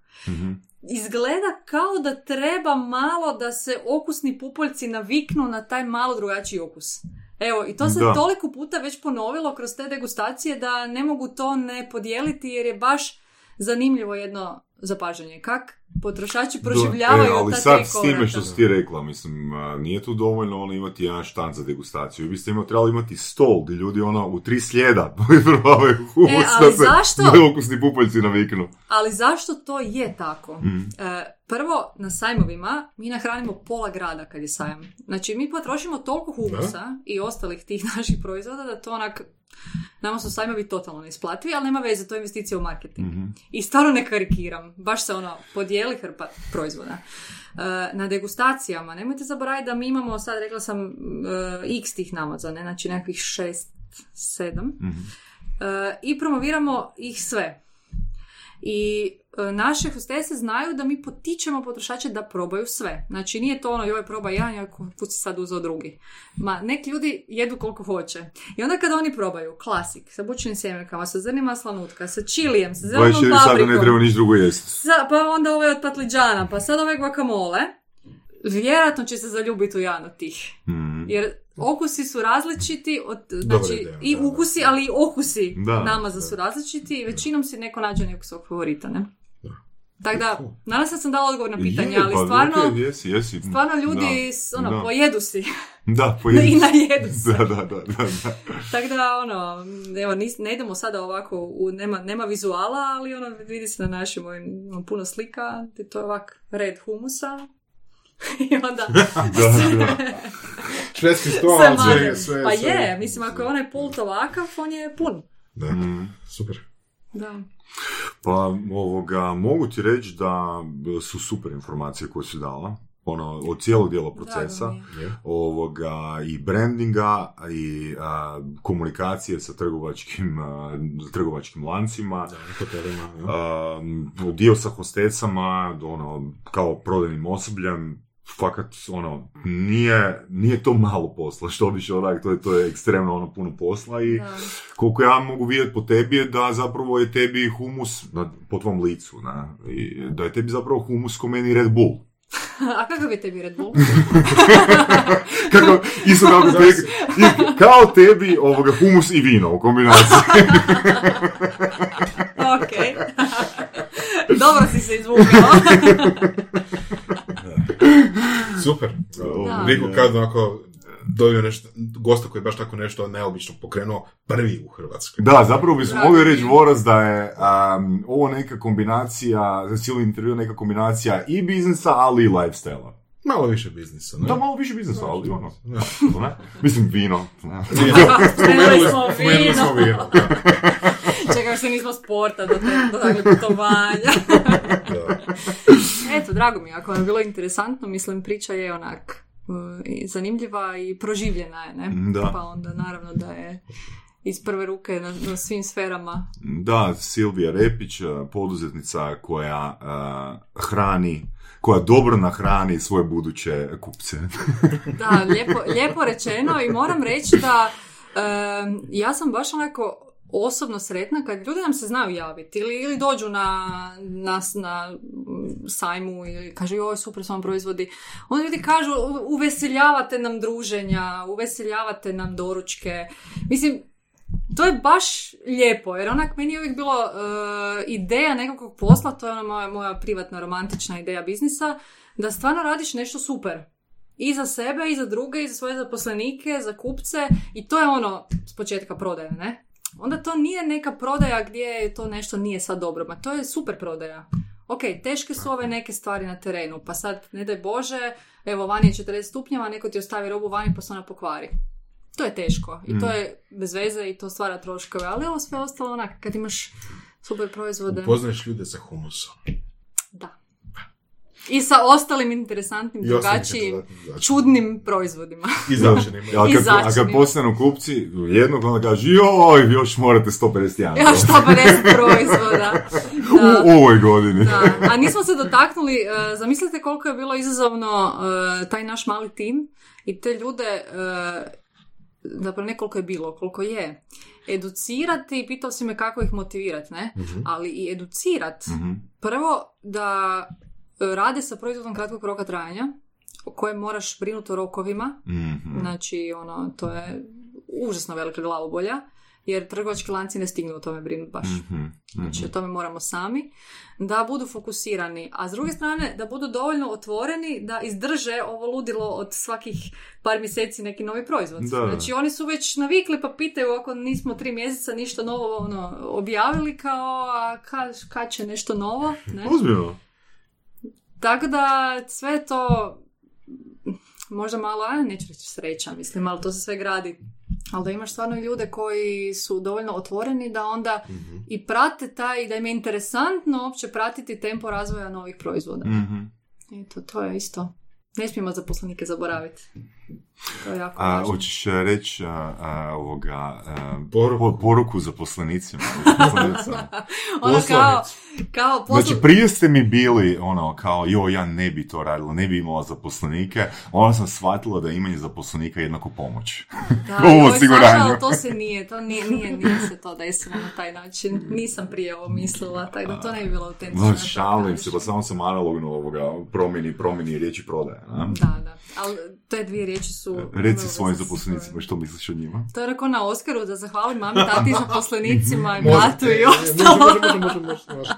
Izgleda kao da treba malo da se okusni pupoljci naviknu na taj malo drugačiji okus. Evo, i to se Da. toliko puta već ponovilo kroz te degustacije da ne mogu to ne podijeliti jer je baš zanimljivo jedno zapažanje. Kak potrošači proživljavaju e, ali ta sad s time što si ti rekla, mislim, nije tu dovoljno ono imati jedan štand za degustaciju. Vi biste imali, trebali imati stol gdje ljudi ono u tri slijeda probavaju humus E, ali da se zašto? okusni pupoljci naviknu. Ali zašto to je tako? Mm. E, prvo, na sajmovima mi nahranimo pola grada kad je sajam. Znači, mi potrošimo toliko humusa i ostalih tih naših proizvoda da to onak... Nama su sajmovi totalno neisplativi, ali nema veze, to je investicija u marketing. Mhm. I stvarno ne karikiram. Baš se ono, podijeli hrpa proizvoda. E, na degustacijama, nemojte zaboraviti da mi imamo, sad rekla sam, e, x tih namaza, ne? znači nekakvih šest, sedam. E, I promoviramo ih sve. I e, naše hostese znaju da mi potičemo potrošače da probaju sve. Znači nije to ono joj proba jedan, ja put si sad uzeo drugi. Ma neki ljudi jedu koliko hoće. I onda kada oni probaju klasik sa bučnim sjemenkama, sa zrnima maslanutka, sa čilijem, sa zelenom 24 sata ne treba paprikom, niš drugo jesti. sa- pa onda ove od patliđana, pa sad ove guacamole, vjerojatno će se zaljubiti u jedan od tih. Mhm. Jer okusi su različiti, od, znači ideja, i da, da. ukusi, ali i okusi Da, namaza su različiti i većinom si neko nađe nekog svog favorita, ne? Da. Tako da, nadam se da sam dala odgovor na pitanje, Je, ali pa, stvarno, ok, jesi, jesi. stvarno ljudi, Da, ono, da. pojedu si. Da, pojedu. I najedu se. Da, da, da, da, da. Tako da, ono, evo, nis- ne idemo sada ovako, u, nema, nema vizuala, ali ono, vidi se na našim ovim, imamo puno slika, to je ovak red humusa. I onda... Da, da. Švedski stol, sve sve, pa sve. je, mislim, ako je onaj pult ovakav, on je pun. Da, super. Da. Pa, ovoga, mogu ti reći da su super informacije koje si dala. Ono, od cijelog dijela procesa. Ovoga i brandinga i a, komunikacije sa trgovačkim, a, trgovačkim lancima. Da, hotelima. Um, dio sa hostecama, ono, kao prodajnim osobljem, fakat, ono, nije, nije to malo posla, što biše onak, to je, to je ekstremno ono puno posla i Da. koliko ja mogu vidjeti po tebi je da zapravo je tebi humus na, po tvom licu, na, i da je tebi zapravo humus ko meni Red Bull. A kakav je tebi Red Bull? Kako, isto kako te, kao tebi ovoga humus i vino u kombinaciji. ok. Dobro si se izvukao. Super. Da. Niko kad onako dobio nešto, gosta koji je baš tako nešto neobično pokrenuo prvi u Hrvatskoj. Da, zapravo bismo mogli reći Voras da je um, ovo neka kombinacija, za cijeli intervju neka kombinacija i biznisa, ali i lifestyle Malo više biznisa, ne? Da, malo više biznisa, ali ono, Da. ne? Mislim, vino. ne? Spomenuli smo spomenuli smo vino. Čekaj, se nismo sporta do, putovanja. Eto, drago mi je, ako vam je bilo interesantno, mislim, priča je onak uh, i zanimljiva i proživljena je, ne? Da. Pa onda naravno da je iz prve ruke na, na svim sferama. Da, Silvija Repić, eh, poduzetnica koja eh, hrani, koja dobro nahrani svoje buduće kupce. Da, lijepo, lijepo rečeno i moram reći da em, ja sam baš onako osobno sretna kad ljudi nam se znaju javiti ili, ili dođu na, na, na mm, sajmu i kažu joj super su vam proizvodi. Onda ljudi kažu "U- uveseljavate nam druženja, uveseljavate nam doručke. Mislim, to je baš lijepo, jer onak meni je uvijek bilo e, ideja nekakvog posla, to je ona moja, moja privatna romantična ideja biznisa, da stvarno radiš nešto super. I za sebe, i za druge, i za svoje zaposlenike, za kupce, i to je ono s početka prodaje, ne? Onda to nije neka prodaja gdje to nešto nije sad dobro, ma to je super prodaja. Ok, teške su ove neke stvari na terenu, pa sad, ne daj Bože, evo, vani je 40 stupnjeva, neko ti ostavi robu vani pa se ona pokvari. To je teško i to je bez veze i to stvara troškove, ali ovo sve ostalo onak, kad imaš super proizvode. Upoznaješ ljude sa humusom. Da. I sa ostalim interesantnim, I drugačijim, čudnim proizvodima. I začinima. A I kad, a kad postanu kupci jednog, onda kaže, joj, još morate 151. Ja što 50 proizvoda. Da. U ovoj godini. Da. A nismo se dotaknuli, e, zamislite koliko je bilo izazovno e, taj naš mali tim i te ljude, e, zapravo ne koliko je bilo, koliko je, educirati, pitao si me kako ih motivirati, ne? Ali i educirat, Mhm. prvo da rade sa proizvodom kratkog roka trajanja, o kojem moraš brinuti o rokovima, Mhm. Znači, ono, to je užasno velika glavobolja, jer trgovački lanci ne stignu o tome brinuti baš. Mhm. Znači, o tome moramo sami. Da budu fokusirani, a s druge strane da budu dovoljno otvoreni da izdrže ovo ludilo od svakih par mjeseci neki novi proizvod. Da. Znači, oni su već navikli pa pitaju ako nismo tri mjeseca ništa novo ono, objavili kao, a kad, kad će nešto novo? Ne? Ozbiljno. Tako da sve to možda malo, a neću reći sreća, mislim, ali to se sve gradi. Ali da imaš stvarno ljude koji su dovoljno otvoreni da onda i prate taj, da im je interesantno uopće pratiti tempo razvoja novih proizvoda. Mhm. Eto, to je isto. Ne smijemo zaposlenike zaboraviti. To je jako A, važno. hoćeš reći a, a, ovoga, a, Poruku. po- poruku zaposlenicima. zaposlenicama. Ono kao, kao poslu- Znači, prije ste mi bili ono kao, jo, ja ne bi to radila, ne bi imala zaposlenike, onda sam shvatila da je imanje zaposlenika jednako pomoć. Da. Saša, ali to se nije, to nije, nije, nije se to desilo na taj način. Nisam prije ovo mislila, tako da to ne bi bilo autentično. Znači, šalim se, pa samo sam analogno ovoga, promjeni, promjeni riječi prodaje. a? Da, da. Ali te dvije riječi su... Reci imaju svojim veze sa zaposlenicima svojim. što misliš o njima. To je rekao na Oskaru da zahvalim mami, tati, zaposlenicima blatu i E, ostalo. Može, može, može, može, može.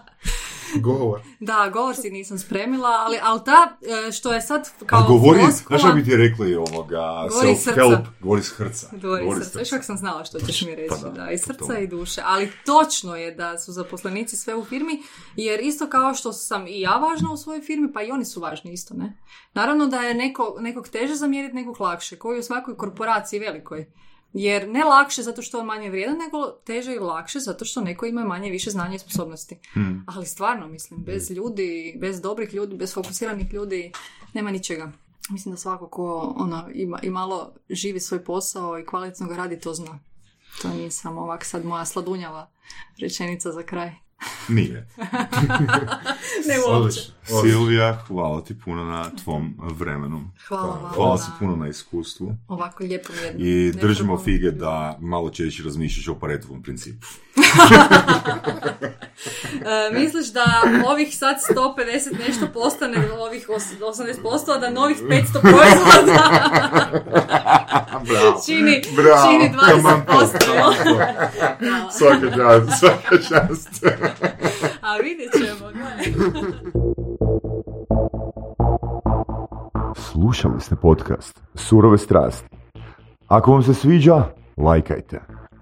Govor. Da, govor si nisam spremila, ali, ali ta, e, što je sad kao A govori, floskula- znaš bi ti rekli ovoga, Govori self-help, govori iz hrca. Govori iz srca. Još sam znala što ćeš mi reći, Pa da, da, i srca to. i duše. Ali točno je da su zaposlenici sve u firmi, jer isto kao što sam i ja važna u svojoj firmi, pa i oni su važni isto, ne? Naravno da je neko, nekog teže zamijeniti, nekog lakše, koji u svakoj korporaciji velikoj. Jer ne lakše zato što on manje vrijedan, nego teže i lakše zato što neko ima manje više znanja i sposobnosti. Hmm. Ali stvarno, mislim, bez ljudi, bez dobrih ljudi, bez fokusiranih ljudi, nema ničega. Mislim da svako ko ono, ima, i malo živi svoj posao i kvalitetno ga radi, to zna. To nije samo ovak sad moja sladunjava rečenica za kraj. Nije. Ne uopće. Silvija, hvala ti puno na tvom vremenu. Hvala vam. Hvala na ti puno na iskustvu. Ovako lijepom jednom. I držimo fige da malo češće razmišljaš o paretovom principu. E, misliš da ovih sad 150 nešto postane ovih os- 80%, a da novih 500 proizvoda Bravo. čini, Bravo. čini 20%. Taman to. Hvala. Svaka čast, svaka čast. A vidjet ćemo, gledaj. Slušali ste podcast Surove strasti. Ako vam se sviđa, lajkajte.